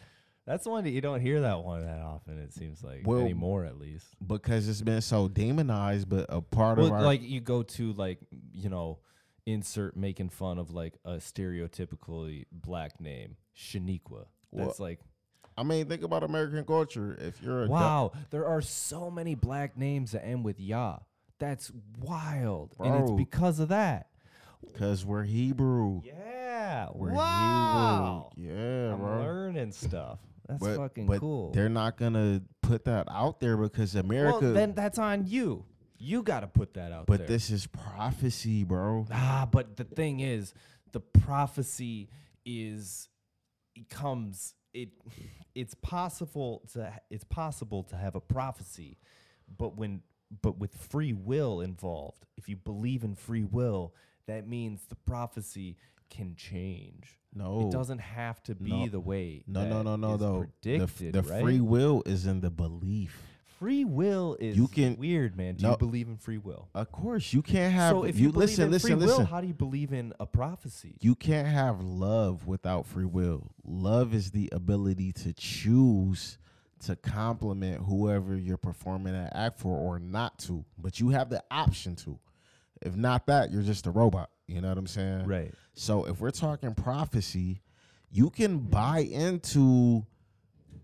that's the one that you don't hear that one that often it seems like Well, anymore at least because it's been so demonized, but a part of Well, our like you go to like you know, insert making fun of like a stereotypically black name, Shaniqua. That's like I mean, think about American culture. If you're a du- wow. There are so many black names that end with ya. That's wild, and it's because of that. Cause we're Hebrew. Yeah. We're wow. Hebrew. Yeah, I'm bro. learning stuff. That's but, fucking but cool. They're not gonna put that out there because America. well, then that's on you. You got to put that out but there. this is prophecy, bro. Ah, but the thing is, the prophecy is it comes it it's possible to it's possible to have a prophecy, but when but with free will involved, if you believe in free will, that means the prophecy can change. No, It doesn't have to be No. the way. No, no, no, no, though. The, f- the right? free will is in the belief. free will is You can- weird, man. Do No. you believe in free will? Of course, you can't have. so if you, believe listen, in listen, free will, how do you believe in a prophecy? You can't have love without free will. Love is the ability to choose to compliment whoever you're performing an act for or not to, but you have the option to. If not that, you're just a robot. You know what I'm saying? Right. So if we're talking prophecy, you can buy into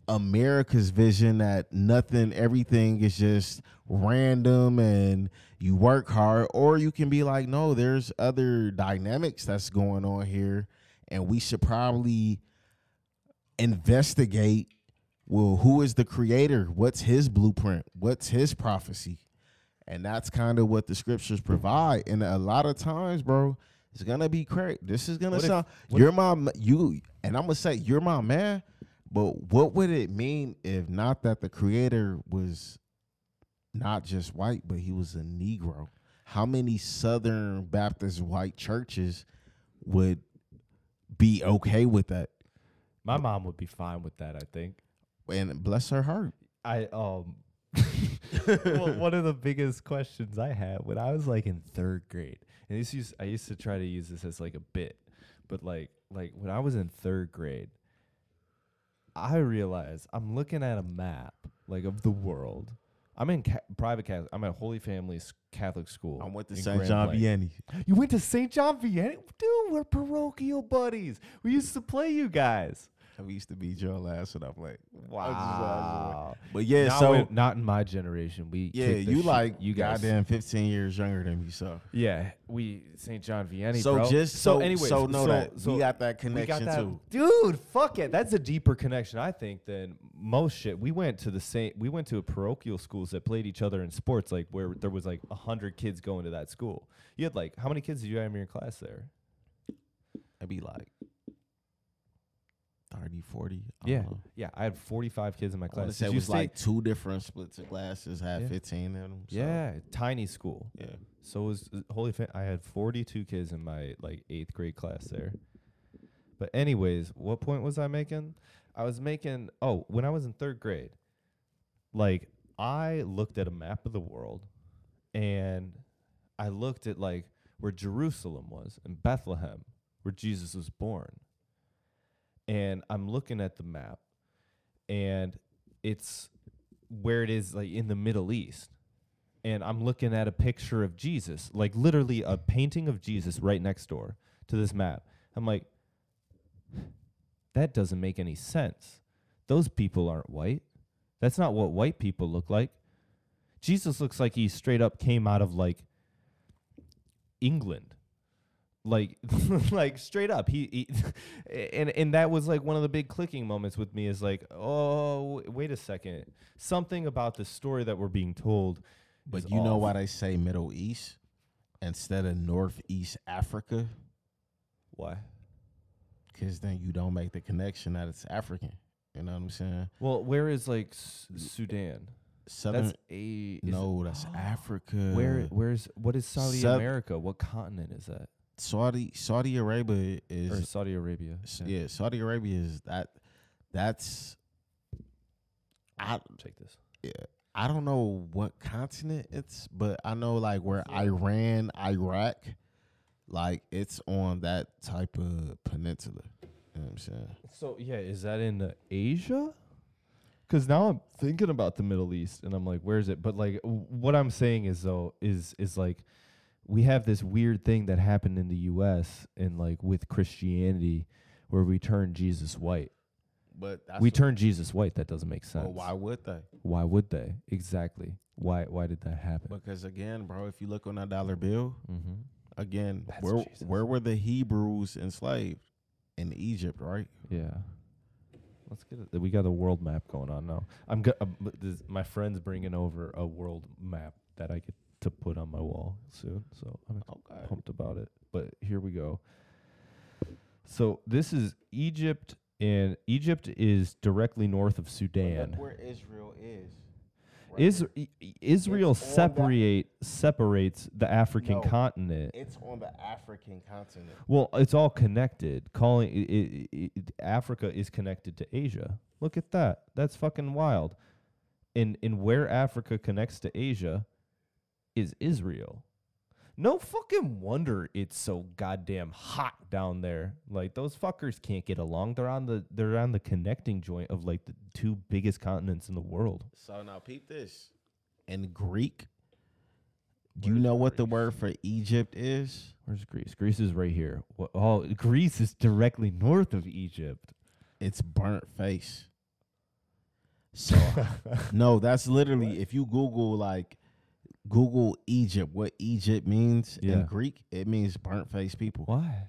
America's vision that nothing, everything is just random and you work hard, or you can be like, no, there's other dynamics that's going on here, and we should probably investigate. Well, who is the creator? What's his blueprint? What's his prophecy? And that's kind of what the scriptures provide. And a lot of times, bro, it's gonna be crazy. This is gonna What sound what you're my you, and I'm gonna say you're my man. But what would it mean if not that the creator was not just white, but he was a Negro? How many Southern Baptist white churches would be okay with that? My mom would be fine with that. I think. And bless her heart. I um. well, one of the biggest questions I had when I was like in third grade, and this used I used to try to use this as like a bit, but like like when I was in third grade, I realized I'm looking at a map like of the world. I'm in ca- private Catholic. I'm at Holy Family's Catholic school. I went to St. John Blanc. Vianney. You went to St. John Vianney, dude. We're parochial buddies. We used to play you guys. We used to beat your ass and I'm like, Wow. But yeah, Not so not in my generation. We yeah, you shit- like you guys. goddamn 15 years younger than me, so. Yeah, we St. John Vianney. So bro. just so anyways, so know so- that so we got that we got connection that- too. dude. Fuck it, that's a deeper connection, I think, than most shit. We went to the same. We went to parochial schools that played each other in sports, like where there was like a hundred kids going to that school. You had like how many kids did you have in your class there? I'd be like 30, 40. I Yeah, know. yeah. I had forty-five kids in my I want to class. it was like two different splits of classes, had Yeah. 15 in them. so, yeah, tiny school. Yeah. So it was uh, Holy Fa- I had 42 kids in my like 8th grade class there. But anyways, what point was I making? I was making oh, when I was in 3rd grade. Like I looked at a map of the world and I looked at like where Jerusalem was and Bethlehem, where Jesus was born. And I'm looking at the map and it's where it is like in the Middle East and I'm looking at a picture of Jesus, like literally a painting of Jesus right next door to this map. I'm like, that doesn't make any sense. Those people aren't white. That's not what white people look like. Jesus looks like he straight up came out of like England. Like like straight up. He, he and and that was like one of the big clicking moments with me is like, "Oh, wait a second. Something about the story that we're being told But is you know off. why they say Middle East instead of Northeast Africa? Why? Because then you don't make the connection that it's African. You know what I'm saying? Well, where is like S- Sudan? Southern. That's a is- no, that's Africa. Where where's what is Saudi South- America? What continent is that? Saudi Saudi Arabia Or is Saudi Arabia? s- yeah. Saudi Arabia is that. That's. I Take this. yeah. I don't know what continent it's, but I know like where Iran, Iraq, like it's on that type of peninsula. You know what I'm saying? So yeah, is that in uh, Asia? Because now I'm thinking about the Middle East, and I'm like, where's it? But like, w- what I'm saying is though, is is like, we have this weird thing that happened in the U.S. and like with Christianity, where we turn Jesus white. But that's we what- turn Jesus white. That doesn't make sense. Well, why would they? Why would they? Exactly. Why? Why did that happen? Because again, bro, if you look on that dollar bill, mm-hmm. again, That's where Jesus. where were the Hebrews enslaved? In Egypt, right? Yeah. Let's get it. We got a world map going on now. I'm go- uh, but this, my friend's bringing over a world map that I get to put on my wall soon. So I'm Okay. pumped about it. But here we go. So this is Egypt, and Egypt is directly north of Sudan. where Israel is. Is I- Israel It's separate separates the African No. continent? It's on the African continent. Well, it's all connected. Calling i i i Africa is connected to Asia. Look at that. That's fucking wild. And and where Africa connects to Asia is Israel. No fucking wonder it's so goddamn hot down there. Like those fuckers can't get along. They're on the they're on the connecting joint of like the two biggest continents in the world. So now peep this. In Greek, do you know what the word for Egypt is? Where's Greece? Greece is right here. What, oh, Greece is directly north of Egypt. It's burnt face. So no, that's literally if you Google like Google Egypt, what Egypt means Yeah. in Greek, it means burnt face people. Why?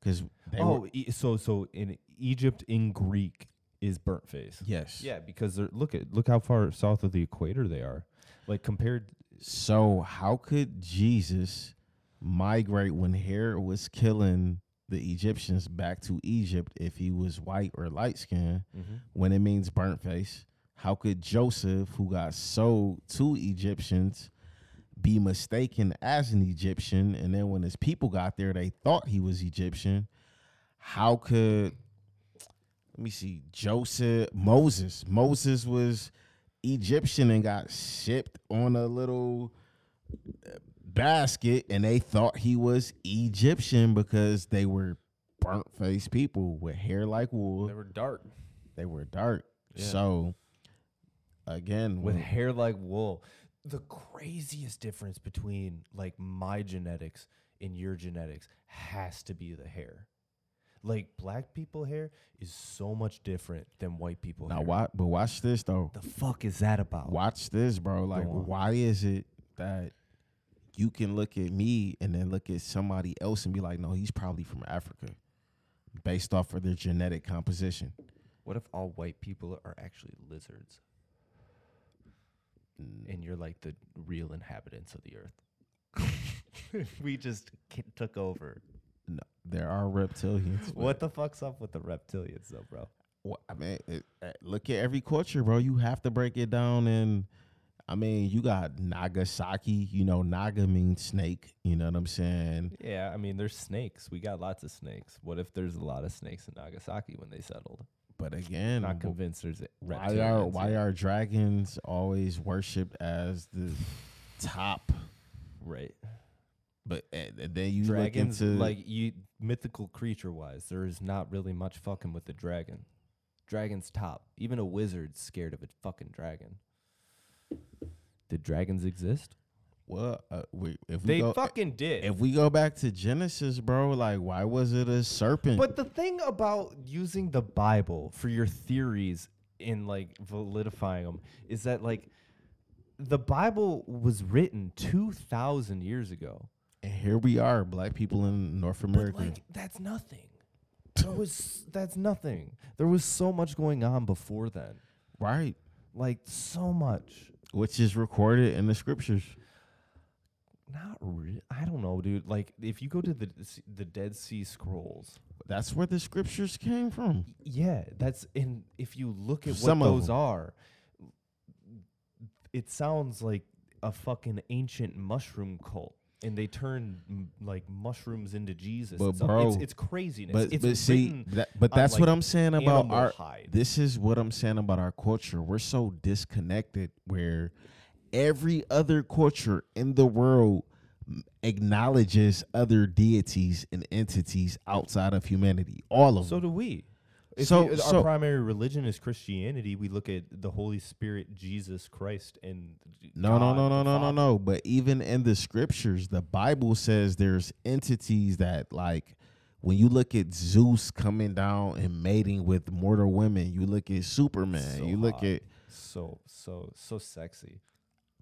Because oh, were, e- so so in Egypt in Greek is burnt face. yes. Yeah, because they're look at look how far south of the equator they are. Like compared So how could Jesus migrate when Herod was killing the Egyptians back to Egypt if he was white or light skinned Mm-hmm. when it means burnt face? How could Joseph, who got sold to Egyptians, be mistaken as an Egyptian? And then when his people got there, they thought he was Egyptian. How could, let me see, Joseph, Moses, Moses was Egyptian and got shipped on a little basket, and they thought he was Egyptian because they were burnt faced people with hair like wool. They were dark They were dark. Yeah. So again, with when- hair like wool. The craziest difference between like my genetics and your genetics has to be the hair. Like black people hair is so much different than white people now hair. watch, but watch this though. the fuck is that about? Watch this, bro. Like, why is it that you can look at me and then look at somebody else and be like, no, he's probably from Africa, based off of their genetic composition? What if all white people are actually lizards? And you're like the real inhabitants of the earth. we just took over. No, there are reptilians. What the fuck's up with the reptilians, though, bro? wha- I mean, it, uh, look at every culture, bro. You have to break it down. And I mean, you got Nagasaki. You know, Naga means snake. You know what I'm saying? Yeah, I mean, there's snakes. We got lots of snakes. What if there's a lot of snakes in Nagasaki when they settled? But again, Not convinced there's a- why are why are dragons always worshipped as the top? right But uh, then you dragons look into like you mythical creature wise? There is not really much fucking with the dragon. Dragon's top. Even a wizard's scared of a fucking dragon. Did dragons exist? Well, uh, we, if we They go, fucking did. if we go back to Genesis, bro, like why was it a serpent? But the thing about using the Bible for your theories in like validifying them is that like the Bible was written 2000 years ago. and here we are, black people in North America. But like that's nothing. There was that's nothing. There was so much going on before then. right. Like so much. Which is recorded in the scriptures. Not re- I don't know, dude. Like if you go to the the Dead Sea Scrolls, That's where the scriptures came from. Yeah, that's in. If you look at Some what of those them. are, it sounds like a fucking ancient mushroom cult, and they turn m- like mushrooms into Jesus. But and it's, bro, it's craziness. But it's but see, written that, but on, that's what I'm saying about animal our. hide. This is what I'm saying about our culture. We're so disconnected. Where every other culture in the world acknowledges other deities and entities outside of humanity. All of So them. So do we. If So- you- our so- primary religion is Christianity. We look at the Holy Spirit, Jesus Christ, and No, no, God no, no, the no, no, no. But even in the scriptures, the Bible says there's entities that like when you look at Zeus coming down and mating with mortal women, you look at Superman, So you look hot. at So so so sexy.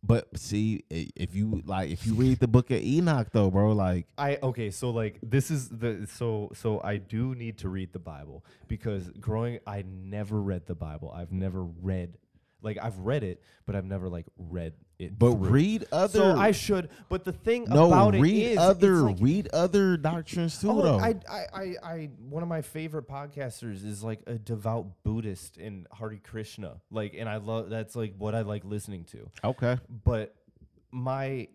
But see if you like if you read the book of Enoch though, bro, like I okay, so like this is the so so I do need to read the Bible because growing I never read the Bible. I've never read like I've read it, but I've never like read it. but through. read other So I should, but the thing no about it read it's other like- read other doctrines too Oh, though. I, I, I, I, one of my favorite podcasters is like a devout Buddhist in Hare Krishna. Like, and I love that's like what I like listening to. okay. but my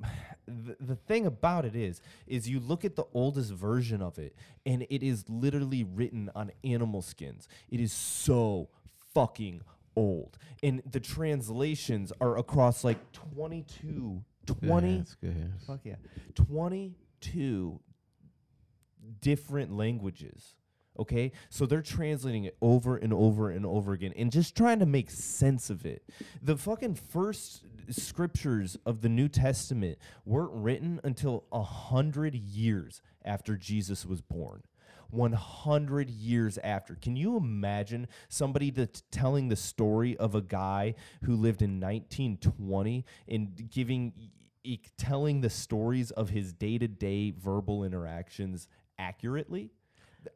the, the thing about it is is you look at the oldest version of it and it is literally written on animal skins it is so fucking old. And the translations are across like 22 20 It's good. fuck yeah. 22 different languages okay? So they're translating it over and over and over again and just trying to make sense of it. The fucking first scriptures of the new testament weren't written until a hundred years after jesus was born 100 years after. Can you imagine somebody telling the story of a guy who lived in 1920 and giving telling the stories of his day-to-day verbal interactions accurately?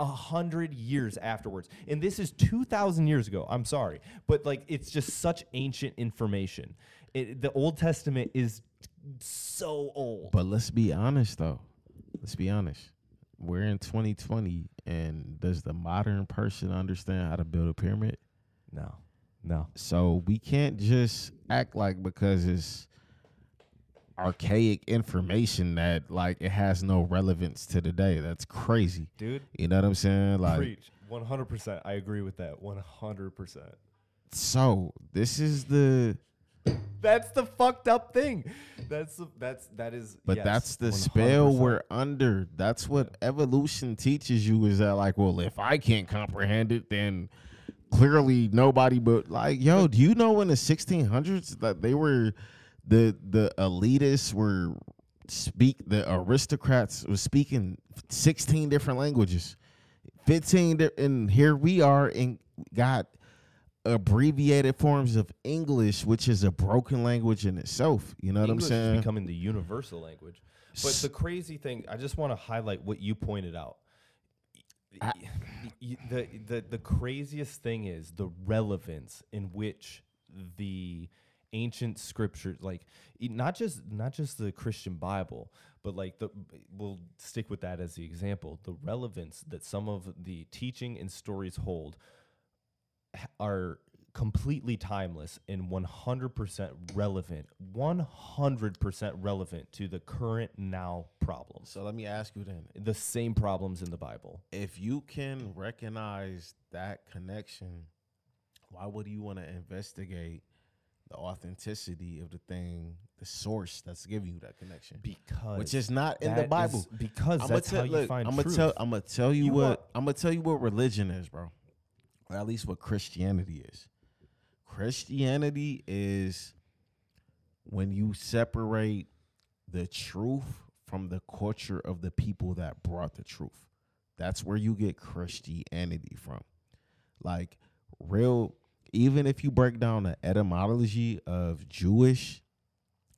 A hundred years afterwards, and this is two thousand years ago. I'm sorry, but like it's just such ancient information. It, the Old Testament is so old. But let's be honest though. Let's be honest. We're in 2020, and does the modern person understand how to build a pyramid? No, no. So we can't just act like because it's archaic information that like it has no relevance to today. That's crazy. Dude, You know what I'm saying? Like preach. 100%. I agree with that. 100%. so this is the That's the fucked up thing. That's that's that is but yes, that's the spell 100%. we're under. That's what evolution teaches you is that like, well, if I can't comprehend it, then clearly nobody but like, yo, do you know in the 1600s that they were the the elitists were speak the aristocrats was speaking 16 different languages 15 di- and here we are and got abbreviated forms of english which is a broken language in itself you know what i'm saying is becoming the universal language. But the crazy thing, I just want to highlight what you pointed out. I- the, the the craziest thing is the relevance in which the ancient scriptures like not just not just the Christian Bible but like the we'll stick with that as the example the relevance that some of the teaching and stories hold are completely timeless and 100% relevant 100% relevant to the current now problems so let me ask you then the same problems in the bible if you can recognize that connection, why would you want to investigate the authenticity of the thing, the source that's giving you that connection? because Which is not in the Bible. because I'ma that's tell- how you look, find I'ma tell I'm gonna tell you, You what want- I'm gonna tell you what religion is, bro. Or at least what Christianity is. Christianity is when you separate the truth from the culture of the people that brought the truth. That's where you get Christianity from. Like real even if you break down the etymology of Jewish,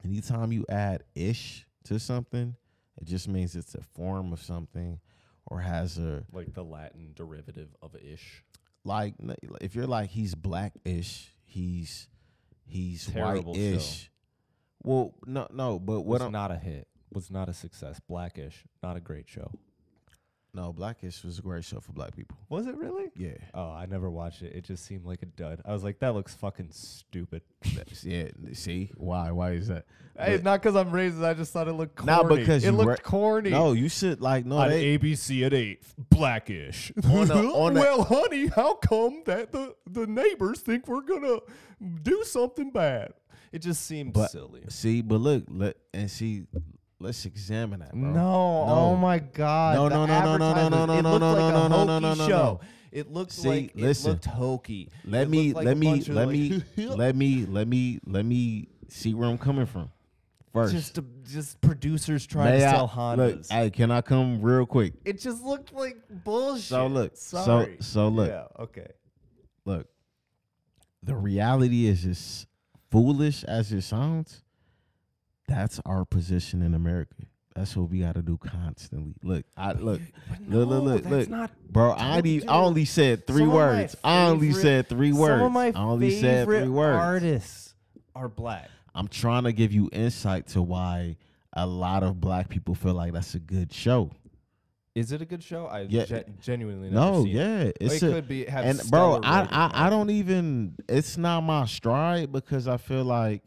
anytime you add ish to something, it just means it's a form of something or has a like the latin derivative of ish like if you're like he's black-ish, he's he's Terrible white-ish. Well, no, no, but what was I'm not a hit. Was not a success. Blackish. Not a great show no, blackish was a great show for black people. was it really Yeah, oh i never watched it it just seemed like a dud i was like that looks fucking stupid That's- yeah. See why? Why is that? Hey, But- not because I'm racist. I just thought it looked corny. Not because it you looked ra- corny. No, you should like no. on They, ABC at eight, blackish. On the- on the- well, honey, how come that the the neighbors think we're gonna do something bad? It just seemed But- silly. see, but look, let and see. Let's examine that, bro. No, No. oh my God! No, no, no, no, no, no, no, no, no, no, no, no, no, no, no. show. It looked See, like listen. it looked hokey. Let It me like let me let like- me let me let me let me see where I'm coming from. First, just uh, just producers trying May to I- sell Look, hey, can I come real quick? it just looked like bullshit. So look, Sorry. so- so look. Yeah. Okay. Look, the reality is as foolish as it sounds. That's our position in America. That's what we got to do constantly. Look, I look, look, look, look, look, bro. I, ain't- I only said three some of my words. I only said three words. Some of my I only said favorite three words. artists are black. I'm trying to give you insight to why a lot of black people feel like that's a good show. Is it a good show? I Yeah. gen- genuinely No, it. yeah, it's it a, could be have and bro, I, I I don't even. It's not my stride because I feel like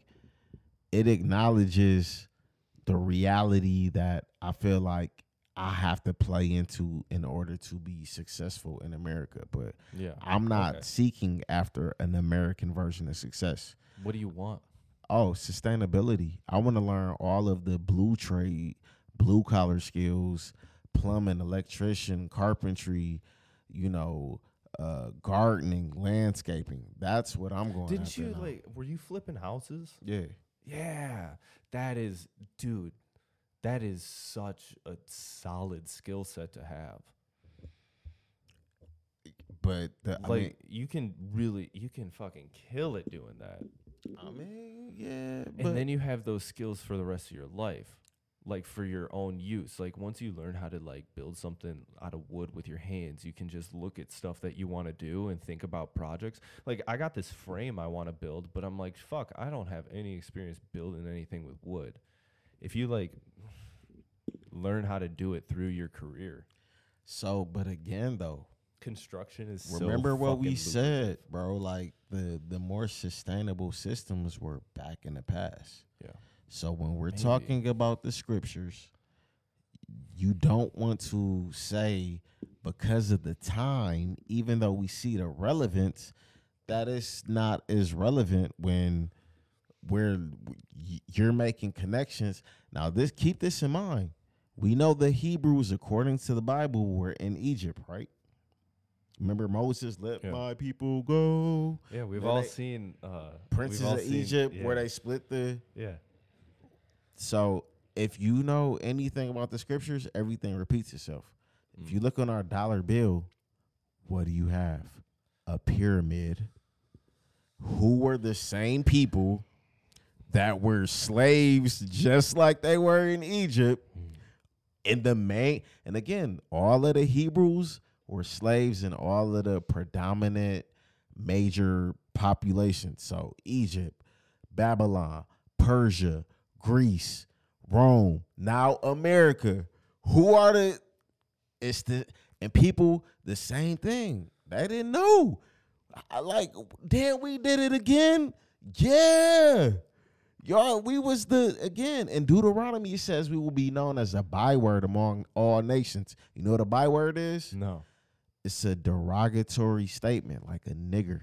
it acknowledges the reality that I feel like I have to play into in order to be successful in America. But Yeah. I'm not Okay. seeking after an American version of success. What do you want? Oh, sustainability. I want to learn all of the blue trade, blue collar skills, plumbing, electrician, carpentry, you know, uh, gardening, landscaping. That's what I'm going Didn't you now. like? Were you flipping houses? Yeah. Yeah, that is, dude. That is such a solid skill set to have. But the, I like mean, you can really, you can fucking kill it doing that, I mean, yeah, but and then you have those skills for the rest of your life, like for your own use. Like once you learn how to like build something out of wood with your hands, you can just look at stuff that you want to do and think about projects. Like I got this frame I want to build, but I'm like, fuck, I don't have any experience building anything with wood. If you like learn how to do it through your career, So, but again, though, Construction is so remember what we said, bro. Like the the more sustainable systems were back in the past. Yeah. So when we're Maybe. talking about the scriptures, you don't want to say because of the time, even though we see the relevance, that is not as relevant when where you're making connections. Now, this keep this in mind. We know the Hebrews, according to the Bible, were in Egypt, right? Remember Moses let Yeah. my people go. Yeah, we've Then all they- seen uh, Princes all of seen- Egypt, where they split the. yeah. So if you know anything about the scriptures, everything repeats itself. If you mm. look on our dollar bill, what do you have? A pyramid. Who were the same people that were slaves just like they were in Egypt? Mm. In the main, and again, all of the Hebrews were slaves in all of the predominant major populations. So Egypt, Babylon, Persia, Greece, Rome, now America. Who are the it's the and people the same thing. They didn't know. I like damn we did it again. Yeah. Y'all, we was the again in Deuteronomy it says we will be known as a byword among all nations. You know what a byword is? No. It's a derogatory statement, like a nigger.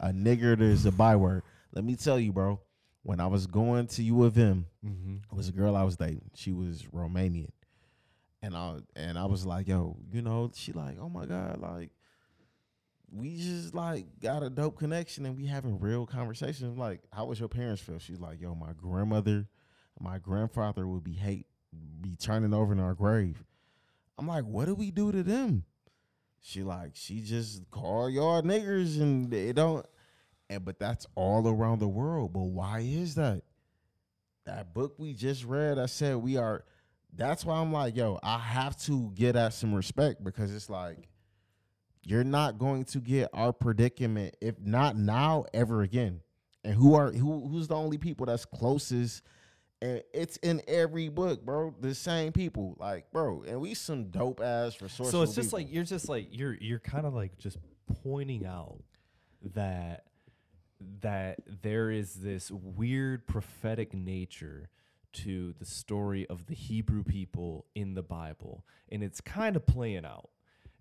A nigger is a byword. Let me tell you, bro. When I was going to U of M, Mm-hmm. it was a girl I was dating. She was Romanian, and I and I was like, yo, you know, she like, oh my god, like we just like got a dope connection and we having real conversations. Like, how was your parents feel? She's like, yo, my grandmother, my grandfather would be hate, be turning over in our grave. I'm like, what do we do to them? She like, she just call y'all niggers and they don't. And but that's all around the world. But why is that? That book we just read, I said we are. That's why I'm like, yo, I have to get at some respect because it's like you're not going to get our predicament if not now ever again. And who are who who's the only people that's closest? And it's in every book, bro. The same people, like, bro. And we some dope ass resourceful. So it's just people. like you're just like you're you're kind of like just pointing out that that there is this weird prophetic nature to the story of the Hebrew people in the Bible and it's kind of playing out.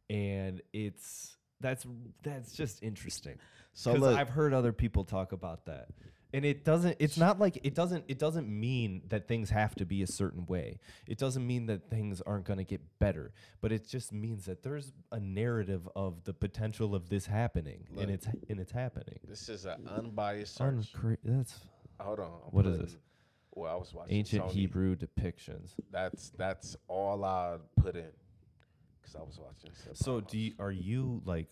And it's that's that's just interesting. So look- I've heard other people talk about that and it doesn't it's not like it doesn't it doesn't mean that things have to be a certain way it doesn't mean that things aren't going to get better but it just means that there's a narrative of the potential of this happening Look. and it's and it's happening this is an unbiased search. Uncra- that's Hold on. I'm What is this? Well, I was watching ancient Sony. hebrew depictions That's that's all I put in because I was watching. So do you, are you like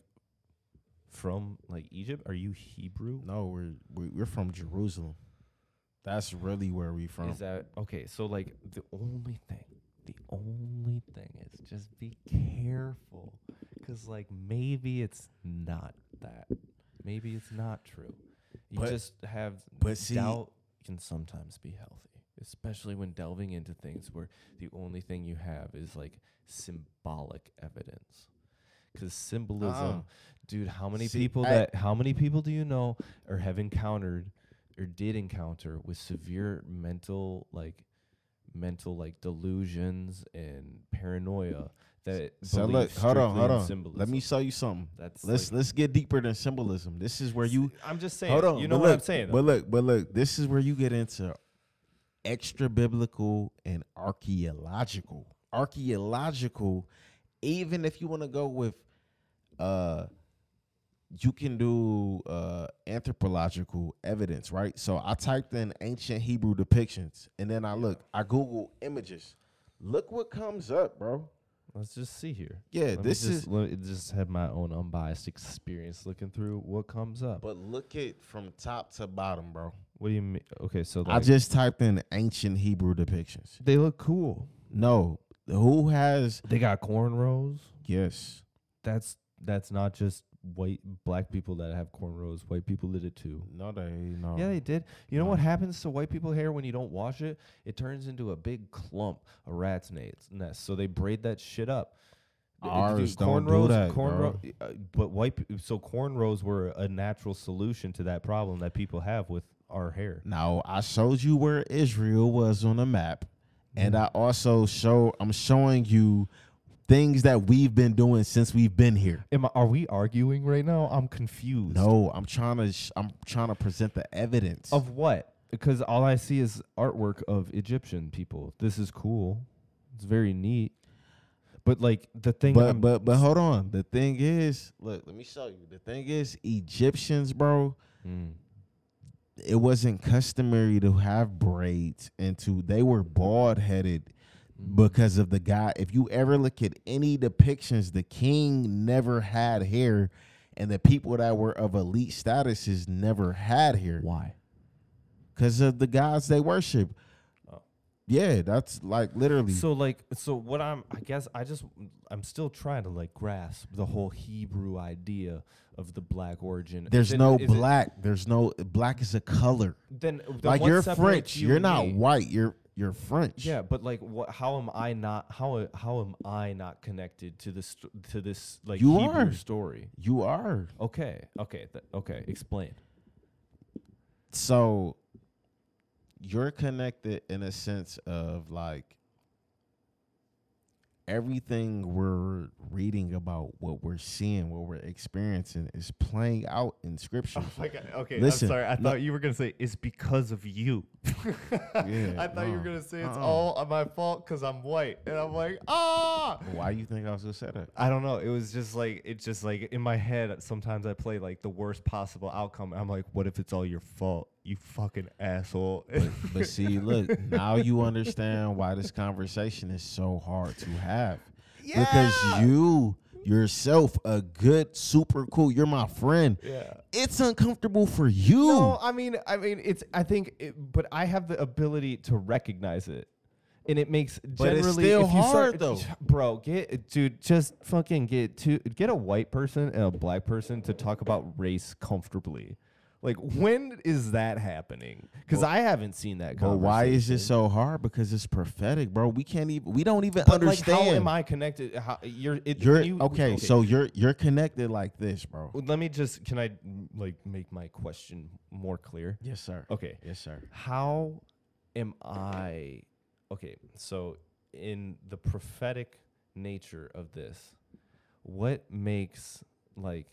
from like egypt are you hebrew No, we're we- we're from Jerusalem. That's really where we from. Is that okay? So like the only thing, the only thing is just be careful, because like maybe it's not that, maybe it's not true. You But- just have but see- doubt can sometimes be healthy, especially when delving into things where the only thing you have is like symbolic evidence. Because symbolism, oh. dude, how many See, people I- that how many people do you know or have encountered or did encounter with severe mental like mental like delusions and paranoia that so look, hold on, hold on. Symbolism. Let me show you something. That's let's like- let's get deeper than symbolism. This is where you I'm just saying. hold on. You know what look, I'm saying? though. But look, but look, this is where you get into extra biblical and archaeological. Archaeological, even if you want to go with uh you can do uh anthropological evidence, right? So I typed in ancient Hebrew depictions and then I look, I Google images. Look what comes up, bro. Let's just see here. Yeah, Let this just, is let me just have my own unbiased experience looking through what comes up. but look it from top to bottom, bro. what do you mean? Okay, so I just typed in ancient Hebrew depictions. they look cool. No, who has They got cornrows. yes? That's that's not just white black people that have cornrows. White people did it too. No, they no. Yeah, they did. You know what happens to white people hair when you don't wash it? It turns into a big clump, a rat's nest. So they braid that shit up. Ours don't do cornrows, that, cornrow, uh, but white. pe- So cornrows were a natural solution to that problem that people have with our hair. Now I showed you where Israel was on the map, and Mm. I also show I'm showing you things that we've been doing since we've been here. Am I, are we arguing right now? I'm confused. No, I'm trying to sh- I'm trying to present the evidence. Of what? Because all I see is artwork of Egyptian people. This is cool. It's very neat. But like the thing, but I'm- but but hold on. The thing is, look, let me show you. The thing is, Egyptians, bro, Mm. it wasn't customary to have braids and to they were bald headed because of the guy. If you ever look at any depictions, the king never had hair, and the people that were of elite statuses never had hair why? because of the gods they worship. Oh. Yeah, that's like literally. So like, so what I'm, I guess I just, I'm still trying to like grasp the whole Hebrew idea of the black origin. There's Then no is it- black. There's no black is a color. then, then like you're French. you You're not me? white. You're you're French. Yeah, but like, what? How am I not? How how am I not connected to this to this like You Hebrew are. story? you are. Okay, okay, th- okay. Explain. so you're connected in a sense of like everything we're reading about what we're seeing what we're experiencing is playing out in scripture Okay, Listen, I'm sorry. I no- thought you were gonna say it's because of you. Yeah, I thought you were gonna say it's uh-uh. all my fault because I'm white, and I'm like, ah. why do you think i was say that I don't know. It was just like it's just like in my head. Sometimes I play like the worst possible outcome. I'm like, what if it's all your fault? You fucking asshole. but, but see look now you understand why this conversation is so hard to have Yeah. because you yourself a good super cool you're my friend yeah. it's uncomfortable for you No, I mean, I mean, it's. I think, it, but I have the ability to recognize it, and it makes But it's generally. still if you start- hard, though. bro. Get dude, just fucking get to Get a white person and a black person to talk about race comfortably. Like, when is that happening? Because I haven't seen that. But why is conversation. it so hard? Because it's prophetic, bro. We can't even. We don't even But like, understand. how am I connected? How you're? It, You're you- okay, So you're you're connected like this, bro. Let me just. Can I like make my question more clear? Yes, sir. Okay. Yes, sir. how am I okay, so in the prophetic nature of this, what makes like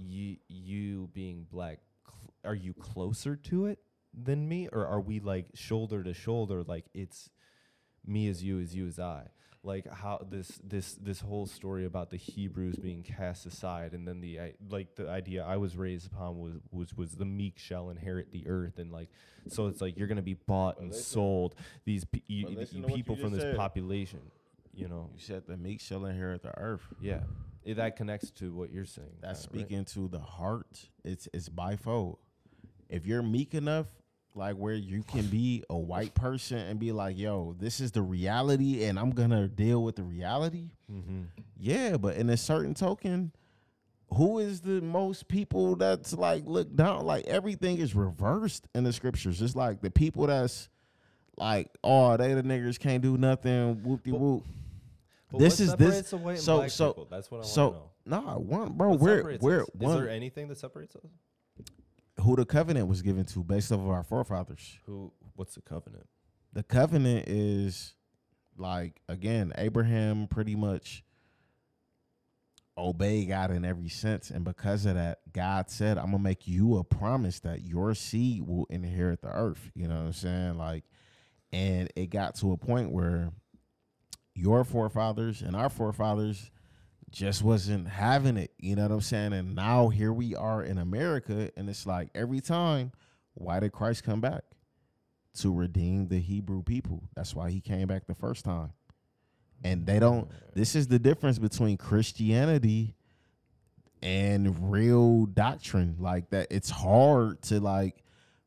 you you being black cl- are you closer to it than me? Or are we like shoulder to shoulder like it's me as you as you as I? Like how this this this whole story about the Hebrews being cast aside and then the I, like the idea I was raised upon was was was the meek shall inherit the earth and like so it's like you're gonna be bought and sold these pe- you, But listen you people from this said. population you know? You said the meek shall inherit the earth. yeah it, that connects to what you're saying That's kinda, right? speaking to the heart. It's it's bifold. If you're meek enough, like where you can be a white person and be like, "Yo, this is the reality, and I'm gonna deal with the reality." Mhm. Yeah, but in a certain token, who is the most people that's like looked down? Like everything is reversed in the scriptures. It's like the people that's like, oh, they the niggers can't do nothing. Whoop de whoop. But This is this. the white and So so people? that's what I want so to know nah, one bro. What We're we're us? is there anything that separates us who the covenant was given to based off of our forefathers. who what's the covenant The covenant is like again, Abraham pretty much obey God in every sense. And because of that, God said, I'm gonna make you a promise that your seed will inherit the earth. You know what I'm saying? Like, and it got to a point where your forefathers and our forefathers just wasn't having it. You know what I'm saying? And now here we are in America, and it's like every time, why did Christ come back? To redeem the Hebrew people. That's why he came back the first time. And they don't, this is the difference between Christianity and real doctrine. Like that, it's hard to like,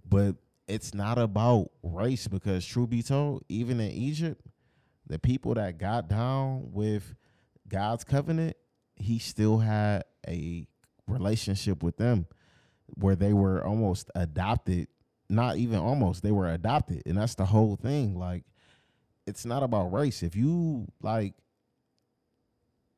but it's not about race because, true be told, even in Egypt, the people that got down with God's covenant, he still had a relationship with them where they were almost adopted. Not even almost, they were adopted. And that's the whole thing. Like, it's not about race. If you like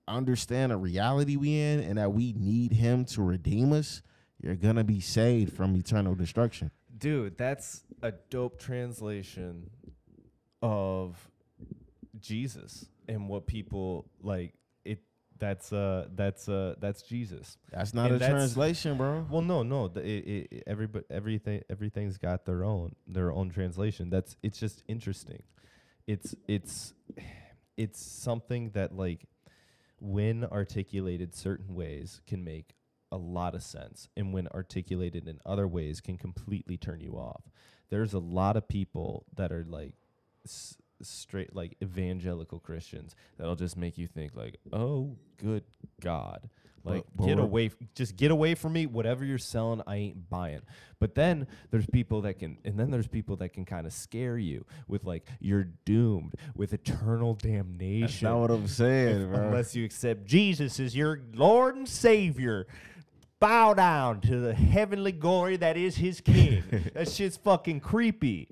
understand the reality we in and that we need him to redeem us, you're gonna be saved from eternal destruction. Dude, that's a dope translation of Jesus and what people like it that's uh that's uh that's Jesus. That's not And a that's- translation, bro. Well, no, no. It, it, it- everybody, everything, everything's got their own, their own translation. That's it's just interesting. It's it's it's something that like when articulated certain ways can make a lot of sense, and when articulated in other ways can completely turn you off. There's a lot of people that are like s- straight like evangelical Christians that'll just make you think like, oh, good God. Like But- but get away, f- just get away from me. Whatever you're selling, I ain't buying. But then there's people that can, and then there's people that can kind of scare you with like you're doomed with eternal damnation. That's not what I'm saying, if- unless you accept Jesus as your Lord and Savior. Bow down to the heavenly glory that is His King. that shit's fucking creepy.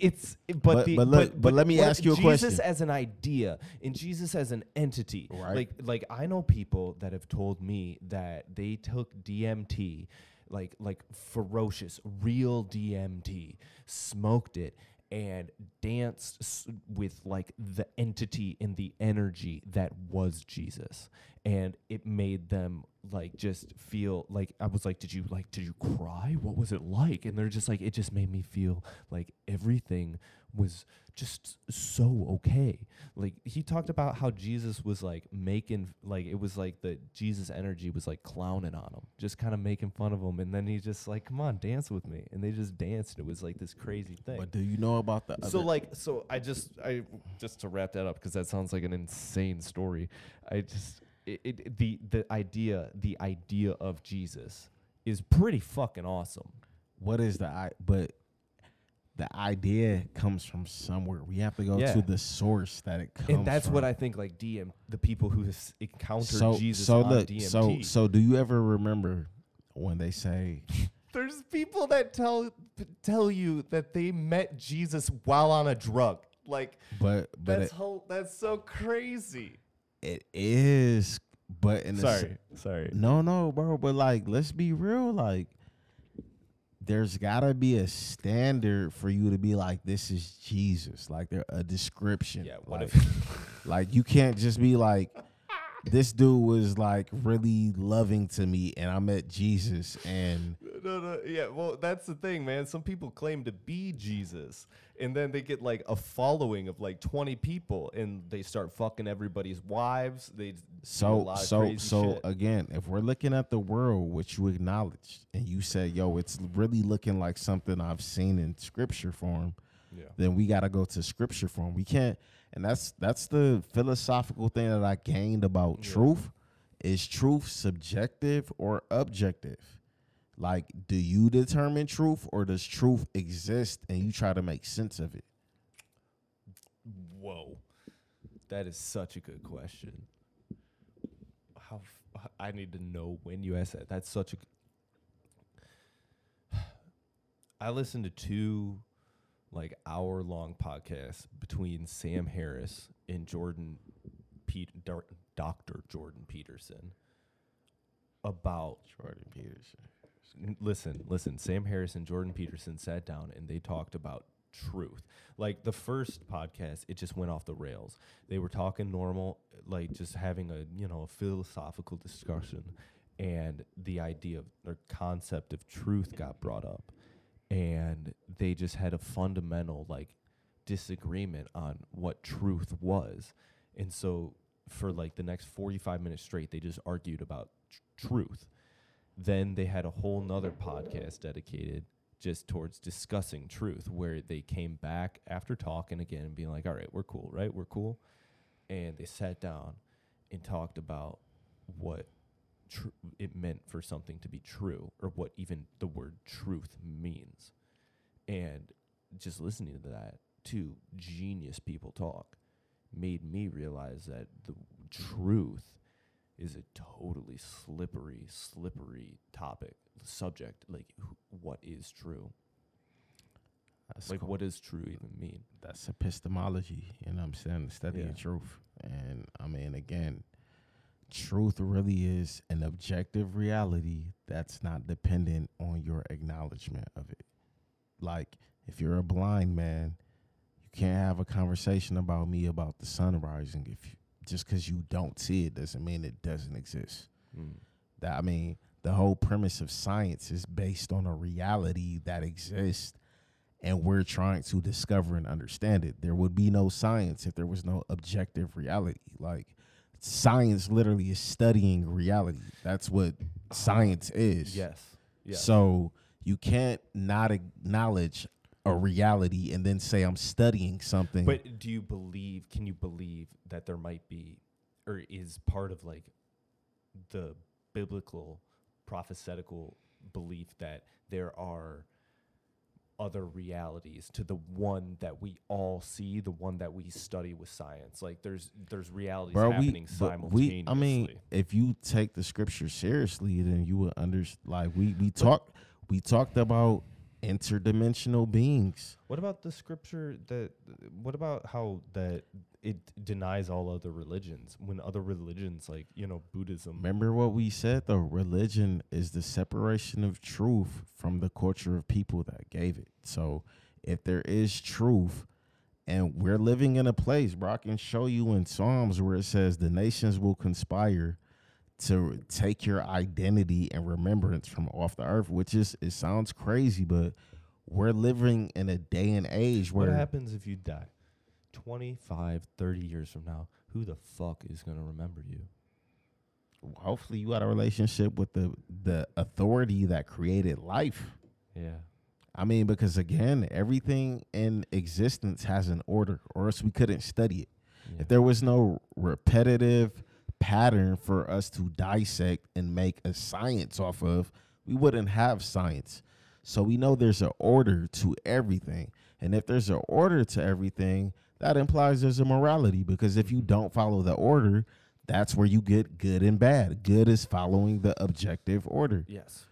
It's but But- the, but let- but let me ask you a Jesus question. as an idea and Jesus as an entity. Right. Like like I know people that have told me that they took DMT, like like ferocious, real DMT, smoked it and danced with like the entity and the energy that was Jesus. And it made them like just feel like I was like, Did you like did you cry? What was it like? And they're just like, it just made me feel like everything was just so okay. Like he talked about how Jesus was like making like it was like the Jesus energy was like clowning on him, just kind of making fun of him, and then he just like, come on, dance with me, and they just danced. And it was like this crazy thing. But do you know about the other so like so I just I just to wrap that up because that sounds like an insane story. I just it, it the the idea the idea of Jesus is pretty fucking awesome. what is the i but the idea comes from somewhere. We have to go Yeah. to the source that it comes and that's what. I think like DM the people who have encountered so Jesus so on look DMT. so so do you ever remember when they say There's people that tell tell you that they met Jesus while on a drug. Like but but that's it, whole that's so crazy. it is but in Sorry, sorry. No, no, bro. But like, let's be real. Like, there's gotta be a standard for you to be like, this is Jesus. Like, there a description. Yeah, what like, if like you can't just be like, this dude was like really loving to me, and I met Jesus, and No, no, yeah. Well, that's the thing, man. Some people claim to be Jesus, and then they get like a following of like 20 people, and they start fucking everybody's wives. They so of so so shit. again, if we're looking at the world, which you acknowledged, and you said, yo, it's really looking like something I've seen in scripture form. yeah. then we got to go to scripture form. We can't, and that's that's the philosophical thing that I gained about truth. Is truth subjective or objective? Like, do you determine truth, or does truth exist and you try to make sense of it? Whoa, that is such a good question. How f- I need to know when you ask that. That's such a. I listened to two, like hour long podcast between Sam Harris and Jordan, Pete, Doctor Jordan Peterson, about Jordan Peterson. Listen, listen. Sam Harris and Jordan Peterson sat down and they talked about truth. Like the first podcast, it just went off the rails. They were talking normal, like just having a you know a philosophical discussion, and the idea of or concept of truth got brought up, and they just had a fundamental like disagreement on what truth was, and so for like the next 45 minutes straight they just argued about tr- truth. Then they had a whole nother podcast dedicated just towards discussing truth where they came back after talking again and being like all right we're cool right? We're cool. And they sat down and talked about what tr- it meant for something to be true or what even the word truth means and just listening to that two genius people talk made me realize that the truth is a totally slippery, slippery topic, subject. Like, wh- what is true? That's like, cool. what does true even mean? that's epistemology. You know what I'm saying? The study Yeah. of truth. And I mean, again, truth really is an objective reality that's not dependent on your acknowledgement of it. Like if you're a blind man, you can't have a conversation about me about the sun rising if you, just because you don't see it doesn't mean it doesn't exist. Mm. That I mean, the whole premise of science is based on a reality that exists and we're trying to discover and understand it. There would be no science if there was no objective reality. Like science literally is studying reality. That's what science is. Yes. Yes. So you can't not acknowledge a reality and then say I'm studying something. But do you believe? Can you believe that there might be, or is part of like the biblical prophetical belief that there are other realities to the one that we all see, the one that we study with science? Like there's there's realities Bro, happening but simultaneously. we, I mean, if you take the scripture seriously, then you would understand. Like we, we talked, we talked about interdimensional beings. What about the scripture that? What about how that it denies all other religions when other religions like you know Buddhism? Remember what we said though? Religion is the separation of truth from the culture of people that gave it. So if there is truth, and we're living in a place, bro, I can show you in Psalms where it says the nations will conspire to take your identity and remembrance from off the earth, which is it sounds crazy, but we're living in a day and age What happens if you die? 25, 30 years from now, who the fuck is going to remember you? hopefully you got a relationship with the the authority that created life. Yeah. I mean, because again, everything in existence has an order, or else we couldn't study it. If there was no repetitive pattern for us to dissect and make a science off of, we wouldn't have science. So we know there's an order to everything. And if there's an order to everything, that implies there's a morality because if you mm-hmm. don't follow the order, that's where you get good and bad. Good is following the objective order. Yes.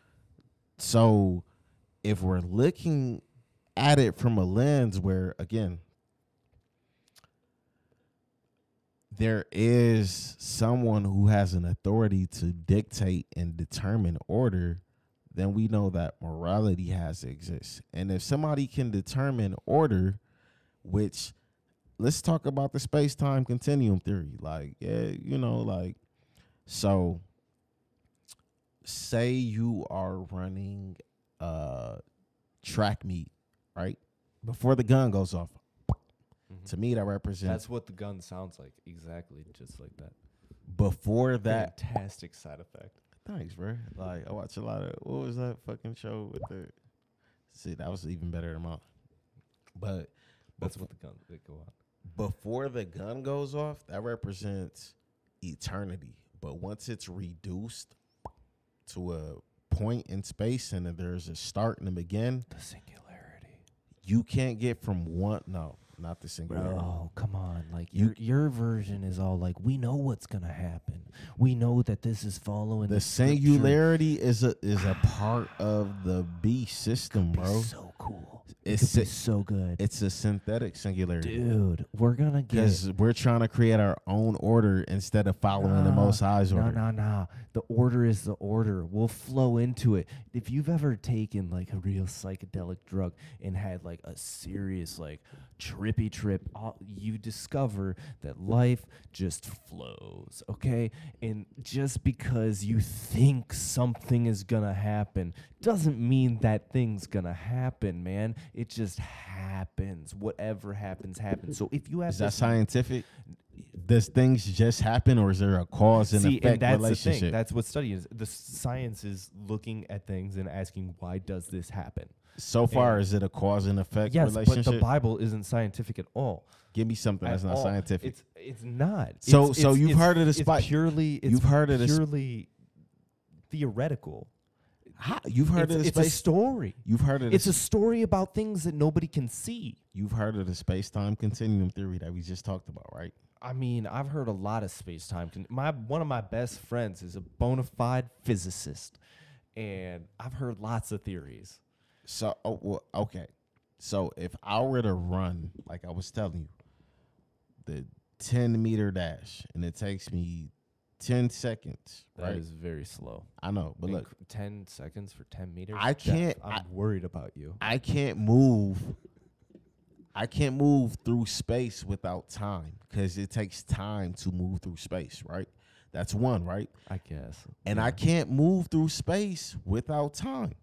So if we're looking at it from a lens where again there is someone who has an authority to dictate and determine order, then we know that morality has to exist. And if somebody can determine order, which let's talk about the space-time continuum theory. Like, yeah, you know, like so say you are running a track meet, right? Before the gun goes off. Mm-hmm. To me, that represents That's what the gun sounds like. Exactly. Just like that. before that. Fantastic side effect. Thanks, bro. Like I watch a lot of what was that fucking show with the? See, that was even better than mine. But That's what the gun they go on. before the gun goes off, that represents eternity. But once it's reduced to a point in space and there's a start and a begin, The singularity. you can't get from one. No, not the singularity. Bro, come on. Like You- your your version is all like we know what's gonna happen. We know that this is following The scripture. singularity is a is a part of the B system, bro. so cool. It's It's could be si- so good. It's a synthetic singularity. Dude, we're gonna get Because we're trying to create our own order instead of following the Most High's No, order. no, no. The order is the order. We'll flow into it. If you've ever taken like a real psychedelic drug and had like a serious like trippy trip, all, you discover that life just flows. Okay, and just because you think something is gonna happen doesn't mean that thing's gonna happen, man. It just happens. Whatever happens, happens. So if you have Is that this scientific? Does things just happen, or is there a cause and See, effect and that's the relationship? thing. That's what study is. The science is looking at things and asking, why does this happen? so far, and- is it a cause and effect yes, relationship? but the Bible isn't scientific at all. Give me something At that's not all. scientific. It's it's not. So- It's- so it's- you've it's- heard of the spike- Purely, it's you've heard of the sp- purely theoretical. How- you've heard it's, of the it's a story. you've heard of the It's a story about things that nobody can see. you've heard of the space time continuum theory that we just talked about, right? I mean, I've heard a lot of space time. Con- my one of my best friends is a bona fide physicist, and I've heard lots of theories. So, oh, well, okay. So if I were to run, like I was telling you, the 10 meter dash, and it takes me ten seconds. That is right? very slow. I know, but look, ten seconds for ten meters. I can't- I'm I- worried about you. I can't move. I can't move through space without time because it takes time to move through space, right? That's one, right? I guess. And I can't move through space without time.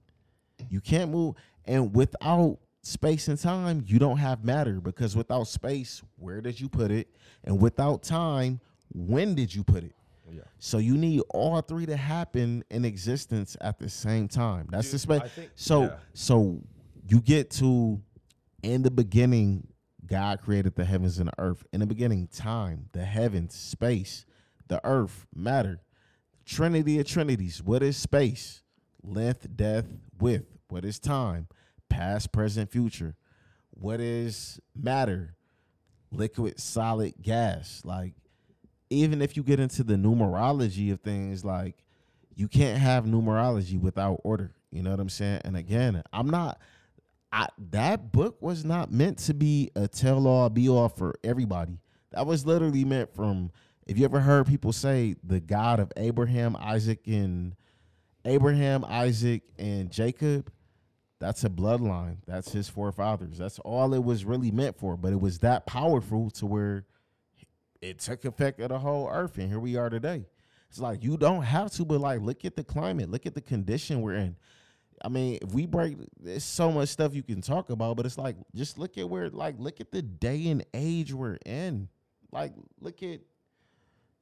You can't move, and without space and time, you don't have matter because without space, where did you put it? And without time, when did you put it? Yeah. So you need all three to happen in existence at the same time. That's the Dude, space. Think- So yeah. so you get to in the beginning, God created the heavens and the earth. In the beginning, time, the heavens, space, the earth, matter. Trinity of trinities. What is space? Length, depth, width. What is time? Past, present, future. What is matter? Liquid, solid, gas. Like even if you get into the numerology of things, like you can't have numerology without order. You know what I'm saying? And again, I'm not. I, that book was not meant to be a tell all be all for everybody. That was literally meant from. If you ever heard people say the God of Abraham, Isaac, and Abraham, Isaac, and Jacob, that's a bloodline. That's his forefathers. That's all it was really meant for. But it was that powerful to where it took effect of the whole earth, and here we are today. It's like you don't have to, but like look at the climate, look at the condition we're in. I mean, if we break, there's so much stuff you can talk about, but it's like just look at where, like, look at the day and age we're in. Like, look at,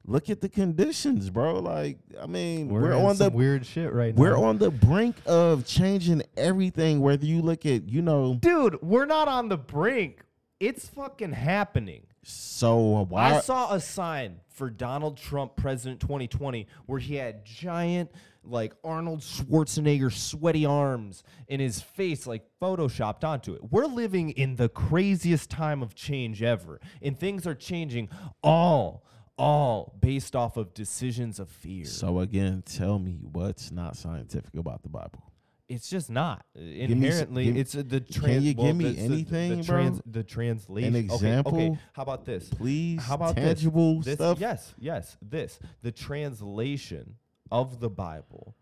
look at the conditions, bro. Like, I mean, we're, in on the weird shit right now. we're on the brink of changing everything. Whether you look at, you know, Dude, we're not on the brink. It's fucking happening. So why? I saw a sign for Donald Trump, President 2020, where he had giant, like Arnold Schwarzenegger sweaty arms in his face, like photoshopped onto it. We're living in the craziest time of change ever, and things are changing all, all based off of decisions of fear. so again, tell me what's not scientific about the Bible. It's just not s- inherently. give- it's uh, the can trans. you well, give me the- the- anything, the, bro? the translation. Okay, example? Okay, how about this? Please, How about this? tangible This- stuff. Yes, yes. This the translation of the Bible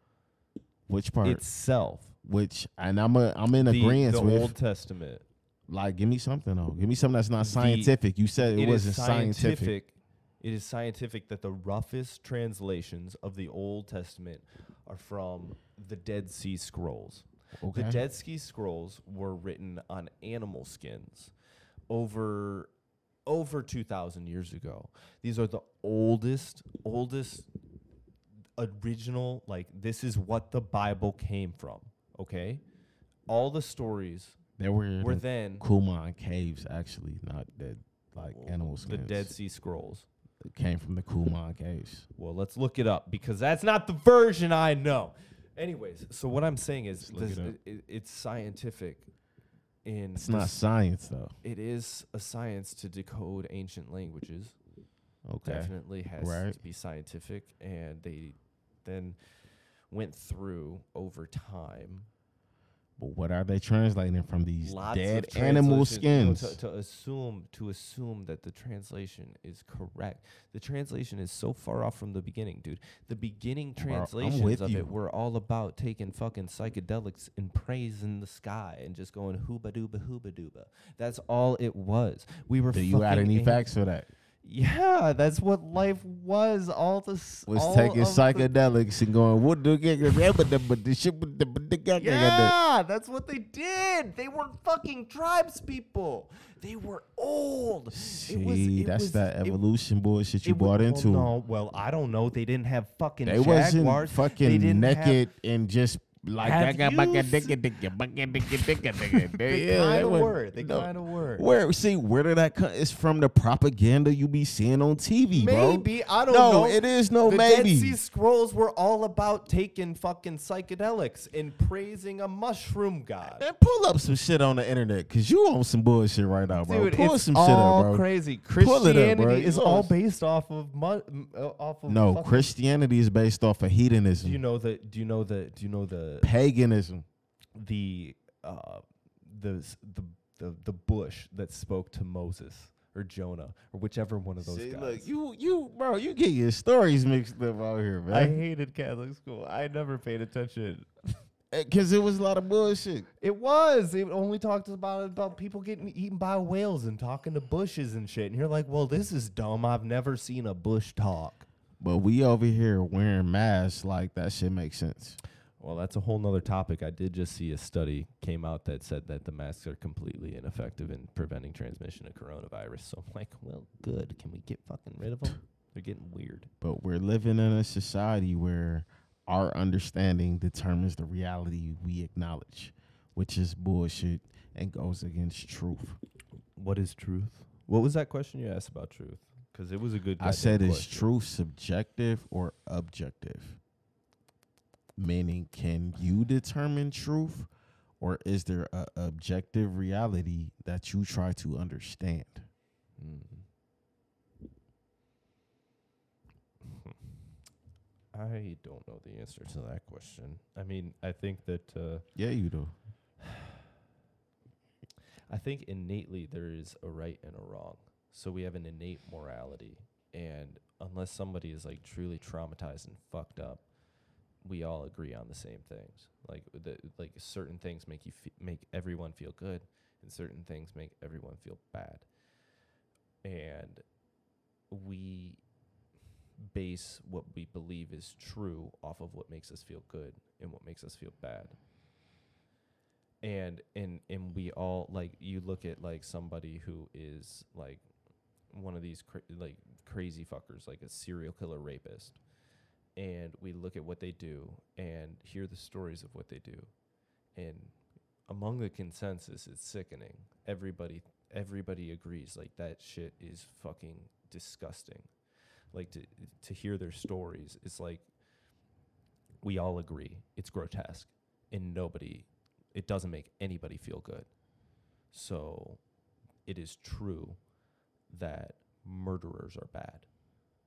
Which part? itself. Which and I'm a, I'm in agreement the. Old Testament. like, give me something though. Give me something that's not The- scientific. You said it, It wasn't scientific. It is scientific that the roughest translations of the Old Testament are from the Dead Sea Scrolls. Okay. The Dead Sea Scrolls were written on animal skins over over 2000 years ago. These are the oldest oldest original like this is what the Bible came from, okay? All the stories There were, were the then Qumran caves, actually, not dead like oh, animal skins. the. Dead Sea Scrolls. It came from the Qumran case. Well, let's look it up because that's not the version I know. Anyways, so what I'm saying is look this, it up. it, it's scientific in It's not this- science though. it is a science to decode ancient languages. Okay. Definitely has Right. to be scientific and they then went through over time But what are they translating from these lots dead animal skins? you know, to, to assume to assume that the translation is correct. The translation is so far off from the beginning, dude. The beginning Bro, translations of you. it were all about taking fucking psychedelics and praising the sky and just going hooba dooba hooba dooba. That's all it was. We were. Do you add any facts for that? Yeah, that's what life was. All the Was all taking of the- psychedelics and going, what do you get? But the shit, but the- but the guy- Yeah, that's what they did. They were fucking tribes people. They were old. It was- See, it that's was- that it- evolution bullshit you it bought well, into. no, well, I don't know. They didn't have fucking They jaguars. wasn't fucking didn't have- naked and just like Have that. you They kind of were. They kind of were. Where see where did that come? It's from the propaganda you be seeing on TV, bro. Maybe I don't no, know. it is no the maybe. Dead Sea Scrolls were all about taking fucking psychedelics and praising a mushroom god. Man, pull up some shit on the internet because you on some bullshit right now, bro. Dude, pull some shit up, bro. crazy. Pull it up, Christianity bro. is all based off of mu- uh, off of No, Christianity is based off of hedonism, Do you know the? Do you know the? Do you know the? Paganism. The uh, the the the the bush that spoke to Moses or Jonah or whichever one of those See, guys. look, you you bro, you get your stories mixed up out here, man. I hated Catholic school. I never paid attention. Because it was a lot of bullshit. It was. It only talked about about people getting eaten by whales and talking to bushes and shit. And you're like, well, this is dumb. I've never seen a bush talk. But we over here wearing masks like that shit makes sense. Well, that's a whole nother topic. I did just see a study came out that said that the masks are completely ineffective in preventing transmission of coronavirus. So I'm like, well, good. Can we get fucking rid of them? They're getting weird. But we're living in a society where our understanding determines the reality we acknowledge, which is bullshit and goes against truth. What is truth? What was that question you asked about truth? Because it was a good. I said, is question. truth subjective or objective? Meaning, can you determine truth, or is there a objective reality that you try to understand? Mm. I don't know the answer to that question. I mean, I think that uh, Yeah, you do. I think innately there is a right and a wrong. So we have an innate morality, and unless somebody is like truly traumatized and fucked up, we all agree on the same things. Like the like certain things make you make everyone feel good, and certain things make everyone feel bad. And we base what we believe is true off of what makes us feel good and what makes us feel bad and and and we all like you look at like somebody who is like one of these cra- like crazy fuckers like a serial killer rapist and we look at what they do and hear the stories of what they do. And among the consensus it's sickening. Everybody everybody agrees like that shit is fucking disgusting. Like to to hear their stories it's like we all agree it's grotesque and nobody it doesn't make anybody feel good. So it is true that murderers are bad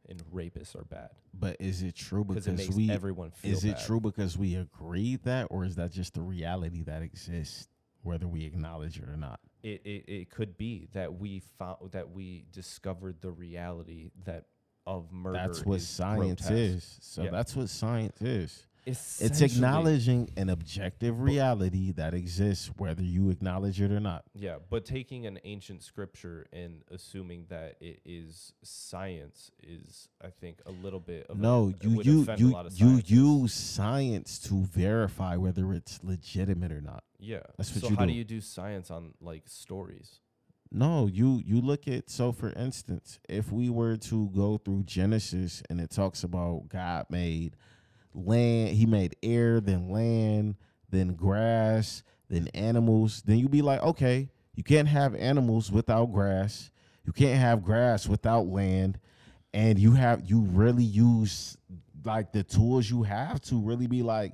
and rapists are bad But is it true because it makes we everyone feel is it bad. true because we agree that, or is that just the reality that exists, whether we acknowledge it or not? It, it it could be that we found that we discovered the reality that of murder. That's what science grotesque. is. So Yeah. that's what science is. It's acknowledging an objective reality that exists, whether you acknowledge it or not. Yeah, but taking an ancient scripture and assuming that it is science is, I think, a little bit of No, a, you you you you use science to verify whether it's legitimate or not. Yeah. That's what so you how do. do you do science on like stories? No, you you look at so for instance, if we were to go through Genesis and it talks about God made land, he made air, then land, then grass, then animals, then you'd be like, okay, you can't have animals without grass. You can't have grass without land. And you have you really use like the tools you have to really be like,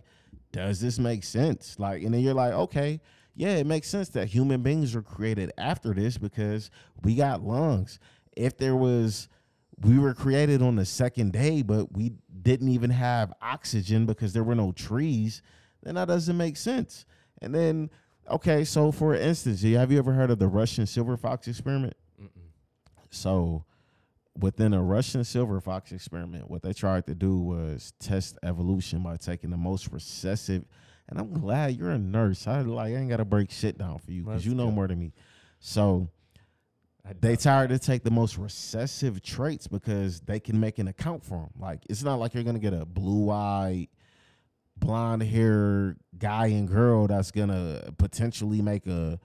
does this make sense? Like, and then you're like, okay, yeah, it makes sense that human beings were created after this because we got lungs. If there was, we were created on the second day, but we didn't even have oxygen because there were no trees, then that doesn't make sense. And then, okay, so for instance, have you ever heard of the Russian silver fox experiment? So, within a Russian silver fox experiment, what they tried to do was test evolution by taking the most recessive. And I'm glad you're a nurse. I like I ain't gotta break shit down for you because you know go. more than me. So they tried to take the most recessive traits because they can make an account for them. Like it's not like you're gonna get a blue-eyed, blonde hair guy and girl that's gonna potentially make a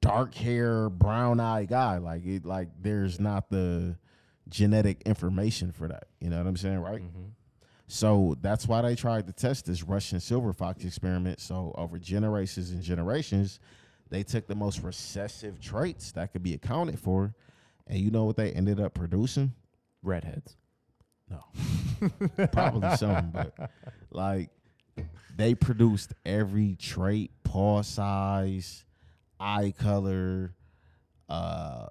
dark hair, brown eyed guy. Like it, like there's not the genetic information for that. You know what I'm saying, right? Mhm. So that's why they tried to test this Russian silver fox experiment. So over generations and generations, they took the most recessive traits that could be accounted for, and you know what they ended up producing? redheads. No, probably some, but like they produced every trait, paw size, eye color, uh,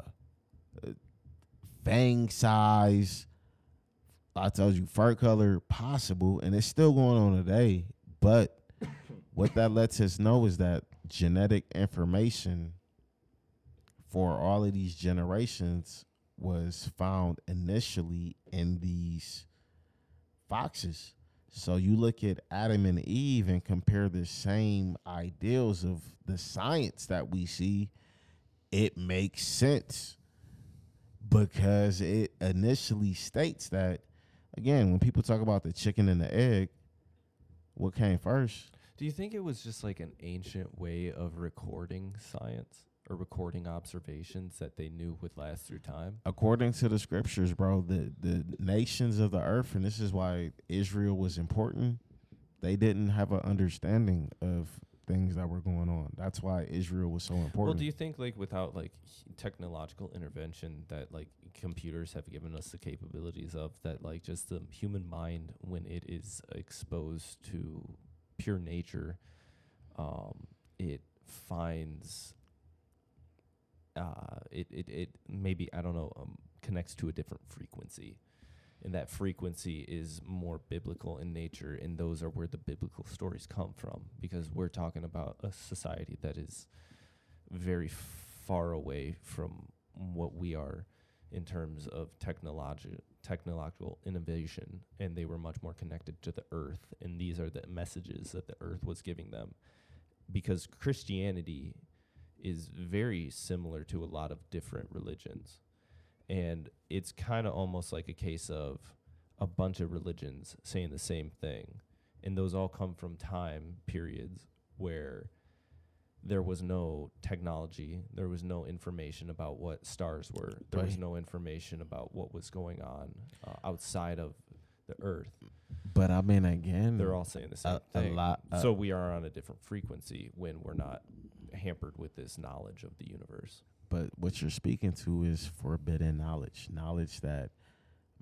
fang size. I told you fur color possible, and it's still going on today. But what that lets us know is that genetic information for all of these generations was found initially in these foxes. So you look at Adam and Eve and compare the same ideals of the science that we see, it makes sense because it initially states that again, when people talk about the chicken and the egg, what came first? Do you think it was just like an ancient way of recording science or recording observations that they knew would last through time? according to the scriptures, bro, the the nations of the earth, and this is why Israel was important. They didn't have an understanding of things that were going on. That's why Israel was so important. Well, do you think like without like technological intervention that like computers have given us the capabilities of that like just the human mind when it is exposed to pure nature, um, it finds uh, it, it it maybe I don't know um, connects to a different frequency. And that frequency is more biblical in nature, and those are where the biblical stories come from. Because we're talking about a society that is very far away from what we are in terms of technology technological innovation and they were much more connected to the earth and these are the messages that the earth was giving them. Because Christianity is very similar to a lot of different religions. And it's kind of almost like a case of a bunch of religions saying the same thing. And those all come from time periods where there was no technology there was no information about what stars were there But was no information about what was going on uh, outside of the earth. But I mean, again, they're all saying the same a, a lot. uh, so we are on a different frequency when we're not hampered with this knowledge of the universe. But what you're speaking to is forbidden knowledge, knowledge that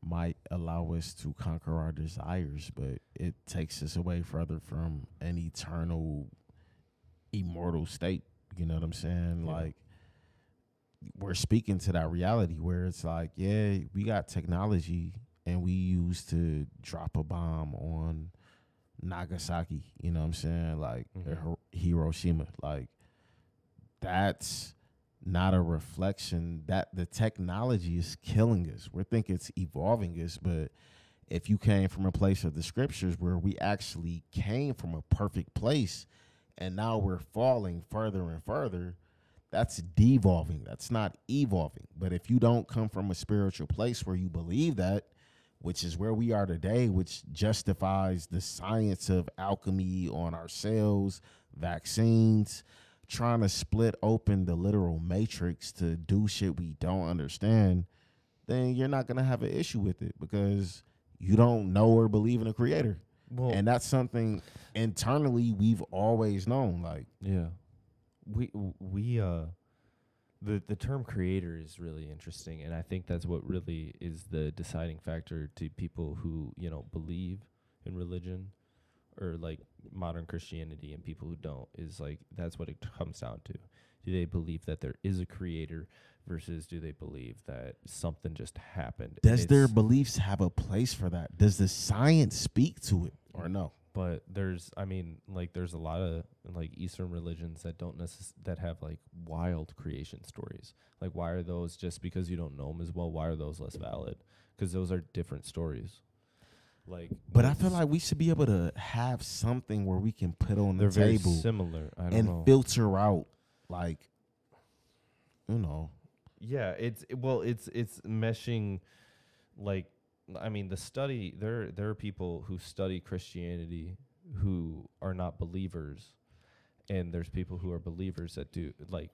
might allow us to conquer our desires, but it takes us away further from an eternal, immortal state. You know what I'm saying? Yeah. Like, we're speaking to that reality where it's like, yeah, we got technology and we used to drop a bomb on Nagasaki. You know what I'm saying? Like, Mhm. Hiroshima. Like, that's not a reflection that the technology is killing us. We think it's evolving us, but if you came from a place of the scriptures where we actually came from a perfect place and now we're falling further and further, that's devolving. That's not evolving. But if you don't come from a spiritual place where you believe that, which is where we are today, which justifies the science of alchemy on our cells, vaccines, trying to split open the literal matrix to do shit we don't understand, then you're not gonna have an issue with it because you don't know or believe in a creator. Well and that's something internally we've always known. Like, Yeah, we we uh, the the term creator is really interesting, and I think that's what really is the deciding factor to people who you know believe in religion or like modern Christianity and people who don't is like that's what it comes down to. Do they believe that there is a creator versus do they believe that something just happened? does their it's- beliefs have a place for that? Does the science speak to it or no? but there's i mean like there's a lot of like eastern religions that don't necess- that have like wild creation stories like why are those just because you don't know them as well why are those less valid because those are different stories like But I feel like we should be able to have something where we can put on the they're very table similar i don't and know filter out, like, you know, Yeah, it's well, it's it's meshing, like, I mean, the study there there are people who study Christianity who are not believers, and there's people who are believers that do like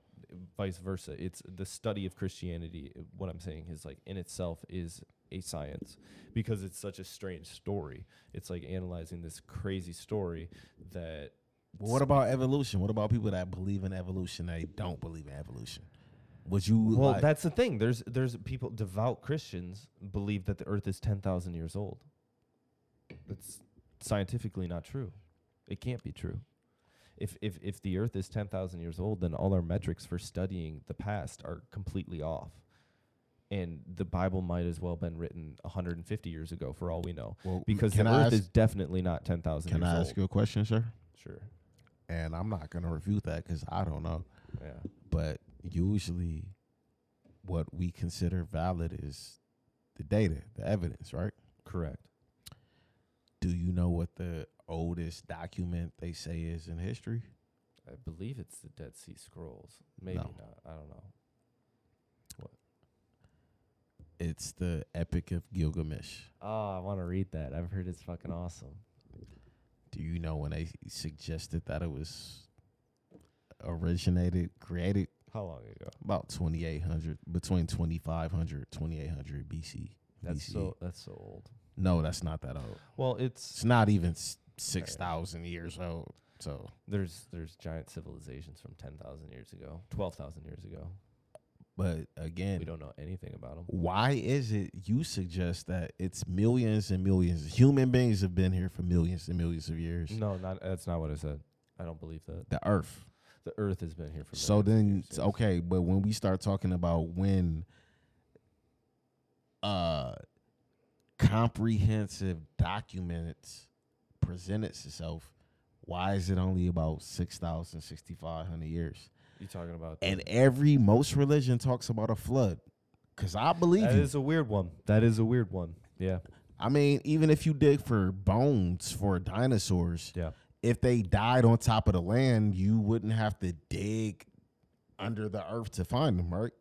vice versa. It's the study of Christianity. What I'm saying is like in itself is a science because it's such a strange story. It's like analyzing this crazy story that But what about evolution? What about people that believe in evolution? They don't believe in evolution. Would you? Well, like- that's the thing. There's there's people devout Christians believe that the Earth is ten thousand years old. That's scientifically not true. It can't be true. If if if the Earth is ten thousand years old, then all our metrics for studying the past are completely off. And the Bible might as well have been written 150 years ago, for all we know, Well, because the I Earth ask- is definitely not 10,000 Can years I old. ask you a question, sir? Sure. And I'm not gonna refute that because I don't know. Yeah. But usually, what we consider valid is the data, the evidence, right? Correct. Do you know what the oldest document they say is in history? I believe it's the Dead Sea Scrolls. Maybe No. not. I don't know. It's the Epic of Gilgamesh. Oh, I want to read that. I've heard it's fucking awesome. Do you know when they suggested that it was originated, created How long ago? about 2800 between 2500 2800 BC. That's BCE. so. That's so old. No, that's not that old. Well, it's It's not even s- 6000 years old. So, there's there's giant civilizations from ten thousand years ago, twelve thousand years ago. but again, We don't know anything about them. why is it you suggest that it's millions and millions human beings have been here for millions and millions of years No, not that's not what I said. I don't believe that. the earth The Earth has been here for. so then years, okay but when we start talking about when uh comprehensive documents present itself why is it only about 6000 6500 years You talking about? and the- every most religion talks about a flood because i believe that you is a weird one. That is a weird one. Yeah. I mean, even if you dig for bones for dinosaurs, Yeah. If they died on top of the land, you wouldn't have to dig under the earth to find them, right?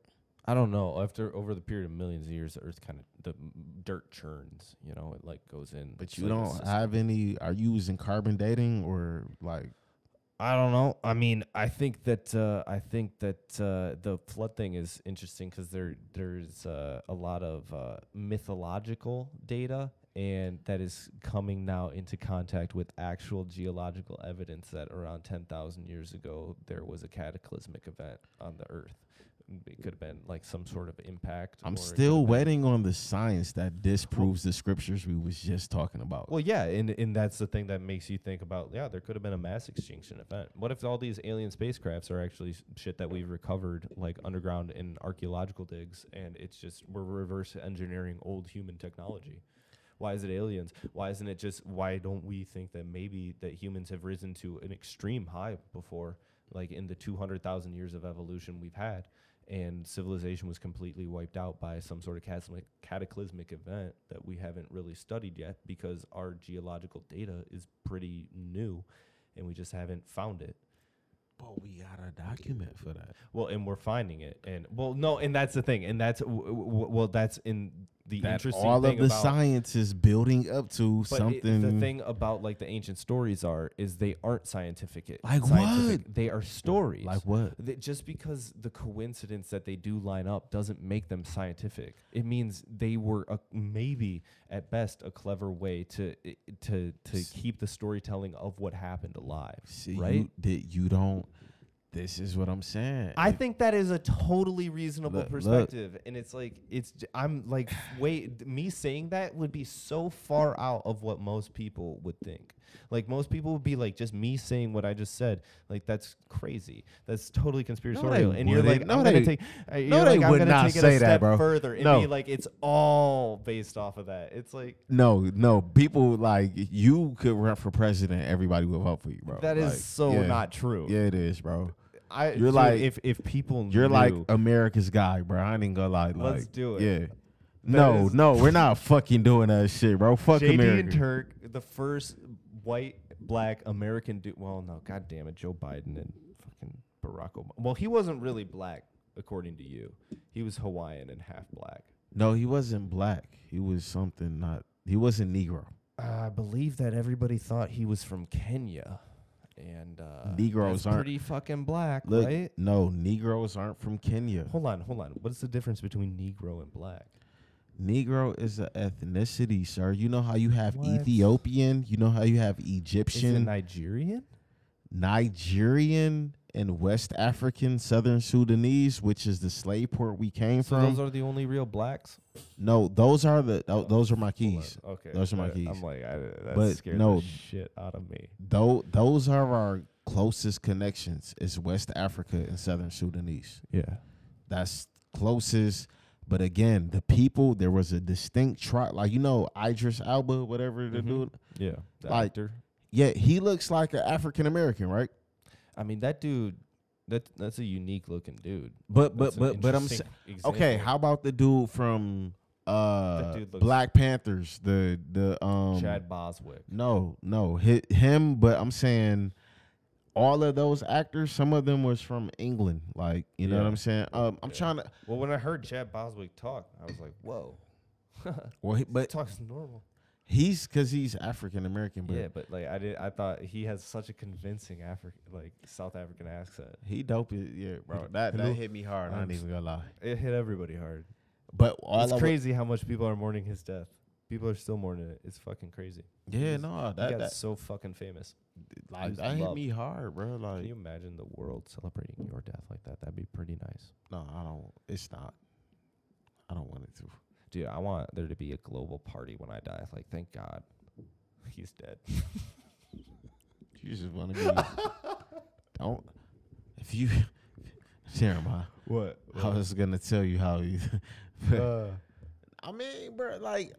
I don't know. After over the period of millions of years, the Earth kind of the dirt churns. You know, it like goes in. But you don't have any. Are you using carbon dating or like? I don't know. I mean, I think that uh, I think that uh, the flood thing is interesting because there there's uh, a lot of uh, mythological data, and that is coming now into contact with actual geological evidence that around ten thousand years ago there was a cataclysmic event on the Earth. It could have been like some sort of impact. I'm still waiting on the science that disproves the scriptures we was just talking about. Well, yeah, and and that's the thing that makes you think about. Yeah, there could have been a mass extinction event. What if all these alien spacecrafts are actually shit that we've recovered, like underground in archaeological digs, and it's just we're reverse engineering old human technology? Why is it aliens? Why isn't it just? Why don't we think that maybe that humans have risen to an extreme high before, like in the two hundred thousand years of evolution we've had? and civilization was completely wiped out by some sort of cataclysmic, cataclysmic event that we haven't really studied yet because our geological data is pretty new and we just haven't found it. But we got a document for that. Well, and we're finding it, and well, no, and that's the thing, and that's w- w- well, that's in the That interesting all thing of the about, science is building up to But it- something. the thing about like the ancient stories are is they aren't scientific. Like scientific. They are stories. like what? That just because the coincidence that they do line up doesn't make them scientific. It means they were a, maybe at best a clever way to to to keep the storytelling of what happened alive. See, right? you, that you don't. This is what I'm saying. I think that is a totally reasonable Look- look. perspective, and it's like it's. j- I'm like, wait, me saying that would be so far out of what most people would think. Like most people would be like, just me saying what I just said, like that's crazy. That's totally conspiratorial. and you're like. No, I'm gonna take. uh, no, like, I'm would gonna not take it a that, step bro. further and No. be like, it's all based off of that. It's like no, no. People like you could run for president. Everybody will vote for you, bro. that is Like, so yeah. not true. Yeah, it is, bro. I, You're dude, like- if if people You're like America's guy, bro. I ain't gonna lie. Like, Let's do it. Yeah. No, no, we're not fucking doing that shit, bro. Fuck JD America. and Turk, the first white black American dude. Well, no, god damn it, Joe Biden and fucking Barack Obama. Well, he wasn't really black, according to you. He was Hawaiian and half black. no, he wasn't black. He was something not. He wasn't Negro. I believe that everybody thought he was from Kenya, and uh, Negroes that's aren't- pretty fucking black, Look, right? no, Negroes aren't from Kenya. Hold on, hold on. What's the difference between Negro and black? Negro is an ethnicity, sir. You know how you have What? Ethiopian. You know how you have Is it Egyptian, Nigerian? Nigerian, and West African, Southern Sudanese, which is the slave port we came So from. those are the only real blacks. no, those are the tho- those are my keys. Okay, Those are my uh, keys. I'm like, I, that But scared no. the shit out of me. Though those are our closest connections is West Africa and Southern Sudanese. Yeah. That's closest. But again, the people there was a distinct tribe, like you know Idris Elba, whatever the Mhm. dude. Yeah. The Like- actor. Yeah, he looks like an African American, right? I mean, that dude that that's a unique looking dude. But but but but I'm interesting sa- okay. How about the dude from uh Black Panthers? The the um Chad Boswick. No, no, hit him. But I'm saying all of those actors. Some of them was from England. Like you know what I'm saying. Um, I'm Yeah. trying to. Well, when I heard Chad Boswick talk, I was like, whoa. Well, he, but talks normal. he's because he's African American. But yeah, but like I did, I thought he has such a convincing African, like South African accent. he dope. as- Yeah, bro. That Hello? that hit me hard. I I'm ain't even gonna lie. It hit everybody hard. But all it's I wa- crazy how much people are mourning his death. People are still mourning it. It's fucking crazy. Yeah, no, that got that so fucking famous. like that hit me hard, bro. Like, Can you imagine the world celebrating your death like that? That'd be pretty nice. no, I don't. It's not. I don't want it to. Dude, I want there to be a global party when I die. Like, thank God he's dead. You just want to be. don't. If you, Jeremiah, What? I was gonna tell you how you. Uh, I mean, bro, like,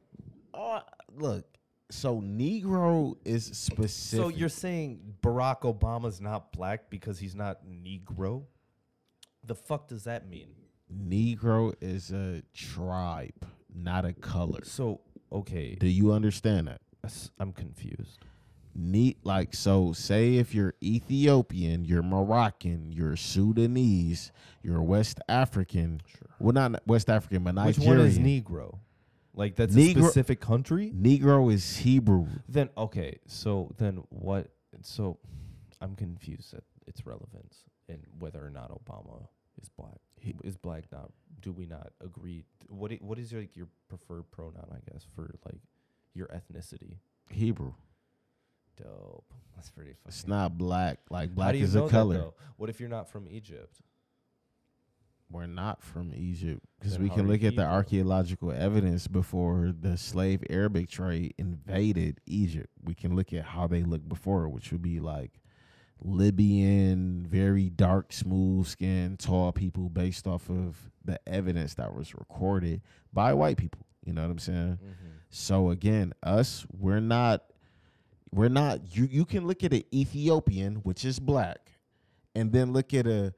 oh, look. So Negro is specific. so you're saying Barack Obama's not black because he's not Negro? The fuck does that mean? Negro is a tribe, not a color. So, okay, Do you understand that? I'm confused. Neat, like, so say if you're Ethiopian, you're Moroccan, you're Sudanese, you're West African. Sure. Well, not West African, but Which Nigerian. one is Negro? Like that's a specific country? Negro is Hebrew. Then okay, so then what? So I'm confused at its relevance and whether or not Obama is black. He- is black not? Do we not agree? What i- what is your, like your preferred pronoun? I guess for like your ethnicity. Hebrew. Dope. That's pretty fucking. It's not black. Like How black do you is know a color. though? What if you're not from Egypt? We're not from Egypt because we can look at the archaeological evidence before the slave Arabic trade invaded Egypt. We can look at how they looked before, which would be like Libyan, very dark, smooth skin, tall people based off of the evidence that was recorded by white people. You know what I'm saying? So again, us, we're not we're not you you can look at an Ethiopian, which is black, and then look at a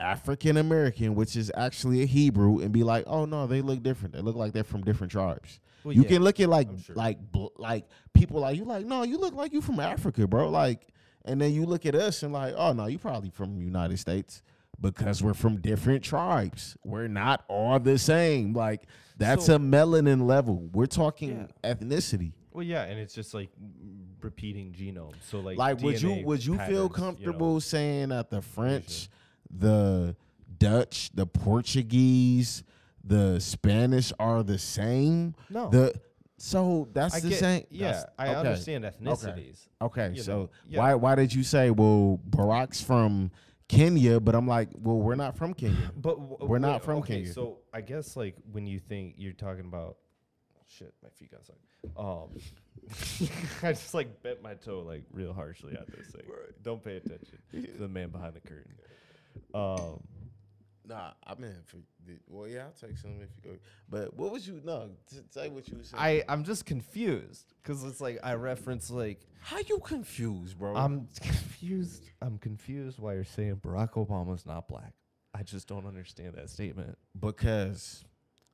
African American, which is actually a Hebrew, and be like, oh no, they look different. They look like they're from different tribes. Well, you yeah, can look at like sure. like bl- like people like you like no, you look like you from Africa, bro. Like, and then you look at us and like, oh no, you probably from United States because we're from different tribes. We're not all the same. Like that's So- a melanin level. We're talking ethnicity. Well, yeah, and it's just like repeating genomes. So like, Like, would you would you feel patterns, you know. comfortable saying that the French, the Dutch, the Portuguese, the Spanish are the same? No. The so that's I the get, same. Yeah, that's- I okay. understand ethnicities. Okay, you so know, yeah. why why did you say well Barack's from Kenya, but I'm like, well, we're not from Kenya. But w- We're not wait, from okay, Kenya. So I guess like when you think you're talking about shit, my feet got stuck. Um, I just like bent my toe like real harshly at this thing. Don't pay attention to the man behind the curtain. Um, Nah, I mean, for the, well, yeah, I'll take some if you go. But what was you? No, t- say what you were saying. I I'm just confused because it's like I reference like How you confused, bro? I'm confused. I'm confused why you're saying Barack Obama's not black. I just don't understand that statement because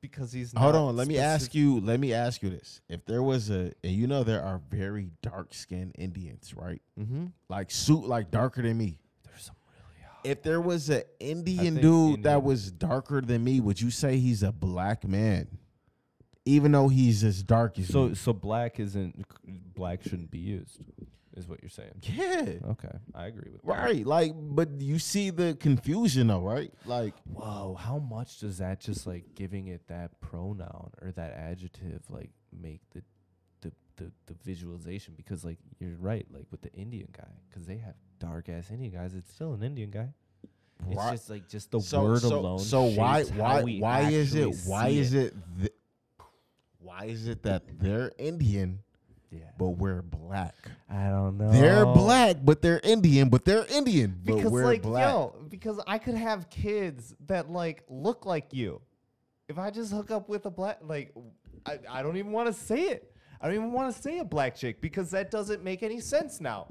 because he's not Hold on, let me specific- ask you. Let me ask you this: If there was a, and you know, there are very dark skinned Indians, right? Mm-hmm. Like suit, like darker than me. There's some really hot. If there was an Indian dude that was darker than me, would you say he's a black man? Even though he's as dark as So me. so black isn't black shouldn't be used, is what you're saying. yeah, Okay, I agree with that. right. Like, but you see the confusion, though, right? Like, Whoa, how much does that just like giving it that pronoun or that adjective like make the the the, the visualization? Because like you're right, like with the Indian guy, because they have dark ass Indian guys, it's still an Indian guy. It's Right. just like just the so, word so, alone. So why shapes how why we why is it why see is it th- why is it that they're Indian Yeah, but we're black? I don't know. They're black, but they're Indian, but they're Indian, but because we're like black. yo, because I could have kids that like look like you. If I just hook up with a black, like I, I don't even want to say it. I don't even want to say a black chick because that doesn't make any sense now.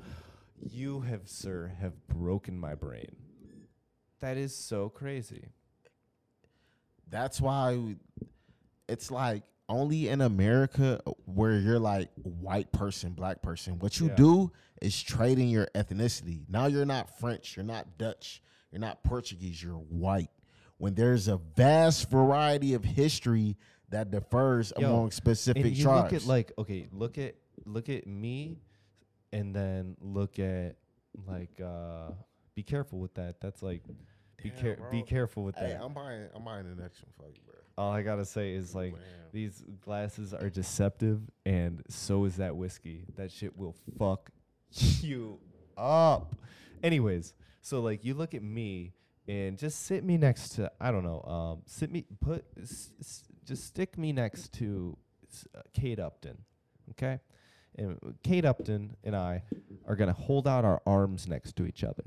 You have, sir, have broken my brain. That is so crazy. That's why it's like only in America where you're like white person, black person. What you Yeah. do is trade in your ethnicity. Now you're not French, you're not Dutch, you're not Portuguese, you're white. When there's a vast variety of history that differs Yo, among specific and you tribes. look at like okay, look at look at me, and then look at like uh, be careful with that. That's like be Damn, care be careful with hey, that. I'm buying I'm buying the next one for you, bro. All I gotta say is like Man. these glasses are deceptive, and so is that whiskey. That shit will fuck you up. Anyways, so like you look at me and just sit me next to I don't know, um, sit me put s- s- just stick me next to s- uh, Kate Upton, okay? And Kate Upton and I are gonna hold out our arms next to each other,